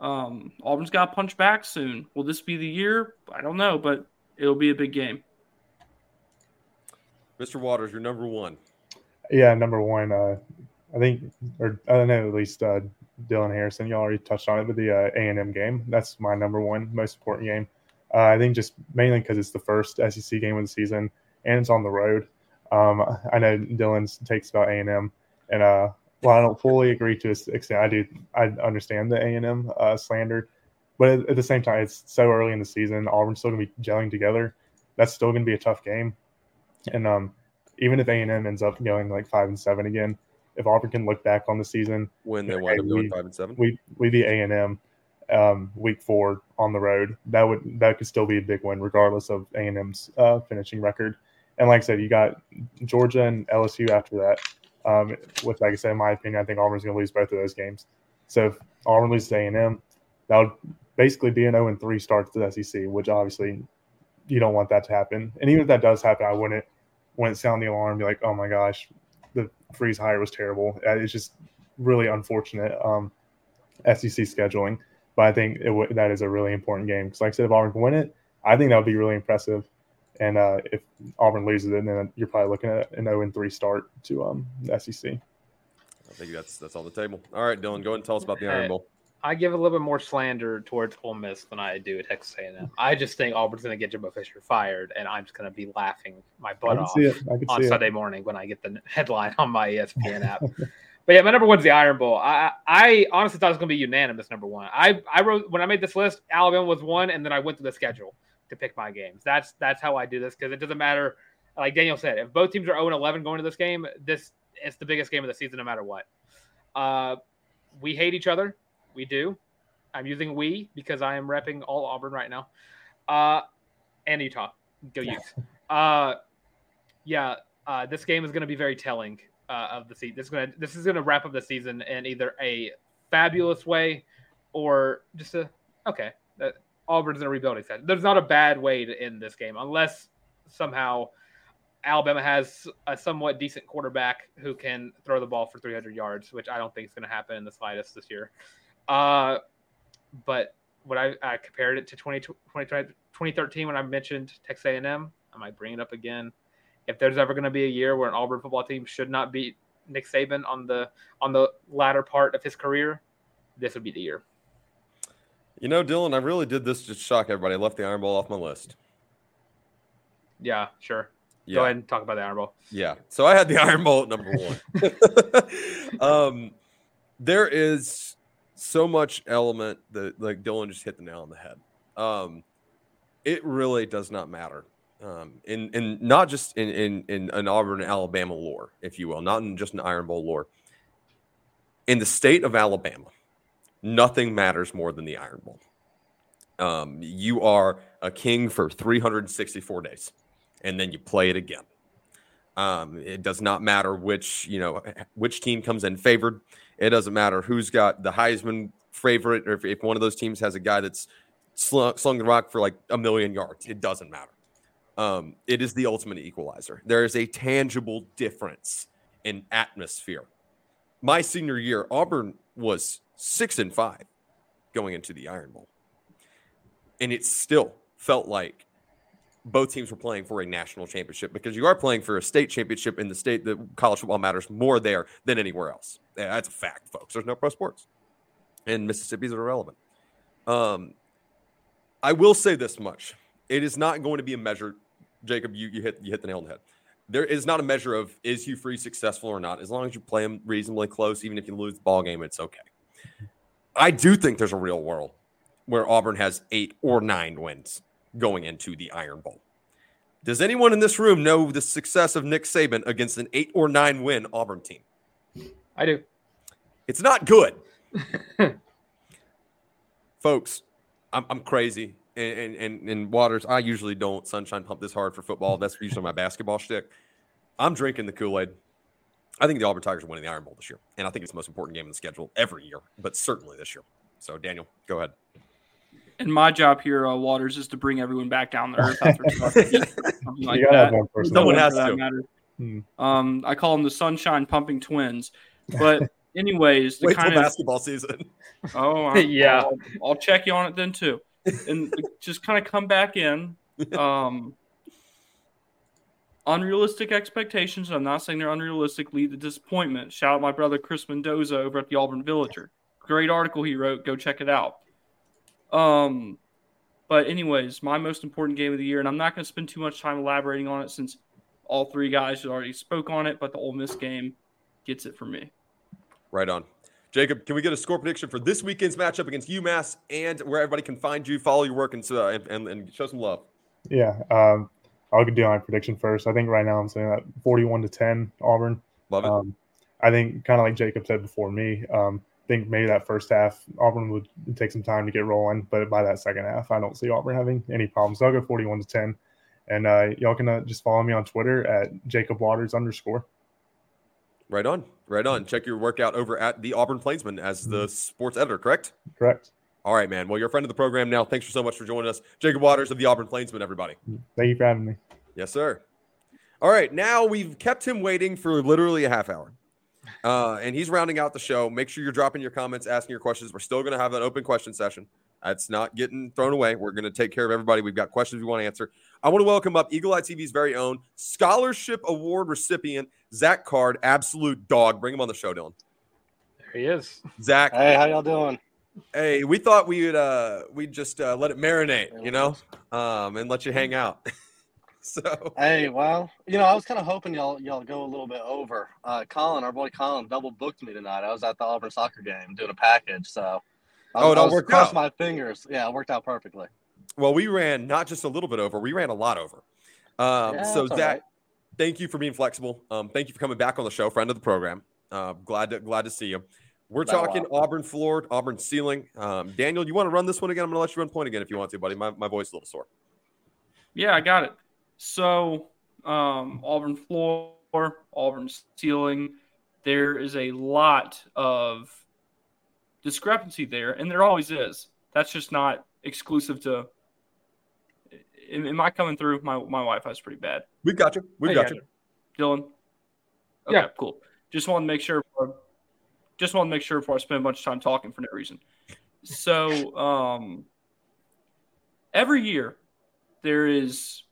Um, Auburn's got to punch back soon. Will this be the year? I don't know, but it'll be a big game. Mr. Waters, you're number one. Yeah, number one. Uh, I think, or I don't know, at least uh, Dylan Harrison, Y'all already touched on it, but the uh, A&M game, that's my number one most important game. Uh, I think just mainly because it's the first SEC game of the season and it's on the road. Um, I know Dylan's takes about A and M, and uh, while I don't fully agree to this extent, I do I understand the A and M uh, slander, but at, at, the same time, it's so early in the season. Auburn's still going to be gelling together. That's still going to be a tough game, and um, even if A and M ends up going like five and seven again, if Auburn can look back on the season when they wind up going five and seven, we we beat A and M um, week four on the road, that would that could still be a big win regardless of A and M's uh, finishing record. And like I said, you got Georgia and LSU after that. Um, which, like I said, in my opinion, I think Auburn's going to lose both of those games. So if Auburn loses A&M, that would basically be an 0 3 start to the SEC, which obviously you don't want that to happen. And even if that does happen, I wouldn't wouldn't sound the alarm be like, oh my gosh, the freeze hire was terrible. Uh, It's just really unfortunate um, SEC scheduling. But I think it w- that is a really important game because, like I said, if Auburn can win it, I think that would be really impressive. And uh, if Auburn loses it, then you're probably looking at an 0 3 start to um, the SEC. I think that's that's on the table. All right, Dylan, go ahead and tell us about the Iron Bowl. I give a little bit more slander towards Ole Miss than I do at Texas A&M. I just think Auburn's going to get Jimbo Fisher fired, and I'm just going to be laughing my butt off see it. I can on see it. Sunday morning when I get the headline on my ESPN app. But yeah, my number one's the Iron Bowl. I I honestly thought it was going to be unanimous number one. I I wrote when I made this list, Alabama was one, and then I went through the schedule to pick my games. That's that's how I do this because it doesn't matter. Like Daniel said, if both teams are 0 11 going to this game, this it's the biggest game of the season no matter what. Uh, we hate each other. We do. I'm using we because I am repping all Auburn right now. Uh, and Utah. Go Utes. Uh, yeah, uh, this game is going to be very telling uh, of the season. This is going to this is to wrap up the season in either a fabulous way or just a okay. That Auburn's in a rebuilding set. There's not a bad way to end this game unless somehow Alabama has a somewhat decent quarterback who can throw the ball for 300 yards, which I don't think is going to happen in the slightest this year. Uh, but when I, I compared it to 20, 20, 2013 when I mentioned Texas A&M, I might bring it up again. If there's ever going to be a year where an Auburn football team should not beat Nick Saban on the on the latter part of his career, this would be the year. You know, Dylan, I really did this to shock everybody. I left the Iron Bowl off my list. Yeah, sure. Yeah. Go ahead and talk about the Iron Bowl. Yeah. So I had the Iron Bowl at number one. um, there is so much element that like Dylan just hit the nail on the head. Um, it really does not matter. Um, in in not just in in in an Auburn Alabama lore, if you will, not in just an Iron Bowl lore. In the state of Alabama, nothing matters more than the Iron Bowl. Um, you are a king for 364 days, and then you play it again. Um, it does not matter which you know which team comes in favored. It doesn't matter who's got the Heisman favorite, or if, if one of those teams has a guy that's slung, slung the rock for like a million yards. It doesn't matter. Um, it is the ultimate equalizer. There is a tangible difference in atmosphere. My senior year, Auburn was six and five going into the Iron Bowl, and it still felt like both teams were playing for a national championship because you are playing for a state championship in the state that college football matters more there than anywhere else. Yeah, That's a fact, folks. There's no pro sports, and Mississippi's irrelevant. Um, I will say this much: it is not going to be a measure. Jacob, you, you hit you hit the nail on the head. There is not a measure of is Hugh Freeze successful or not. As long as you play him reasonably close, even if you lose the ball game, it's okay. I do think there's a real world where Auburn has eight or nine wins going into the Iron Bowl. Does anyone in this room know the success of Nick Saban against an eight or nine win Auburn team? I do. It's not good. Folks, I'm, I'm crazy. And, and, and, and Waters, I usually don't sunshine pump this hard for football. That's usually my basketball shtick. I'm drinking the Kool Aid. I think the Auburn Tigers are winning the Iron Bowl this year. And I think it's the most important game in the schedule every year, but certainly this year. So, Daniel, go ahead. And my job here, uh, Waters, is to bring everyone back down to earth after something like gotta have one. Someone has that to. matter. Hmm. Um, I call them the sunshine pumping twins. But anyways, the Wait till kind of basketball season. oh I- Yeah. I'll, I'll check you on it then too, and just kind of come back in. Um, unrealistic expectations. I'm not saying they're unrealistic. Lead to disappointment. Shout out my brother Chris Mendoza over at the Auburn Villager. Great article he wrote. Go check it out. Um, but anyways, my most important game of the year, and I'm not going to spend too much time elaborating on it since all three guys already spoke on it. But the Ole Miss game gets it for me. Right on. Jacob, can we get a score prediction for this weekend's matchup against UMass and where everybody can find you, follow your work, and, uh, and, and, show some love? Yeah, um, I'll do my prediction first. I think right now I'm saying that 41 to 10 Auburn. Love it. Um, I think kind of like Jacob said before me. Um, I think maybe that first half Auburn would take some time to get rolling, but by that second half, I don't see Auburn having any problems. So I'll go 41 to 10, and uh, y'all can uh, just follow me on Twitter at Jacob Waters underscore. Right on, right on. Check your workout over at the Auburn Plainsman as the sports editor, correct? Correct. All right, man. Well, you're a friend of the program now. Thanks for so much for joining us, Jacob Waters of the Auburn Plainsman. Everybody. Thank you for having me. Yes, sir. All right, now we've kept him waiting for literally a half hour. Uh, and he's rounding out the show. Make sure you're dropping your comments, asking your questions. We're still going to have an open question session. That's not getting thrown away. We're going to take care of everybody. We've got questions we want to answer. I want to welcome up Eagle Eye TV's very own scholarship award recipient, Zach Card, absolute dog. Bring him on the show, Dylan. There he is. Zach. Hey, how y'all doing? Hey, we thought we'd uh we'd just uh, let it marinate, you know, um, and let you hang out. so Hey, well, you know, I was kind of hoping y'all y'all go a little bit over. Uh, Colin, our boy Colin, double booked me tonight. I was at the Auburn soccer game doing a package, so I Oh, it I all was worked crossed out. my fingers. Yeah, it worked out perfectly. Well, we ran not just a little bit over, we ran a lot over. Um, Yeah, so, that's Zach, right. thank you for being flexible. Um, thank you for coming back on the show, friend of the program. Uh, glad to glad to see you. We're Been talking Auburn floor, Auburn ceiling. Um, Daniel, you want to run this one again? I'm going to let you run point again if you want to, buddy. My, my voice is a little sore. Yeah, I got it. So, um, Auburn floor, Auburn ceiling. There is a lot of discrepancy there, and there always is. That's just not exclusive to. Am, am I coming through? My my Wi-Fi is pretty bad. We've got you. We've Hey, got yeah. you. Dylan. Okay, cool. Just want to make sure. Just want to make sure before I spend a bunch of time talking for no reason. So, um, every year there is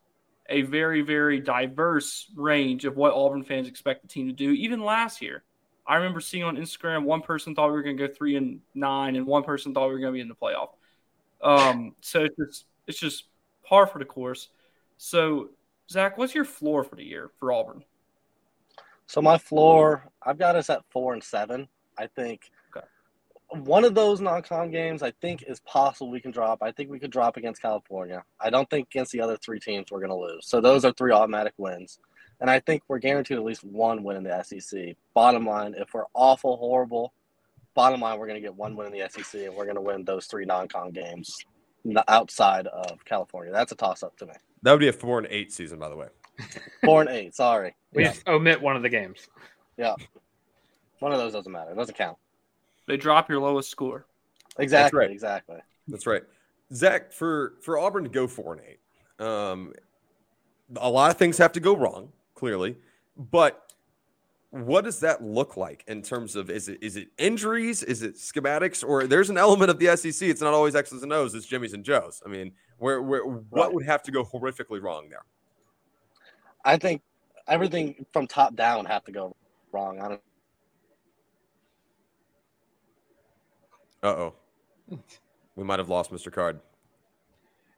a very, very diverse range of what Auburn fans expect the team to do. Even last year, I remember seeing on Instagram one person thought we were going to go three and nine, and one person thought we were going to be in the playoff. Um, so it's just it's just par for the course. So, Zach, what's your floor for the year for Auburn? So my floor, I've got us at four and seven. I think one of those non-con games, I think, is possible we can drop. I think we could drop against California. I don't think against the other three teams we're going to lose. So those are three automatic wins, and I think we're guaranteed at least one win in the SEC. Bottom line, if we're awful, horrible, bottom line, we're going to get one win in the SEC, and we're going to win those three non-con games outside of California. That's a toss-up to me. That would be a four and eight season, by the way. Four and eight. Sorry. We Yeah. just omit one of the games. Yeah. One of those doesn't matter. It doesn't count. They drop your lowest score. Exactly. right. Exactly. That's right. Zach, for for Auburn to go four and eight, um, a lot of things have to go wrong, clearly. But what does that look like in terms of is it is it injuries, is it schematics, or there's an element of the SEC? It's not always X's and O's, it's Jimmy's and Joe's. I mean, where where what would have to go horrifically wrong there? I think everything from top down have to go wrong. I don't. Uh oh, we might have lost Mr. Card.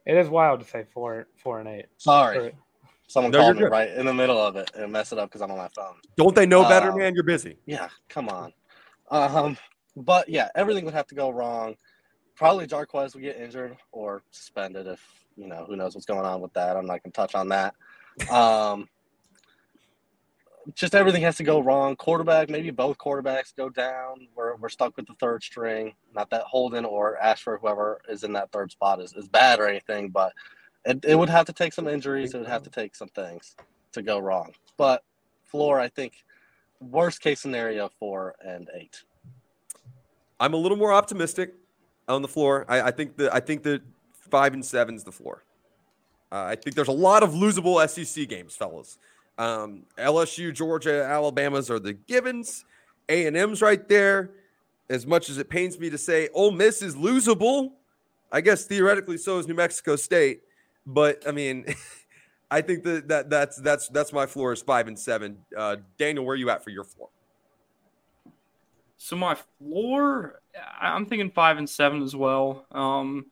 It is wild to say four, four and eight. Sorry. Someone No, called me good. right in the middle of it and mess it up because I'm on my phone. Don't they know better, Um, man? You're busy. Yeah, come on. Um, but yeah, everything would have to go wrong. Probably Jarquez would get injured or suspended if you know who knows what's going on with that. I'm not gonna touch on that. Um, just everything has to go wrong. Quarterback, maybe both quarterbacks go down. We're, we're stuck with the third string. Not that Holden or Ashford, whoever is in that third spot, is, is bad or anything, but it, it would have to take some injuries. It would have to take some things to go wrong. But floor, I think, worst case scenario, four and eight. I'm a little more optimistic on the floor. I, I think that I think that five and seven's the floor. Uh, I think there's a lot of losable SEC games, fellas. Um, LSU, Georgia, Alabama's are the givens. A and M's right there. As much as it pains me to say, Ole Miss is losable. I guess theoretically, so is New Mexico State. But I mean, I think that, that that's that's that's my floor is five and seven. Uh, Daniel, where are you at for your floor? So my floor, I'm thinking five and seven as well. Um,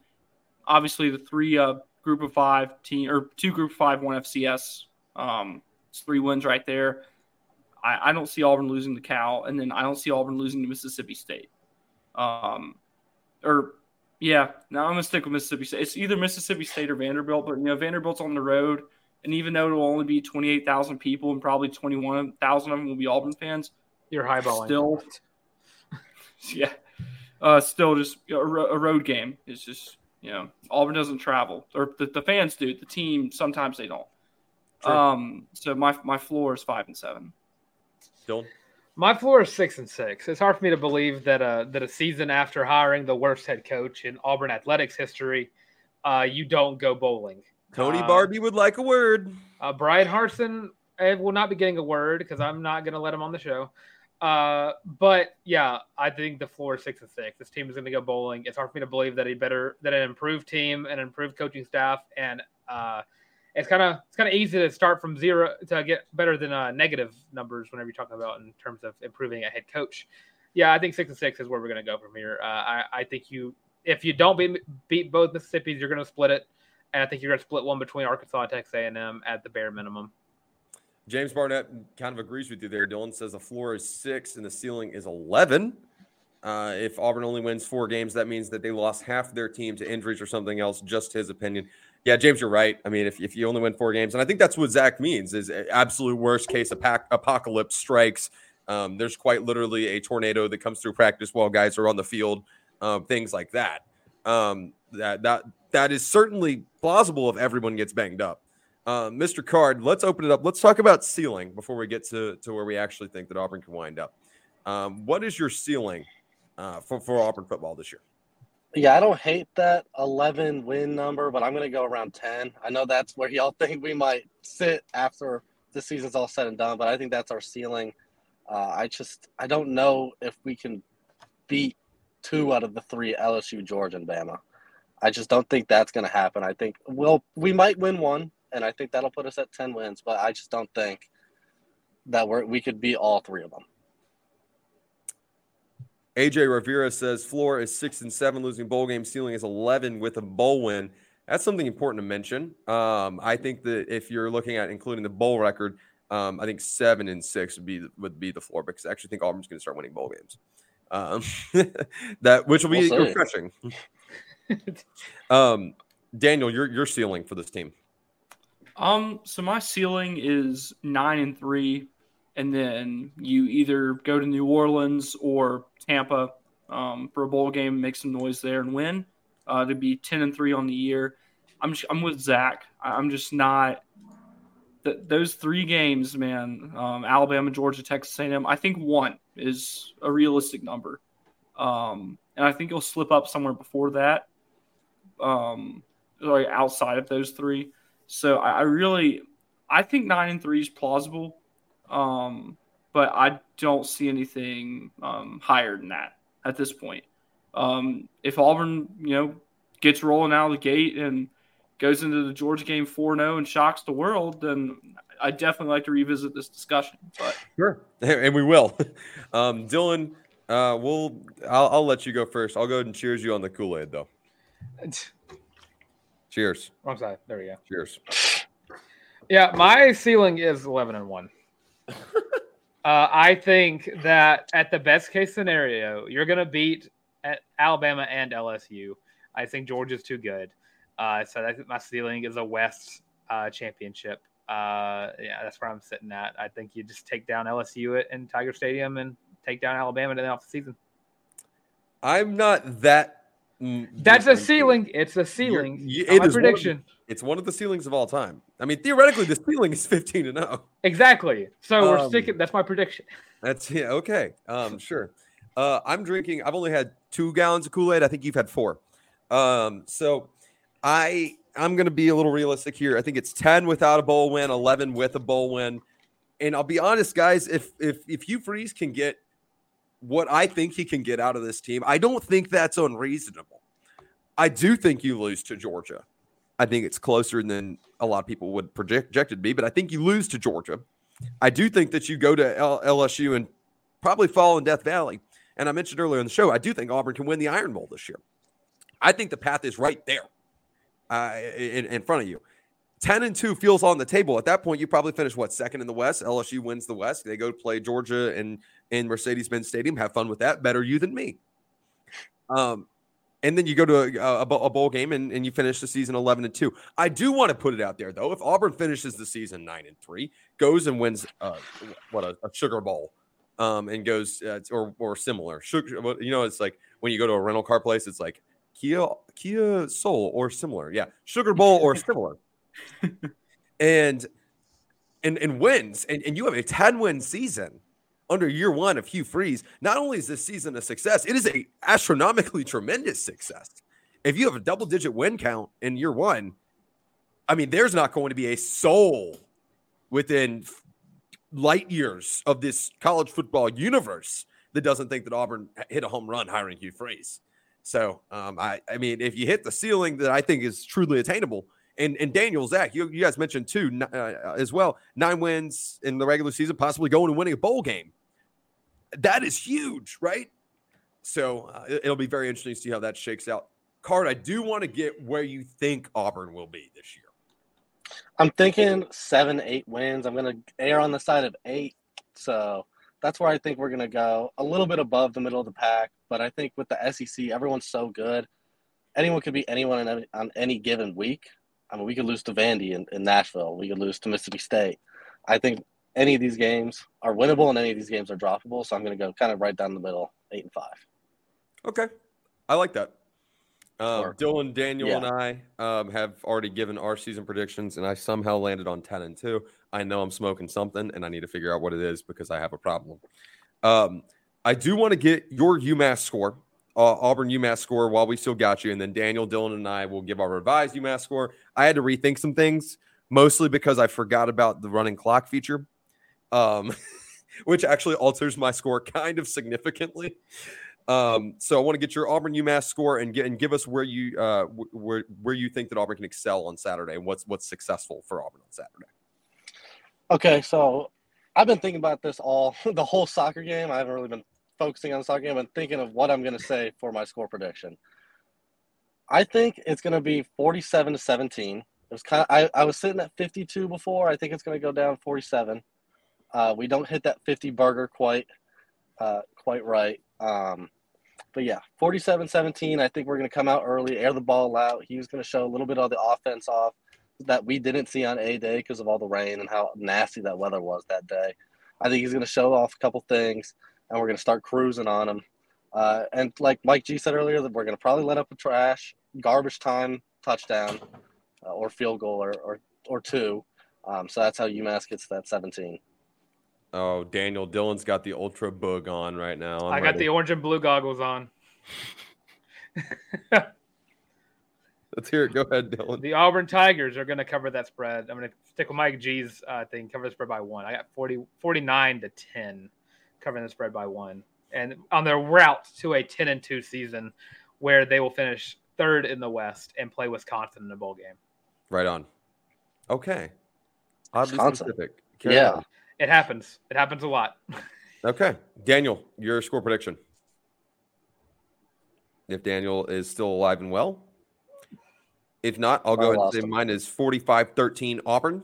obviously the three uh, group of five team or two group five, one FCS. Um, it's three wins right there. I, I don't see Auburn losing to Cal, and then I don't see Auburn losing to Mississippi State. Um, or yeah, now I'm gonna stick with Mississippi State. It's either Mississippi State or Vanderbilt, but you know Vanderbilt's on the road, and even though it'll only be 28,000 people and probably 21,000 of them will be Auburn fans, You're highballing. Still, yeah, uh, still just a, a road game. It's just you know Auburn doesn't travel, or the, the fans do. The team sometimes they don't. Sure. Um, so my my floor is five and seven. Dylan? My floor is six and six. It's hard for me to believe that a that a season after hiring the worst head coach in Auburn athletics history, uh, you don't go bowling. Tony Uh, Barbee would like a word. Uh, Brian Harsin eh, will not be getting a word because I'm not going to let him on the show. Uh, but yeah, I think the floor is six and six. This team is going to go bowling. It's hard for me to believe that a better that an improved team and improved coaching staff and uh, it's kind of it's kind of easy to start from zero to get better than uh, negative numbers whenever you're talking about in terms of improving a head coach. Yeah, I think six and six is where we're going to go from here. Uh, I, I think you if you don't beat, beat both Mississippi's, you're going to split it, and I think you're going to split one between Arkansas and Texas A&M at the bare minimum. James Barnett kind of agrees with you there. Dylan says the floor is six and the ceiling is 11. Uh, if Auburn only wins four games, that means that they lost half their team to injuries or something else. Just his opinion. Yeah, James, you're right. I mean, if, if you only win four games, and I think that's what Zach means is absolute worst case apoc- apocalypse strikes. Um, there's quite literally a tornado that comes through practice while guys are on the field, um, things like that. Um, that that that is certainly plausible if everyone gets banged up. Uh, Mr. Card, let's open it up. Let's talk about ceiling before we get to, to where we actually think that Auburn can wind up. Um, what is your ceiling uh, for, for Auburn football this year? Yeah, I don't hate that 11 win number, but I'm going to go around 10. I know that's where y'all think we might sit after the season's all said and done, but I think that's our ceiling. Uh, I just I don't know if we can beat two out of the three LSU, Georgia, and Bama. I just don't think that's going to happen. I think well we might win one, and I think that'll put us at 10 wins, but I just don't think that we're we could beat all three of them. AJ Rivera says floor is six and seven, losing bowl game. Ceiling is 11 with a bowl win. That's something important to mention. Um, I think that if you're looking at including the bowl record, um, I think seven and six would be would be the floor because I actually think Auburn's going to start winning bowl games. Um, that which will be We'll refreshing. um, Daniel, your your ceiling for this team. Um, so my ceiling is nine and three, and then you either go to New Orleans or Tampa um, for a bowl game, make some noise there, and win. Uh, to be ten and three on the year, I'm I'm with Zach. I'm just not. Th- those three games, man, um, Alabama, Georgia, Texas A&M. I think one is a realistic number, um, and I think you'll slip up somewhere before that. Um, like outside of those three. So I, I really, I think nine and three is plausible, um, but I don't see anything um, higher than that at this point. Um, if Auburn, you know, gets rolling out of the gate and goes into the Georgia game 4-0 and shocks the world, then I definitely like to revisit this discussion. But Sure, and we will. Um, Dylan, uh, we'll I'll, I'll let you go first. I'll go ahead and cheers you on the Kool Aid though. Cheers. Wrong side. There we go. Cheers. Yeah, my ceiling is 11 and 1. uh, I think that at the best case scenario, you're going to beat at Alabama and LSU. I think Georgia's too good. Uh, so think my ceiling is a West uh, championship. Uh, yeah, that's where I'm sitting at. I think you just take down LSU at, in Tiger Stadium and take down Alabama to the off the season. I'm not that. Mm, That's a ceiling. It's a You're- ceiling. you- Not it my is one prediction. it's one of the ceilings of all time. I mean, theoretically, the ceiling is 15 to 0. Exactly. So we're Um, sticking. That's my prediction. That's yeah, okay. Um, sure. Uh, I'm drinking. I've only had two gallons of Kool Aid. I think you've had four. Um, so I I'm gonna be a little realistic here. I think it's 10 without a bowl win, 11 with a bowl win. And I'll be honest, guys. If if if you Freeze can get what I think he can get out of this team, I don't think that's unreasonable. I do think you lose to Georgia. I think it's closer than a lot of people would project, project it to be, but I think you lose to Georgia. I do think that you go to L- LSU and probably fall in Death Valley. And I mentioned earlier in the show, I do think Auburn can win the Iron Bowl this year. I think the path is right there uh, in, in front of you. 10 and 2 feels on the table. At that point, you probably finish what second in the West. LSU wins the West. They go play Georgia and in Mercedes Benz Stadium. Have fun with that. Better you than me. Um, and then you go to a, a, bowl- a bowl game and, and you finish the season 11 and 2. I do want to put it out there though. If Auburn finishes the season 9 and 3, goes and wins uh, what a, a Sugar Bowl um, and goes uh, or or similar. Sugar, you know, it's like when you go to a rental car place, it's like Kia Kia Soul or similar. Yeah, Sugar Bowl or similar. and and and wins, and, and you have a 10 win season. Under year one of Hugh Freeze, not only is this season a success, it is a astronomically tremendous success. If you have a double digit win count in year one, I mean, there's not going to be a soul within light years of this college football universe that doesn't think that Auburn hit a home run hiring Hugh Freeze. So, um, I, I mean, if you hit the ceiling that I think is truly attainable, and and Daniel Zach, you, you guys mentioned too uh, as well, nine wins in the regular season, possibly going and winning a bowl game. That is huge, right? So uh, it'll be very interesting to see how that shakes out. Card, I do want to get where you think Auburn will be this year. I'm thinking seven, eight wins. I'm going to err on the side of eight. So that's where I think we're going to go. A little bit above the middle of the pack, but I think with the SEC, everyone's so good. Anyone could be anyone any, on any given week. I mean, we could lose to Vandy in, in Nashville. We could lose to Mississippi State. I think any of these games are winnable and any of these games are droppable. So I'm going to go kind of right down the middle, eight and five. Okay. I like that. Um, Dylan, Daniel, yeah. and I um, have already given our season predictions, and I somehow landed on 10 and 2. I know I'm smoking something, and I need to figure out what it is because I have a problem. Um, I do want to get your UMass score, uh, Auburn UMass score, while we still got you. And then Daniel, Dylan, and I will give our revised UMass score. I had to rethink some things, mostly because I forgot about the running clock feature, um, which actually alters my score kind of significantly. Um, so I want to get your Auburn UMass score and get and give us where you uh, where where you think that Auburn can excel on Saturday and what's what's successful for Auburn on Saturday. Okay, so I've been thinking about this all the whole soccer game. I haven't really been focusing on the soccer game. I'm thinking of what I'm going to say for my score prediction. I think it's going to be 47 to 17. It was kind of I, I was sitting at 52 before. I think it's going to go down 47. Uh, we don't hit that 50 burger quite uh, quite right. Um, but yeah, 47 17. I think we're going to come out early, air the ball out. He was going to show a little bit of the offense off that we didn't see on A Day because of all the rain and how nasty that weather was that day. I think he's going to show off a couple things, and we're going to start cruising on them. Uh, and like Mike G said earlier, that we're going to probably let up a trash, garbage time touchdown, uh, or field goal or or, or two. Um, so that's how UMass gets that 17. Oh, Daniel Dylan's got the ultra boog on right now. I'm i got ready. the orange and blue goggles on. Let's hear it. Go ahead, Dylan. The Auburn Tigers are going to cover that spread. I'm going to stick with Mike G's uh, thing, cover the spread by one. I got 40, 49 to 10, covering the spread by one. And on their route to a 10 and 2 season where they will finish third in the West and play Wisconsin in a bowl game. Right on. Okay. Oddly Wisconsin. specific. Carry yeah. On. It happens. It happens a lot. okay. Daniel, your score prediction. If Daniel is still alive and well. If not, I'll go ahead and say him. mine is 45 13 Auburn.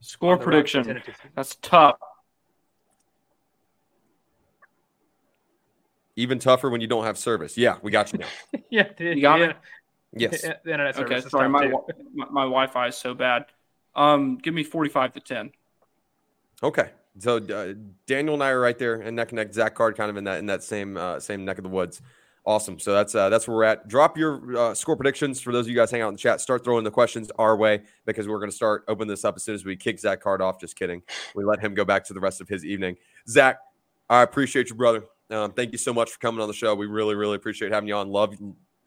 Score prediction. That's tough. Even tougher when you don't have service. Yeah, we got you now. yeah, dude, you got yeah. me. Yes. The internet Okay, service sorry, my, my my Wi-Fi is so bad. Um, give me forty-five to ten. Okay, so uh, Daniel and I are right there, and neck and neck. Zach Card kind of in that in that same uh, same neck of the woods. Awesome. So that's uh, that's where we're at. Drop your uh, score predictions for those of you guys hang out in the chat. Start throwing the questions our way because we're going to start opening this up as soon as we kick Zach Card off. Just kidding. We let him go back to the rest of his evening. Zach, I appreciate you, brother. Um, thank you so much for coming on the show. We really, really appreciate having you on. Love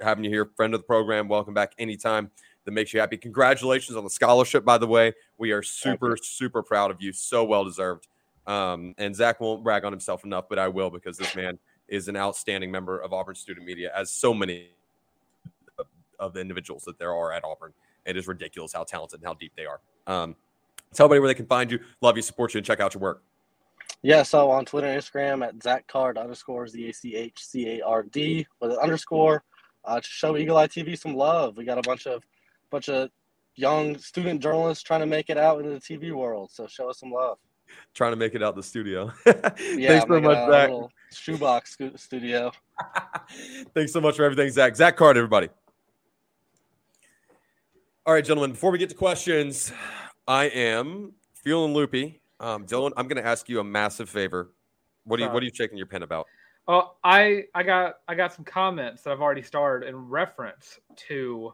having you here. Friend of the program. Welcome back anytime that makes you happy. Congratulations on the scholarship, by the way. We are super, super proud of you. So well deserved. Um, and Zach won't brag on himself enough, but I will because this man is an outstanding member of Auburn student media, as so many of the individuals that there are at Auburn. It is ridiculous how talented and how deep they are. Um, tell everybody where they can find you, love you, support you, and check out your work. Yeah, so on Twitter and Instagram at Zach Card underscore Z A C H C A R D with an underscore. Uh, to show Eagle Eye TV some love. We got a bunch of bunch of young student journalists trying to make it out into the TV world. So show us some love. Trying to make it out the studio. yeah, Thanks so much, Zach. Shoebox studio. Thanks so much for everything, Zach. Zach Card, everybody. All right, gentlemen, before we get to questions, I am feeling loopy. Um, Dylan, I'm going to ask you a massive favor. What are you What are you shaking your pen about? Oh, I I got I got some comments that I've already started in reference to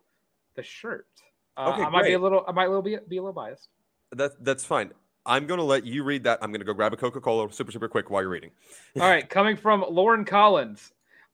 the shirt. Uh, Okay, I might be a little I might little be, be a little biased. That that's fine. I'm going to let you read that. I'm going to go grab a Coca Cola super, super quick while you're reading. All right, coming from Lauren Collins.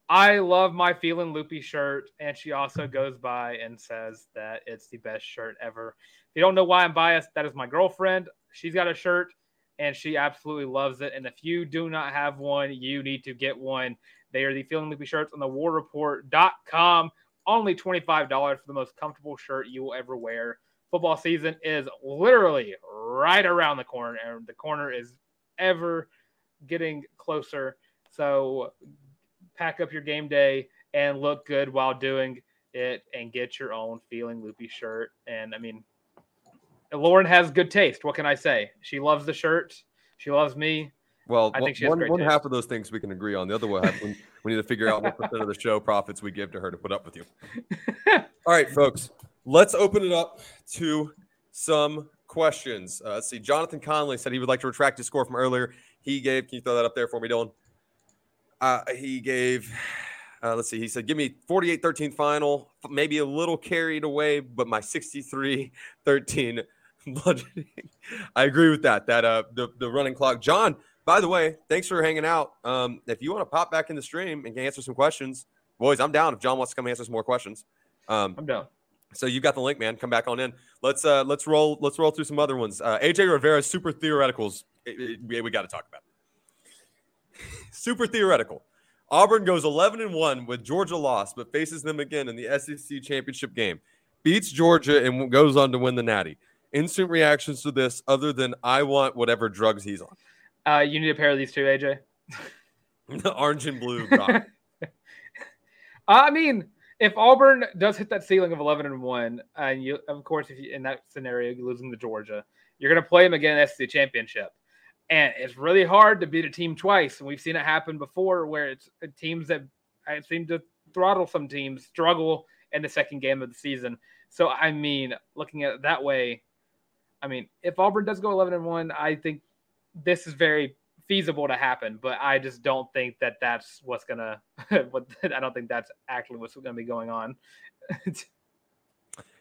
I love my feeling loopy shirt, and she also goes by and says that it's the best shirt ever. If you don't know why I'm biased, that is my girlfriend. She's got a shirt, and she absolutely loves it. And if you do not have one, you need to get one. They are the feeling loopy shirts on the warrapport.com. Only $25 for the most comfortable shirt you will ever wear. Football season is literally right around the corner, and the corner is ever getting closer. So pack up your game day and look good while doing it and get your own feeling loopy shirt. And I mean, Lauren has good taste. What can I say? She loves the shirt. She loves me. Well, I think she has one, great one taste. half of those things we can agree on. The other one, we, we need to figure out what percent of the show profits we give to her to put up with you. All right, folks, let's open it up to some questions. Uh, let's see. Jonathan Conley said he would like to retract his score from earlier. He gave, can you throw that up there for me, Dylan? Uh, he gave, uh, let's see, he said, give me 48 13 final, maybe a little carried away, but my 63 13 budgeting. I agree with that. That, uh, the, the running clock. John, by the way, thanks for hanging out. Um, if you want to pop back in the stream and answer some questions, boys, I'm down. If John wants to come answer some more questions, um, I'm down. So you've got the link, man. Come back on in. Let's uh let's roll let's roll through some other ones. Uh, AJ Rivera super theoreticals. It- it- we, we got to talk about. super theoretical. Auburn goes 11 and 1 with Georgia lost, but faces them again in the SEC championship game. Beats Georgia and goes on to win the Natty. Instant reactions to this, other than I want whatever drugs he's on. Uh, you need a pair of these two, AJ. The Orange and blue. I mean, if Auburn does hit that ceiling of 11 and 1, and you, of course, if you, in that scenario, you're losing to Georgia, you're going to play them again in the SEC championship. And it's really hard to beat a team twice. And we've seen it happen before where it's uh, teams that I seem to throttle some teams struggle in the second game of the season. So, I mean, looking at it that way, I mean, if Auburn does go 11 and 1, I think this is very feasible to happen, but I just don't think that that's what's gonna. what I don't think that's actually what's going to be going on.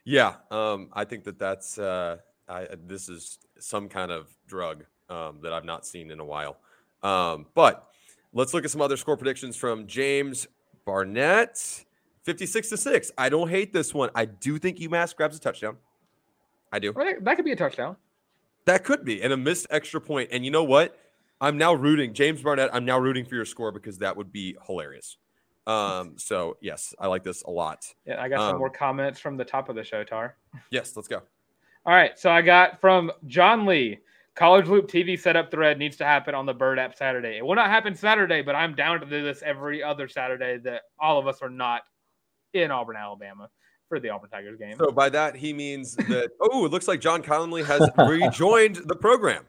Yeah, um, I think that that's uh, I, this is some kind of drug um, that I've not seen in a while. Um, but let's look at some other score predictions from James Barnett, fifty-six to six. I don't hate this one. I do think UMass grabs a touchdown. I do. Well, that- that could be a touchdown. That could be, and a missed extra point. And you know what? I'm now rooting James Barnett. I'm now rooting for your score because that would be hilarious. Um, so yes, I like this a lot. Yeah, I got some Um, more comments from the top of the show, Tarr. Yes, let's go. All right, so I got from Johnley. College Loop TV setup thread needs to happen on the Bird app Saturday. It will not happen Saturday, but I'm down to do this every other Saturday that all of us are not in Auburn, Alabama for the Auburn Tigers game. So by that he means that oh, it looks like John Conley has rejoined the program.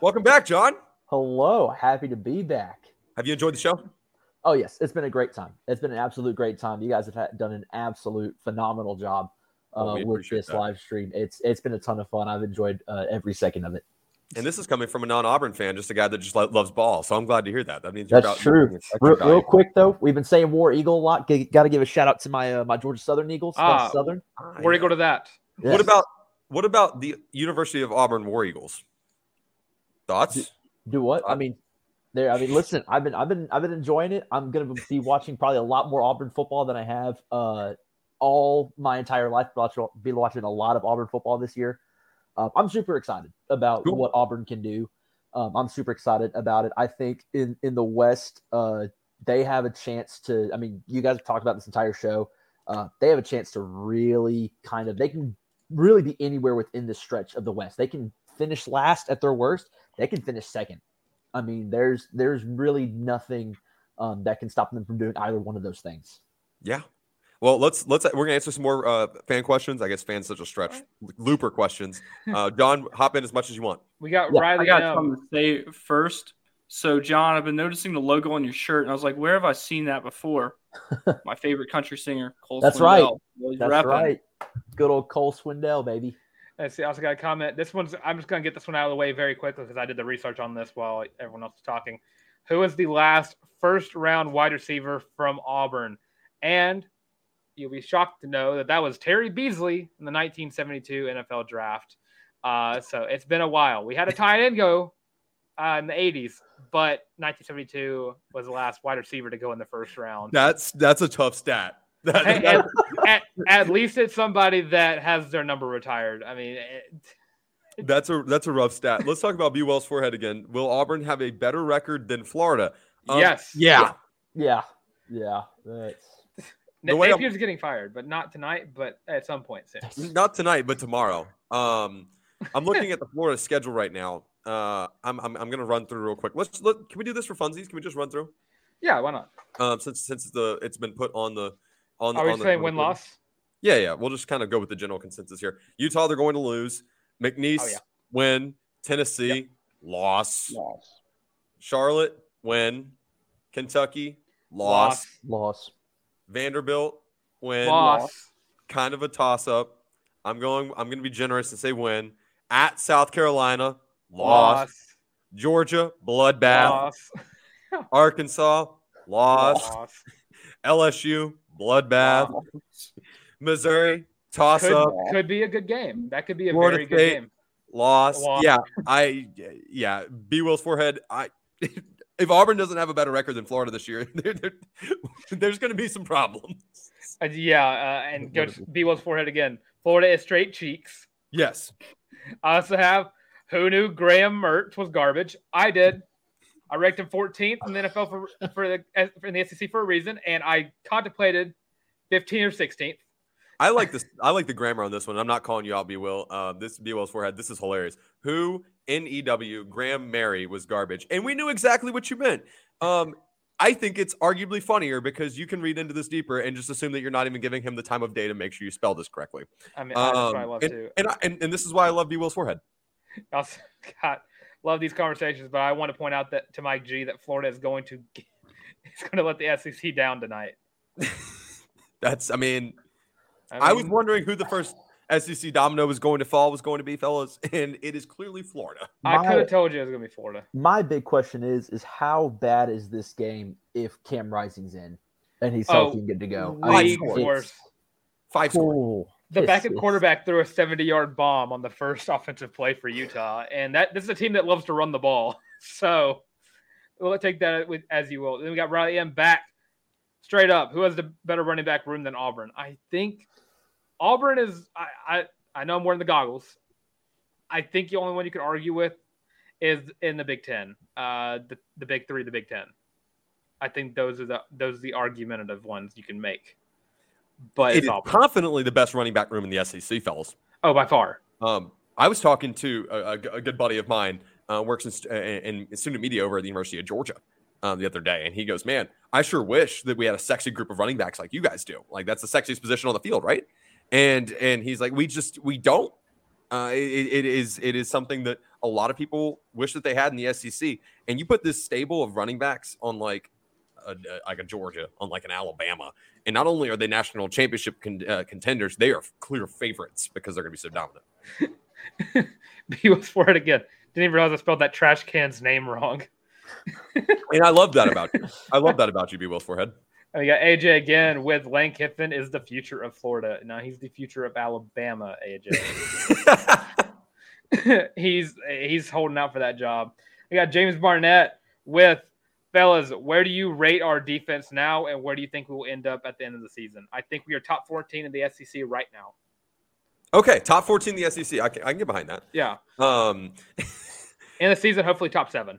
Welcome back, John. Hello, happy to be back. Have you enjoyed the show? Oh yes, it's been a great time. It's been an absolute great time. You guys have had, done an absolute phenomenal job Well, uh, we with this that. live stream. It's it's been a ton of fun. I've enjoyed uh, every second of it. And this is coming from a non-Auburn fan, just a guy that just lo- loves ball. So I'm glad to hear that. That means you're That's true. Real, real quick though, we've been saying War Eagle a lot. Got to give a shout out to my uh, my Georgia Southern Eagles. Ah, Southern. Where do you go to that? What about what about the University of Auburn War Eagles? Thoughts? Do what? I mean, there. I mean, listen. I've been, I've been, I've been enjoying it. I'm gonna be watching probably a lot more Auburn football than I have uh, all my entire life. Watch, be watching a lot of Auburn football this year. Uh, I'm super excited about what Auburn can do. Um, I'm super excited about it. I think in in the West, uh, they have a chance to. I mean, you guys have talked about this entire show. Uh, they have a chance to really kind of. They can really be anywhere within the stretch of the West. They can finish last at their worst. They can finish second. I mean, there's there's really nothing um, that can stop them from doing either one of those things. Yeah. Well, let's let's we're gonna answer some more uh, fan questions. I guess fans such a stretch. Looper questions. Uh, John, hop in as much as you want. We got I Riley. got something to say first. So, John, I've been noticing the logo on your shirt, and I was like, where have I seen that before? My favorite country singer, Cole Swindell. That's Swindell. right. He's That's repping. right. Good old Cole Swindell, baby. Let's see. I also got a comment. This one's. I'm just going to get this one out of the way very quickly because I did the research on this while everyone else was talking. Who is the last first round wide receiver from Auburn? And you'll be shocked to know that that was Terry Beasley in the 1972 NFL Draft. Uh, so it's been a while. We had a tight end go uh, in the 80s, but 1972 was the last wide receiver to go in the first round. That's that's a tough stat. That- Hey, at, at, at least it's somebody that has their number retired. I mean, it, That's a that's a rough stat. Let's talk about B. Wells forehead again. Will Auburn have a better record than Florida? Um, yes. Yeah. Yeah. Yeah. That's The way I'm- getting fired, but not tonight, but at some point soon. Not tonight, but tomorrow. Um, I'm looking at the Florida schedule right now. Uh, I'm I'm, I'm gonna run through real quick. Let's let, can we do this for funsies? Can we just run through? Yeah, why not? Um, since since the it's been put on the on. The Are we on saying the win loss? Yeah, yeah. We'll just kind of go with the general consensus here. Utah, they're going to lose. McNeese, Oh, yeah. win. Tennessee, loss. Loss. Charlotte, win. Kentucky, loss. loss. Vanderbilt, win. Loss. Kind of a toss up. I'm going. I'm going to be generous and say win. At South Carolina, loss. Loss. Georgia, bloodbath. Loss. Arkansas, loss. Loss. LSU, bloodbath. Missouri, toss Could, up. could be a good game. That could be a Florida very good game. Loss. Loss. Yeah, I yeah. B Will's forehead. I if Auburn doesn't have a better record than Florida this year, there- there- there's going to be some problems. Uh, yeah, uh, and Coach B Will's forehead again. Florida is straight cheeks. Yes. I also have who knew Graham Mertz was garbage. I did. I ranked him 14th in the NFL for for the in the SEC for a reason, and I contemplated 15 or 16th. I like this. I like the grammar on this one. I'm not calling you out, B Will. Uh, this B Will's forehead. This is hilarious. Who N E W Graham Mary was garbage, and we knew exactly what you meant. Um, I think it's arguably funnier because you can read into this deeper and just assume that you're not even giving him the time of day to make sure you spell this correctly. I mean, that's what I Um, love and, too. And, I, and and this is why I love B Will's forehead. Also, God, love these conversations, but I want to point out that to Mike G that Florida is going to is going to let the SEC down tonight. That's. I mean, I I, was wondering who the first SEC domino was going to fall was going to be, fellas, and it is clearly Florida. I could have told you it was going to be Florida. My big question is is how bad is this game if Cam Rising's in and he's Oh, healthy and good to go? League it's- worse. Five oh, The it's- backup it's- quarterback threw a 70 yard bomb on the first offensive play for Utah. And that this is a team that loves to run the ball. So we'll take that with, as you will. Then we got Riley M back straight up. Who has the better running back room than Auburn? I think Auburn is, I, I, I know I'm wearing the goggles. I think the only one you could argue with is in the Big Ten, uh, the, the Big Three, the Big Ten. I think those are the those are the argumentative ones you can make. But it's is Auburn. confidently the best running back room in the SEC, fellas. Oh, by far. Um, I was talking to a, a- a good buddy of mine, uh, works in, in, in student media over at the University of Georgia um, the other day, and he goes, "Man, I sure wish that we had a sexy group of running backs like you guys do. Like that's the sexiest position on the field, right?" And and he's like, "We just we don't. Uh, it, it is it is something that a lot of people wish that they had in the SEC. And you put this stable of running backs on like a, a- like a Georgia, on like an Alabama, and not only are they national championship con- uh, contenders, they are clear favorites because they're going to be so dominant." He was for it again. Didn't even realize I spelled that trash can's name wrong. And I love that about you. I love that about you, B. Will's forehead. And we got AJ again with Lane Kiffin is the future of Florida. Now he's the future of Alabama, AJ. he's he's holding out for that job. We got James Barnett with fellas. Where do you rate our defense now, and where do you think we will end up at the end of the season? I think we are top 14 in the SEC right now. Okay, top 14 in the SEC. I can, I can get behind that. Yeah, Um, in the season, hopefully top seven.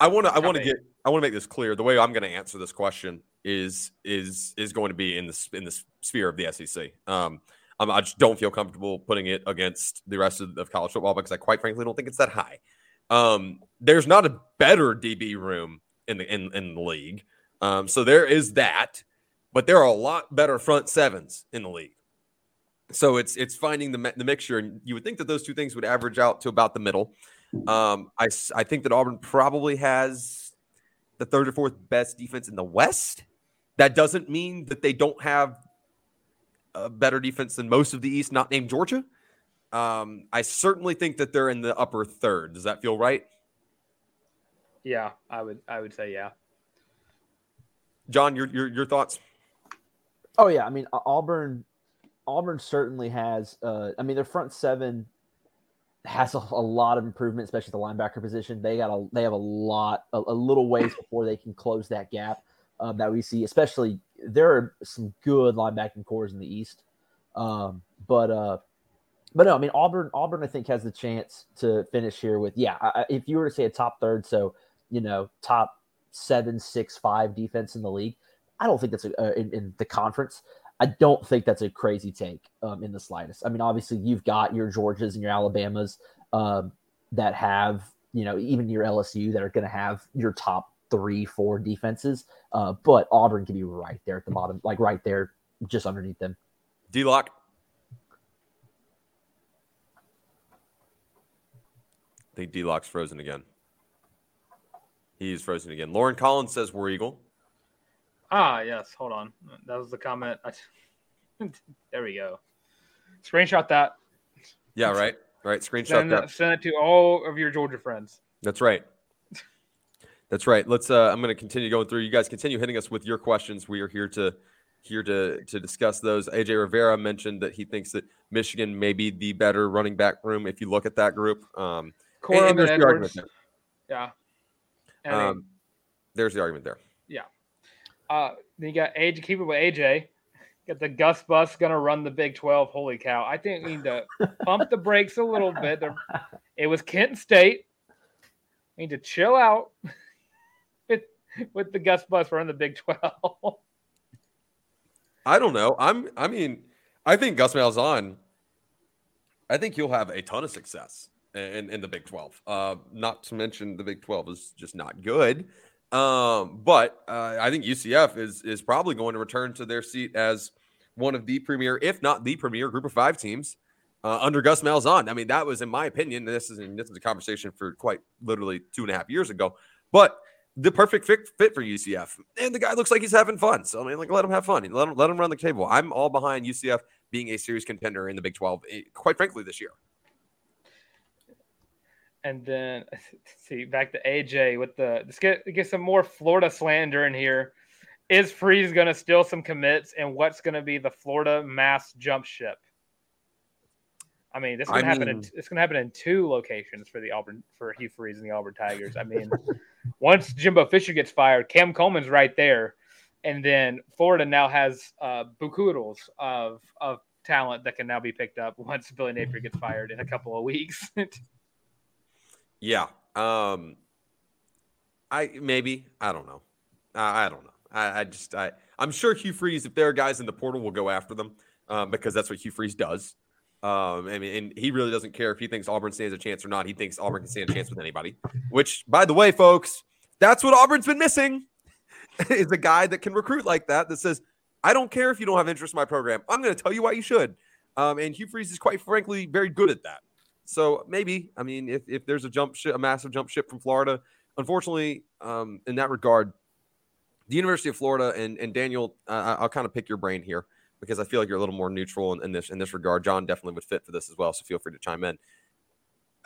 I want to I want to get I want to make this clear. The way I'm going to answer this question is is is going to be in this in this sphere of the SEC. Um, I'm, just don't feel comfortable putting it against the rest of, of college football because I quite frankly don't think it's that high. Um, there's not a better DB room in the in, in the league. Um, so there is that, but there are a lot better front sevens in the league. So it's it's finding the the mixture, and you would think that those two things would average out to about the middle. Um, I I think that Auburn probably has the third or fourth best defense in the West. That doesn't mean that they don't have a better defense than most of the East, not named Georgia. Um, I certainly think that they're in the upper third. Does that feel right, Yeah, I would I would say yeah. John? Your your your thoughts? Oh yeah, I mean Auburn. Auburn certainly has. Uh, I mean their front seven has a, a, lot of improvement, especially the linebacker position. They got a they have a lot a, a little ways before they can close that gap um, that we see. Especially there are some good linebacking cores in the East, um, but uh, but no, I mean Auburn Auburn I think has the chance to finish here with yeah. I, if you were to say a top third, so you know top seven, six, five defense in the league, I don't think that's a, uh, in, in the conference. I don't think that's a crazy take um, in the slightest. I mean, obviously, you've got your Georgias and your Alabamas um, that have, you know, even your LSU that are going to have your top three, four defenses. Uh, but Auburn can be right there at the bottom, like right there, just underneath them. D Lock. I think D Lock's frozen again. He's frozen again. Lauren Collins says we're Eagle. Ah, yes. Hold on. That was the comment. there we go. Screenshot that. Yeah, right. Right. Screenshot send, that. Send it to all of your Georgia friends. That's right. That's right. Let's. Uh, I'm going to continue going through. You guys continue hitting us with your questions. We are here to here to to discuss those. AJ Rivera mentioned that he thinks that Michigan may be the better running back room if you look at that group. Um, and, and there's the argument there. Yeah. um, there's the argument there. Yeah. Uh, then you got AJ, keep it with AJ. Got the Gus Bus gonna run the Big Twelve. Holy cow! I think we need to pump the brakes a little bit. They're, it was Kent State. We need to chill out with the Gus Bus running the Big Twelve. I don't know. I'm. I mean, I think Gus Malzahn. I think he'll have a ton of success in, in the Big Twelve. Uh, not to mention the Big Twelve is just not good. Um, but uh, I think UCF is is probably going to return to their seat as one of the premier, if not the premier, Group of Five teams uh, under Gus Malzahn. I mean, that was, in my opinion, this is this is a conversation for quite literally two and a half years ago, but the perfect fit, fit for UCF. And the guy looks like he's having fun. So I mean, like, let him have fun. Let him let him run the table. I'm all behind UCF being a serious contender in the Big 12. Eh, quite frankly, this year. And then see back to AJ with the let's get get some more Florida slander in here. Is Freeze going to steal some commits, and what's going to be the Florida mass jump ship? I mean, this is going to happen. In, it's going to happen in two locations for the Auburn for Hugh Freeze and the Auburn Tigers. I mean, once Jimbo Fisher gets fired, Cam Coleman's right there, and then Florida now has uh, bukudos of of talent that can now be picked up once Billy Napier gets fired in a couple of weeks. Yeah. Um, I maybe I don't know. I, I don't know. I, I, just I I'm sure Hugh Freeze, if there are guys in the portal, will go after them um, because that's what Hugh Freeze does. Um, I mean, and he really doesn't care if he thinks Auburn stands a chance or not. He thinks Auburn can stand a chance with anybody. Which, by the way, folks, that's what Auburn's been missing. is a guy that can recruit like that that says, "I don't care if you don't have interest in my program. I'm going to tell you why you should." Um, and Hugh Freeze is quite frankly very good at that. So maybe, I mean, if, if there's a jump ship, a massive jump ship from Florida, unfortunately, um, in that regard, the University of Florida and, and Daniel, uh, I'll kind of pick your brain here because I feel like you're a little more neutral in, in, this in this regard. John definitely would fit for this as well, so feel free to chime in.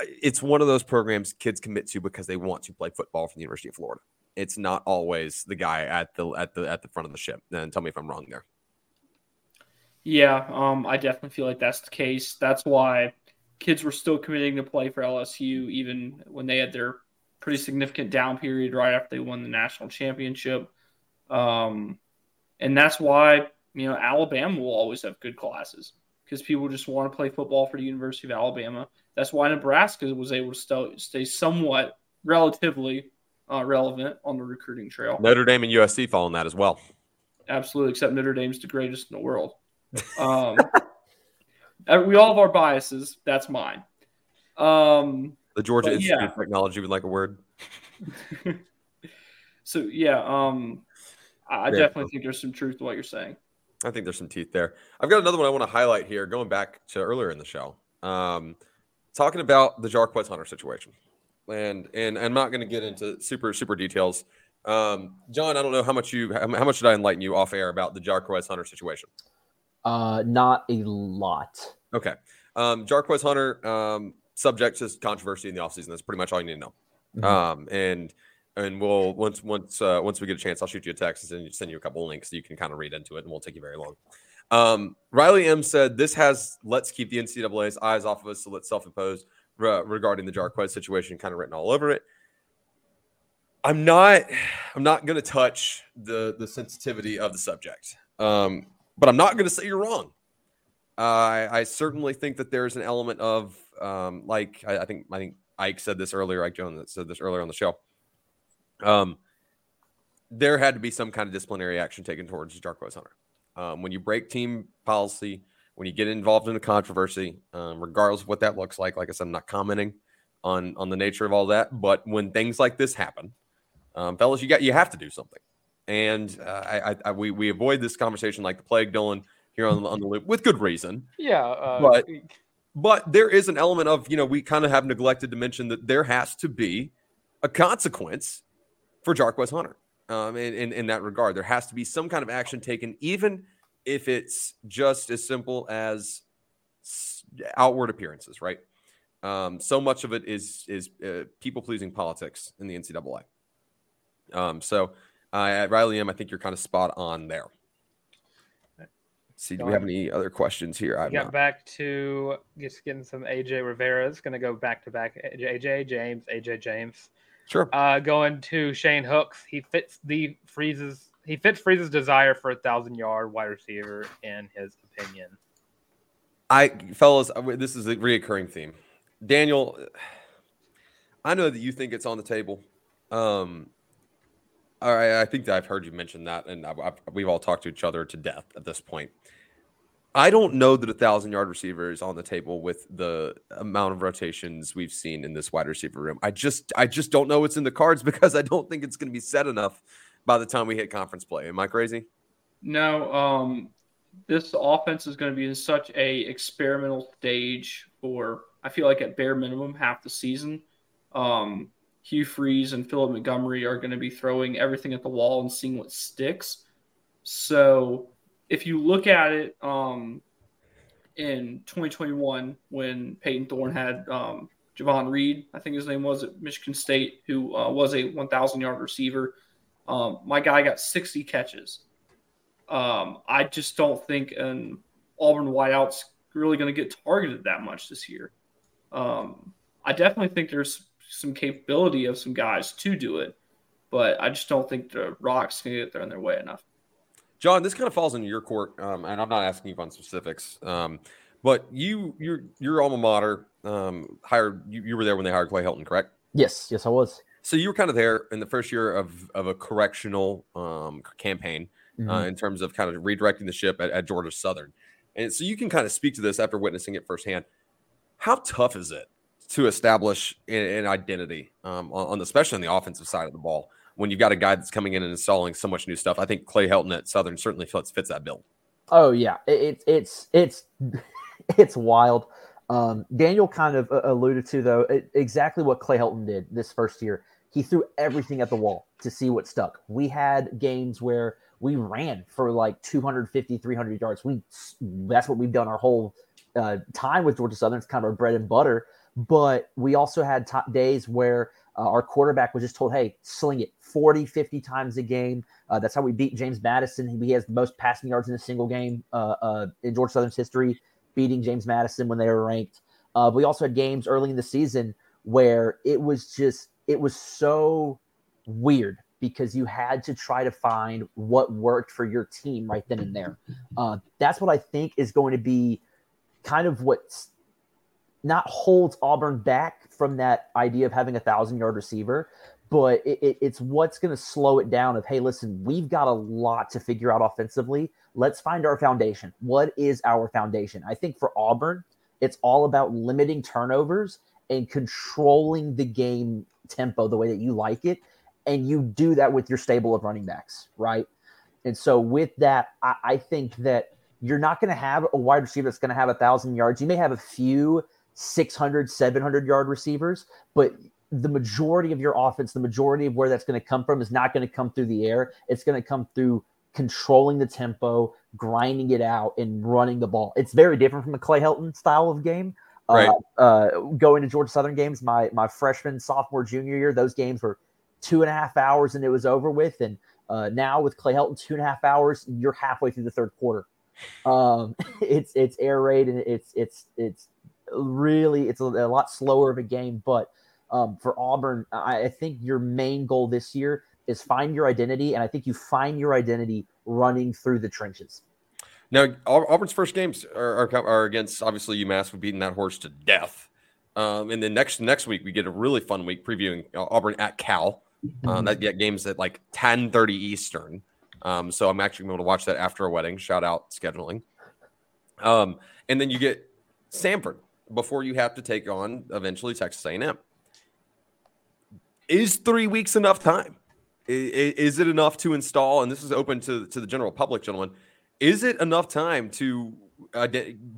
It's one of those programs kids commit to because they want to play football for the University of Florida. It's not always the guy at the at the at the front of the ship. And tell me if I'm wrong there. Yeah, um, I definitely feel like that's the case. That's why kids were still committing to play for LSU even when they had their pretty significant down period right after they won the national championship. Um, and that's why, you know, Alabama will always have good classes because people just want to play football for the University of Alabama. That's why Nebraska was able to stay, stay somewhat relatively uh, relevant on the recruiting trail. Notre Dame and USC fall in that as well. Absolutely, except Notre Dame's the greatest in the world. Um, we all have our biases. That's mine. Um, the Georgia Institute yeah. of Technology would like a word. so yeah, um, I Very definitely think there's some truth to what you're saying. I think there's some teeth there. I've got another one I want to highlight here, going back to earlier in the show, um, talking about the Jarquez Hunter situation, and and I'm not going to get into super super details. Um, John, I don't know how much you how much did I enlighten you off air about the Jarquez Hunter situation. Uh, not a lot. Okay. Um, Jarquez Hunter, um, subject to controversy in the offseason. That's pretty much all you need to know. Mm-hmm. Um, and and we'll once once uh, once we get a chance, I'll shoot you a text and send you a couple of links so you can kind of read into it, and won't take you very long. Um, Riley M said this has let's keep the NCAA's eyes off of us, so let's self-impose re- regarding the Jarquez situation, kind of written all over it. I'm not I'm not going to touch the the sensitivity of the subject, um, but I'm not going to say you're wrong. Uh, I, I certainly think that there's an element of um, like I, I think I think Ike said this earlier. Ike Jones said this earlier on the show. Um, there had to be some kind of disciplinary action taken towards Jarquez Hunter. Um, when you break team policy, when you get involved in a controversy, um, regardless of what that looks like, like I said, I'm not commenting on on the nature of all that. But when things like this happen, um, fellas, you got you have to do something. And uh, I, I, we we avoid this conversation like the plague, Dylan, here on, on the loop with good reason. Yeah, uh, but but there is an element of you know we kind of have neglected to mention that there has to be a consequence for Jarquez Hunter. Um, in, in in that regard, there has to be some kind of action taken, even if it's just as simple as outward appearances, right? Um, so much of it is is uh, people pleasing politics in the NCAA. Um, so uh, Riley M, I think you're kind of spot on there. Let's see, do we have any other questions here? I got back to just getting some AJ Rivera. It's going to go back to back. AJ James, AJ James. Sure. Uh, going to Shane Hooks. He fits the freezes. He fits Freeze's desire for a thousand yard wide receiver in his opinion. I fellas, this is a reoccurring theme. Daniel, I know that you think it's on the table. Um, I, I think that I've heard you mention that, and I've, I've, we've all talked to each other to death at this point. I don't know that a thousand yard receiver is on the table with the amount of rotations we've seen in this wide receiver room. I just, I just don't know what's in the cards because I don't think it's going to be set enough by the time we hit conference play. Am I crazy? No. Um, this offense is going to be in such a experimental stage for I feel like at bare minimum half the season. Um, Hugh Freeze and Philip Montgomery are going to be throwing everything at the wall and seeing what sticks. So if you look at it um, in 2021, when Payton Thorne had um, Javon Reed, I think his name was at Michigan State, who uh, was a 1,000 yard receiver. Um, my guy got 60 catches. Um, I just don't think an Auburn wideout's really going to get targeted that much this year. Um, I definitely think there's some capability of some guys to do it, but I just don't think the Rocks can get there in their way enough. John, this kind of falls into your court, um, and I'm not asking you on specifics, um, but you, your your alma mater um, hired you, you were there when they hired Clay Helton, correct? Yes, yes, I was. So you were kind of there in the first year of of a correctional um, campaign uh, mm-hmm. uh, in terms of kind of redirecting the ship at, at Georgia Southern, and so you can kind of speak to this after witnessing it firsthand. How tough is it to establish an, identity, um, on, on, especially on the offensive side of the ball. When you've got a guy that's coming in and installing so much new stuff, I think Clay Helton at Southern certainly fits, fits that bill. Oh yeah, it, it's it's it's wild. Um, Daniel kind of uh, alluded to though it, exactly what Clay Helton did this first year. He threw everything at the wall to see what stuck. We had games where we ran for like 250, 300 yards. We that's what we've done our whole uh, time with Georgia Southern. It's kind of our bread and butter. But we also had t- days where uh, our quarterback was just told, hey, sling it 40, 50 times a game. Uh, that's how we beat James Madison. He has the most passing yards in a single game uh, uh in George Southern's history, beating James Madison when they were ranked. Uh, we also had games early in the season where it was just, it was so weird because you had to try to find what worked for your team right then and there. Uh, that's what I think is going to be kind of what's not holds Auburn back from that idea of having a thousand yard receiver, but it, it, it's what's going to slow it down. Of hey, listen, we've got a lot to figure out offensively. Let's find our foundation. What is our foundation? I think for Auburn, it's all about limiting turnovers and controlling the game tempo the way that you like it, and you do that with your stable of running backs, right? And so with that, I, I think that you're not going to have a wide receiver that's going to have a thousand yards. You may have a few 600, 700 yard receivers, but the majority of your offense, the majority of where that's going to come from is not going to come through the air. It's going to come through controlling the tempo, grinding it out, and running the ball. It's very different from a Clay Helton style of game. Uh, right. Uh, uh, going to Georgia Southern games, my my freshman, sophomore, junior year, those games were two and a half hours and it was over with. And uh, now with Clay Helton, two and a half hours, you're halfway through the third quarter. Um, it's it's air raid and it's it's it's really it's a, a lot slower of a game. But um, for Auburn, I, I think your main goal this year is find your identity, and I think you find your identity running through the trenches. Now, Auburn's first games are, are, are against obviously UMass. We're beating that horse to death. Um, and then next next week we get a really fun week previewing Auburn at Cal. Um, that get games at like ten thirty Eastern. Um, so I'm actually going to watch that after a wedding. Shout out scheduling. Um, and then you get Samford before you have to take on eventually Texas A&M. Is three weeks enough time? Is, it enough to install? And this is open to to the general public, gentlemen. Is it enough time to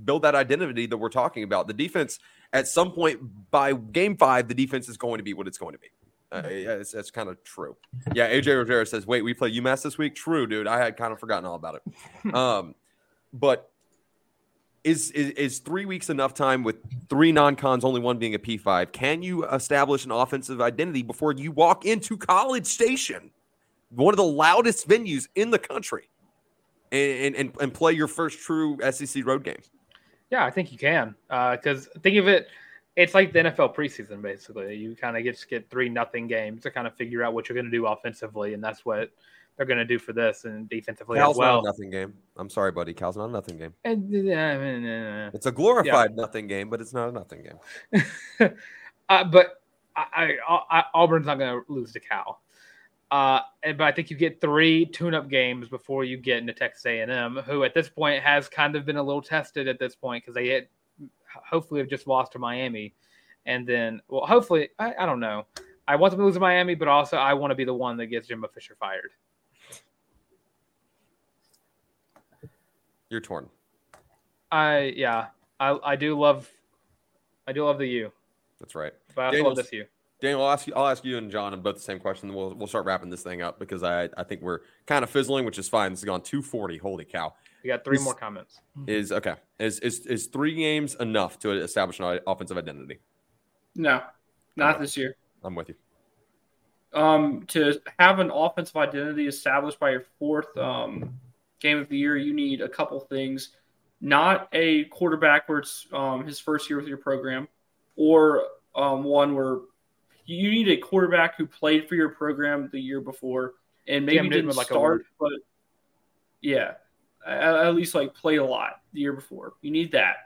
build that identity that we're talking about? The defense, at some point by game five, the defense is going to be what it's going to be. Uh, that's, that's kind of true. Yeah, AJ Rivera says, "Wait, we play UMass this week." True, dude. I had kind of forgotten all about it. Um, but is, is is three weeks enough time with three non-cons, only one being a P five? Can you establish an offensive identity before you walk into College Station, one of the loudest venues in the country, and and, and play your first true SEC road game? Yeah, I think you can. Because uh, think of it, it's like the NFL preseason. Basically, you kind of get get three nothing games to kind of figure out what you're going to do offensively, and that's what they're going to do for this and defensively Cal's as well. Not a nothing game. I'm sorry, buddy. Cal's not a nothing game. Uh, it's a glorified yeah. nothing game, but it's not a nothing game. uh, but I, I, I, Auburn's not going to lose to Cal. Uh, and, but I think you get three tune-up games before you get into Texas A&M, who at this point has kind of been a little tested at this point because they had, hopefully have just lost to Miami, and then well, hopefully I, I don't know. I want them to lose to Miami, but also I want to be the one that gets Jimbo Fisher fired. You're torn. I yeah. I I do love I do love the U. That's right. But I also love this U. Daniel, I'll ask you. I'll ask you and John and both the same question. We'll we'll start wrapping this thing up because I I think we're kind of fizzling, which is fine. This has gone 240. Holy cow! We got three is, more comments. Is okay. Is is is three games enough to establish an offensive identity? No, not this year. I'm with you. Um, to have an offensive identity established by your fourth um, game of the year, you need a couple things. Not a quarterback where it's um, his first year with your program, or um, one where you need a quarterback who played for your program the year before and maybe yeah, didn't like start, but yeah, at, at, least like played a lot the year before. You need that,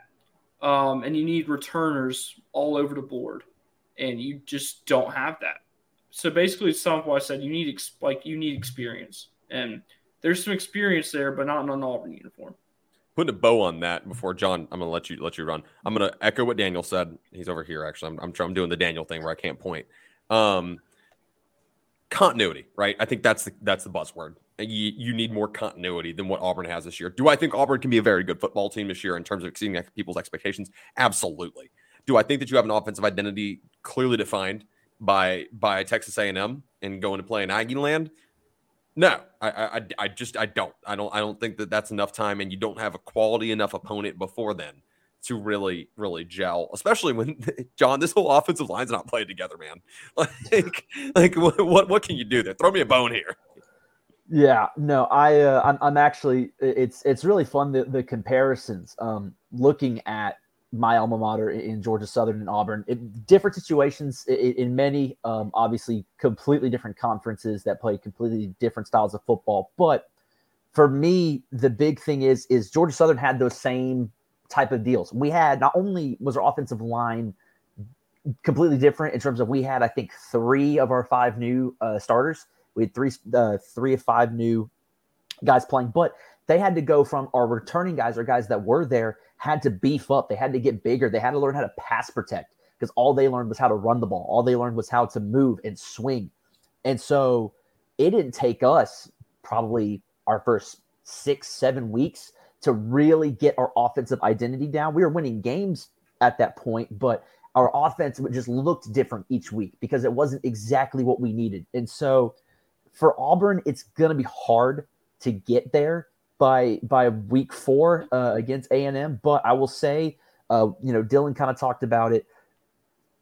um, and you need returners all over the board, and you just don't have that. So basically, some of what I said, you need ex- like you need experience, and there's some experience there, but not in an Auburn uniform putting a bow on that before John, I'm gonna let you let you run. I'm gonna echo what Daniel said. He's over here actually. I'm I'm, I'm doing the Daniel thing where I can't point. Um, continuity, right? I think that's the that's the buzzword. You, you need more continuity than what Auburn has this year. Do I think Auburn can be a very good football team this year in terms of exceeding people's expectations? Absolutely. Do I think that you have an offensive identity clearly defined by by Texas A&M and going to play in Aggie land? No, I, I, I just I don't I don't I don't think that that's enough time, and you don't have a quality enough opponent before then to really really gel. Especially when John, this whole offensive line's not played together, man. Like like what what, can you do there? Throw me a bone here. Yeah, no, I uh, I'm, I'm actually it's it's really fun the the comparisons. Um, looking at my alma mater in Georgia Southern and Auburn. It, different situations in, in many, um, obviously, completely different conferences that play completely different styles of football. But for me, the big thing is is Georgia Southern had those same type of deals. We had not only was our offensive line completely different in terms of we had I think three of our five new uh, starters. We had three uh, three of five new guys playing, but they had to go from our returning guys or guys that were there had to beef up. They had to get bigger. They had to learn how to pass protect because all they learned was how to run the ball. All they learned was how to move and swing. And so it didn't take us probably our first six, seven weeks to really get our offensive identity down. We were winning games at that point, but our offense just looked different each week because it wasn't exactly what we needed. And so for Auburn, it's going to be hard to get there by by week four uh, against A and M. But I will say, uh, you know, Dylan kind of talked about it.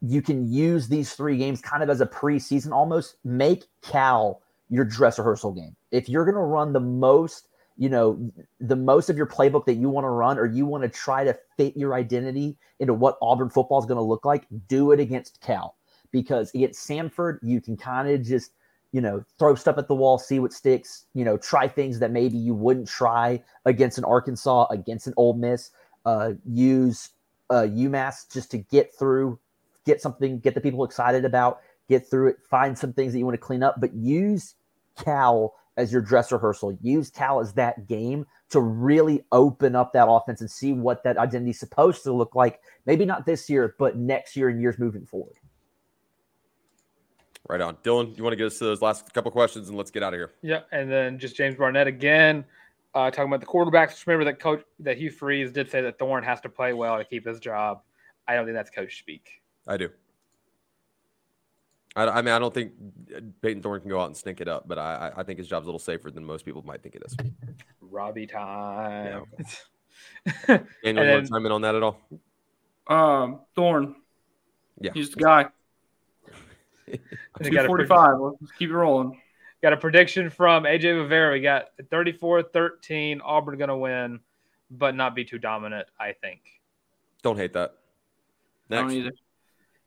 You can use these three games kind of as a preseason, almost make Cal your dress rehearsal game. If you're going to run the most you know the most of your playbook that you want to run or you want to try to fit your identity into what Auburn football is going to look like, do it against Cal because against Samford, you can kind of just you know throw stuff at the wall, see what sticks, you know try things that maybe you wouldn't try against an Arkansas, against an Ole Miss. Uh, use uh, UMass just to get through, get something, get the people excited about, get through it, find some things that you want to clean up, but use Cal as your dress rehearsal. Use Cal as that game to really open up that offense and see what that identity is supposed to look like. Maybe not this year, but next year and years moving forward. Right on. Dylan, you want to get us to those last couple questions and let's get out of here. Yeah, and then just James Barnett again, uh, talking about the quarterbacks. Remember that coach that Hugh Freeze did say that Thorne has to play well to keep his job. I don't think that's coach speak. I do. I, I mean, I don't think Payton Thorne can go out and stink it up, but I, I think his job's a little safer than most people might think it is. Robbie time. Yeah. Daniel, you want to chime in on that at all? Um, Thorne. Yeah, he's the guy. And you got a 245. Let's keep it rolling. Got a prediction from AJ Rivera. We got 34 13. Auburn going to win, but not be too dominant, I think. Don't hate that. Next. Don't either.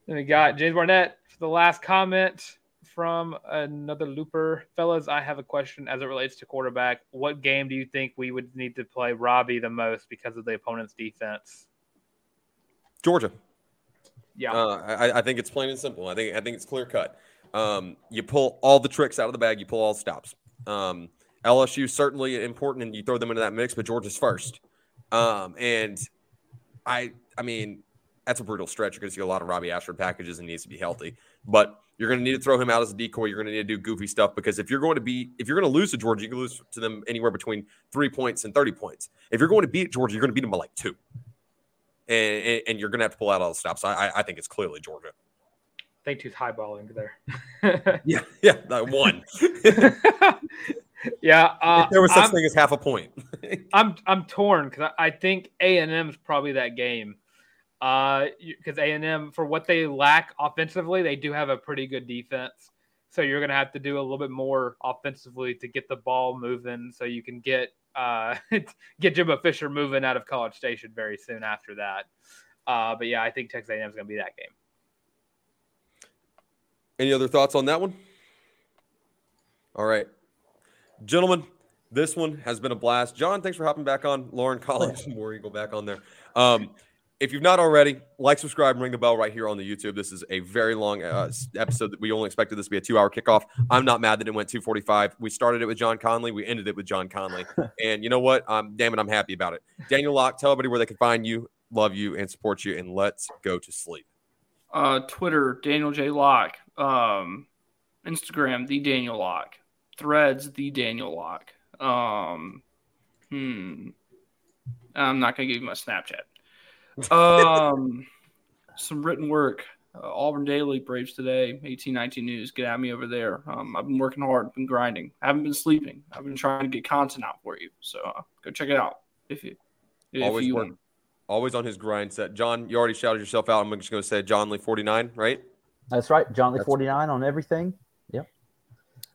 Then we got James Barnett for the last comment from another looper. Fellas, I have a question as it relates to quarterback. What game do you think we would need to play Robbie the most because of the opponent's defense? Georgia. Yeah. Uh, I, I think it's plain and simple. I think I think it's clear cut. Um, you pull all the tricks out of the bag. You pull all the stops. Um, LSU certainly important, and you throw them into that mix. But Georgia's first, um, and I I mean that's a brutal stretch. Because You're going to see a lot of Robbie Ashford packages and needs to be healthy. But you're going to need to throw him out as a decoy. You're going to need to do goofy stuff because if you're going to be if you're going to lose to Georgia, you can lose to them anywhere between three points and thirty points. If you're going to beat Georgia, you're going to beat them by like two, and, and, you're going to have to pull out all the stops. I, I think it's clearly Georgia. I think two's highballing there. yeah, yeah, that one. yeah, uh, there was such I'm, thing as half a point. I'm I'm torn because I, I think A and M is probably that game. Uh, because A and M for what they lack offensively, they do have a pretty good defense. So you're going to have to do a little bit more offensively to get the ball moving, so you can get uh get Jimbo Fisher moving out of College Station very soon after that. Uh, but yeah, I think Texas A&M is going to be that game. Any other thoughts on that one? All right, gentlemen, this one has been a blast. John, thanks for hopping back on. Lauren Collins, War Eagle back on there. Um, if you've not already, like, subscribe, and ring the bell right here on the YouTube. This is a very long uh, episode that we only expected this to be a two-hour kickoff. I'm not mad that it went 245. We started it with John Conley. We ended it with John Conley. and you know what? Um, damn it, I'm happy about it. Daniel Locke, tell everybody where they can find you, love you, and support you. And let's go to sleep. Uh, Twitter, Daniel J. Locke. Um, Instagram, the Daniel Locke. Threads, the Daniel Locke. Um, hmm. I'm not gonna give you my Snapchat. Um, some written work. Uh, Auburn Daily, Braves Today, 1819 News. Get at me over there. Um, I've been working hard, been grinding. I haven't been sleeping. I've been trying to get content out for you. So uh, go check it out if you if Always you work, want. always on his grind set. John, you already shouted yourself out. I'm just going to say Johnley 49, right? That's right. Johnley 49 on everything. Yep.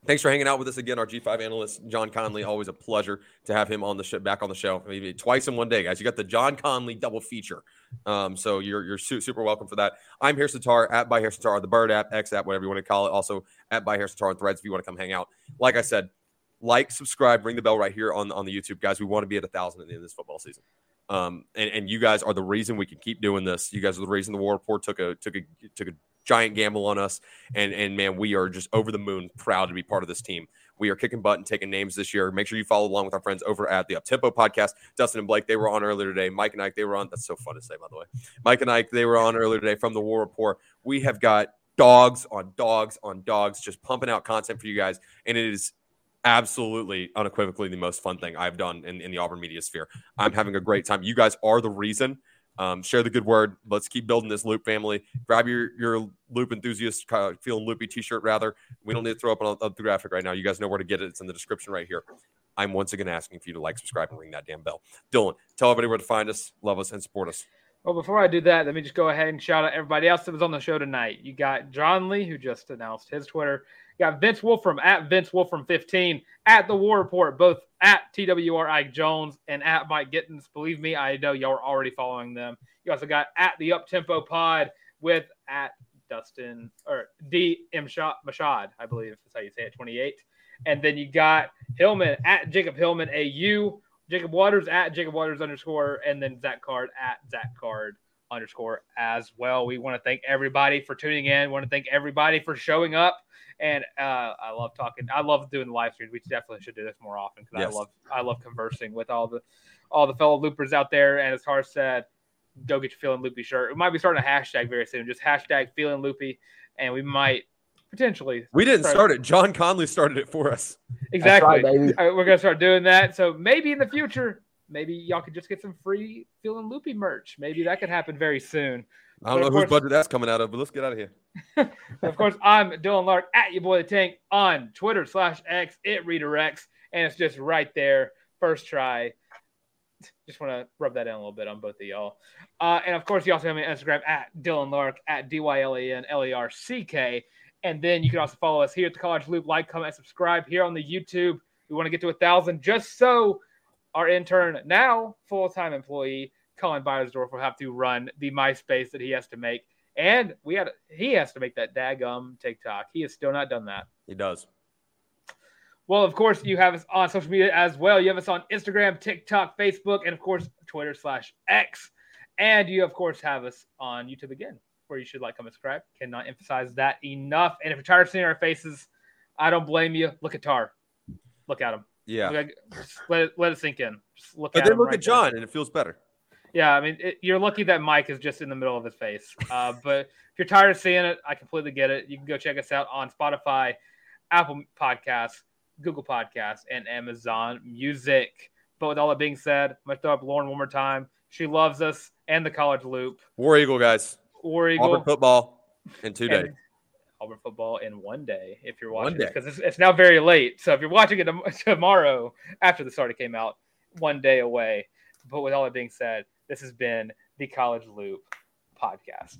Thanks for hanging out with us again, our G5 analyst, John Conley. Always a pleasure to have him on the show, back on the show. Maybe twice in one day, guys. You got the John Conley double feature. Um, so you're you're su- super welcome for that. I'm Harrison Tarr at by Harrison Tarr, the Bird app, X app, whatever you want to call it. Also at by Harrison Tarr on Threads if you want to come hang out. Like I said, like, subscribe, ring the bell right here on on the YouTube, guys. We want to be at a thousand at the end of this football season. Um, and, and you guys are the reason we can keep doing this. You guys are the reason the War Rapport took a took a took a giant gamble on us. And and man, we are just over the moon proud to be part of this team. We are kicking butt and taking names this year. Make sure you follow along with our friends over at the Uptempo podcast. Dustin and Blake, they were on earlier today. Mike and Ike, they were on. That's so fun to say, by the way. Mike and Ike, they were on earlier today from the War Rapport. We have got dogs on dogs on dogs, just pumping out content for you guys. And it is absolutely unequivocally the most fun thing I've done in, in the Auburn media sphere. I'm having a great time. You guys are the reason. Um, share the good word. Let's keep building this loop family. Grab your your loop enthusiast uh, feeling loopy t-shirt. Rather, we don't need to throw up on the graphic right now. You guys know where to get it. It's in the description right here. I'm once again asking for you to like, subscribe, and ring that damn bell. Dylan, tell everybody where to find us, love us, and support us. Well, before I do that, let me just go ahead and shout out everybody else that was on the show tonight. You got Johnley, who just announced his Twitter. Got Vince Wolfram at Vince Wolfram 15 at the War Rapport, both at TWR Ike Jones and at Mike Gittens. Believe me, I know y'all are already following them. You also got at the Up Tempo Pod with at Dustin or D M Mashad, I believe that's how you say it, 28. And then you got Hillman at Jacob Hillman AU, Jacob Waters at Jacob Waters underscore, and then Zach Card at Zach Card underscore as well. We want to thank everybody for tuning in. We want to thank everybody for showing up. And uh, I love talking. I love doing the live streams. We definitely should do this more often because Yes. I love I love conversing with all the all the fellow loopers out there. And as Har said, go get your feeling loopy shirt. We might be starting a hashtag very soon. Just hashtag feeling loopy, and we might potentially We didn't start it. John Conley started it for us. Exactly. All right, we're gonna start doing that. So maybe in the future, maybe y'all could just get some free feeling loopy merch. Maybe that could happen very soon. I don't But know whose budget that's coming out of, but let's get out of here. of course, I'm Dylan Larck at your boy the tank on Twitter slash X. It redirects, and it's just right there. First try. Just want to rub that in a little bit on both of y'all. Uh, and of course, you also have me on Instagram at Dylan Larck at D Y L A N L E R C K. And then you can also follow us here at the College Loop, like, comment, and subscribe here on the YouTube. We want to get to a thousand just so our intern, now full time employee, Colin Beyersdorf, will have to run the MySpace that he has to make. And we had he has to make that daggum TikTok. He has still not done that. He does. Well, of course, you have us on social media as well. You have us on Instagram, TikTok, Facebook, and of course, Twitter slash X. And you, of course, have us on YouTube again, where you should like, comment, subscribe. Cannot emphasize that enough. And if you're tired of seeing our faces, I don't blame you. Look at Tarr. Look at him. Yeah. Just let it, let it sink in. Just look But at then look right at there. John, and it feels better. Yeah, I mean, it, you're lucky that Mike is just in the middle of his face. Uh, but if you're tired of seeing it, I completely get it. You can go check us out on Spotify, Apple Podcasts, Google Podcasts, and Amazon Music. But with all that being said, I'm going to throw up Lauren one more time. She loves us and the College Loop. War Eagle, guys. War Eagle. Auburn football in two days. Auburn football in one day if you're watching because it's, it's now very late. So if you're watching it tomorrow after the it came out, one day away. But with all that being said, this has been the College Loop podcast.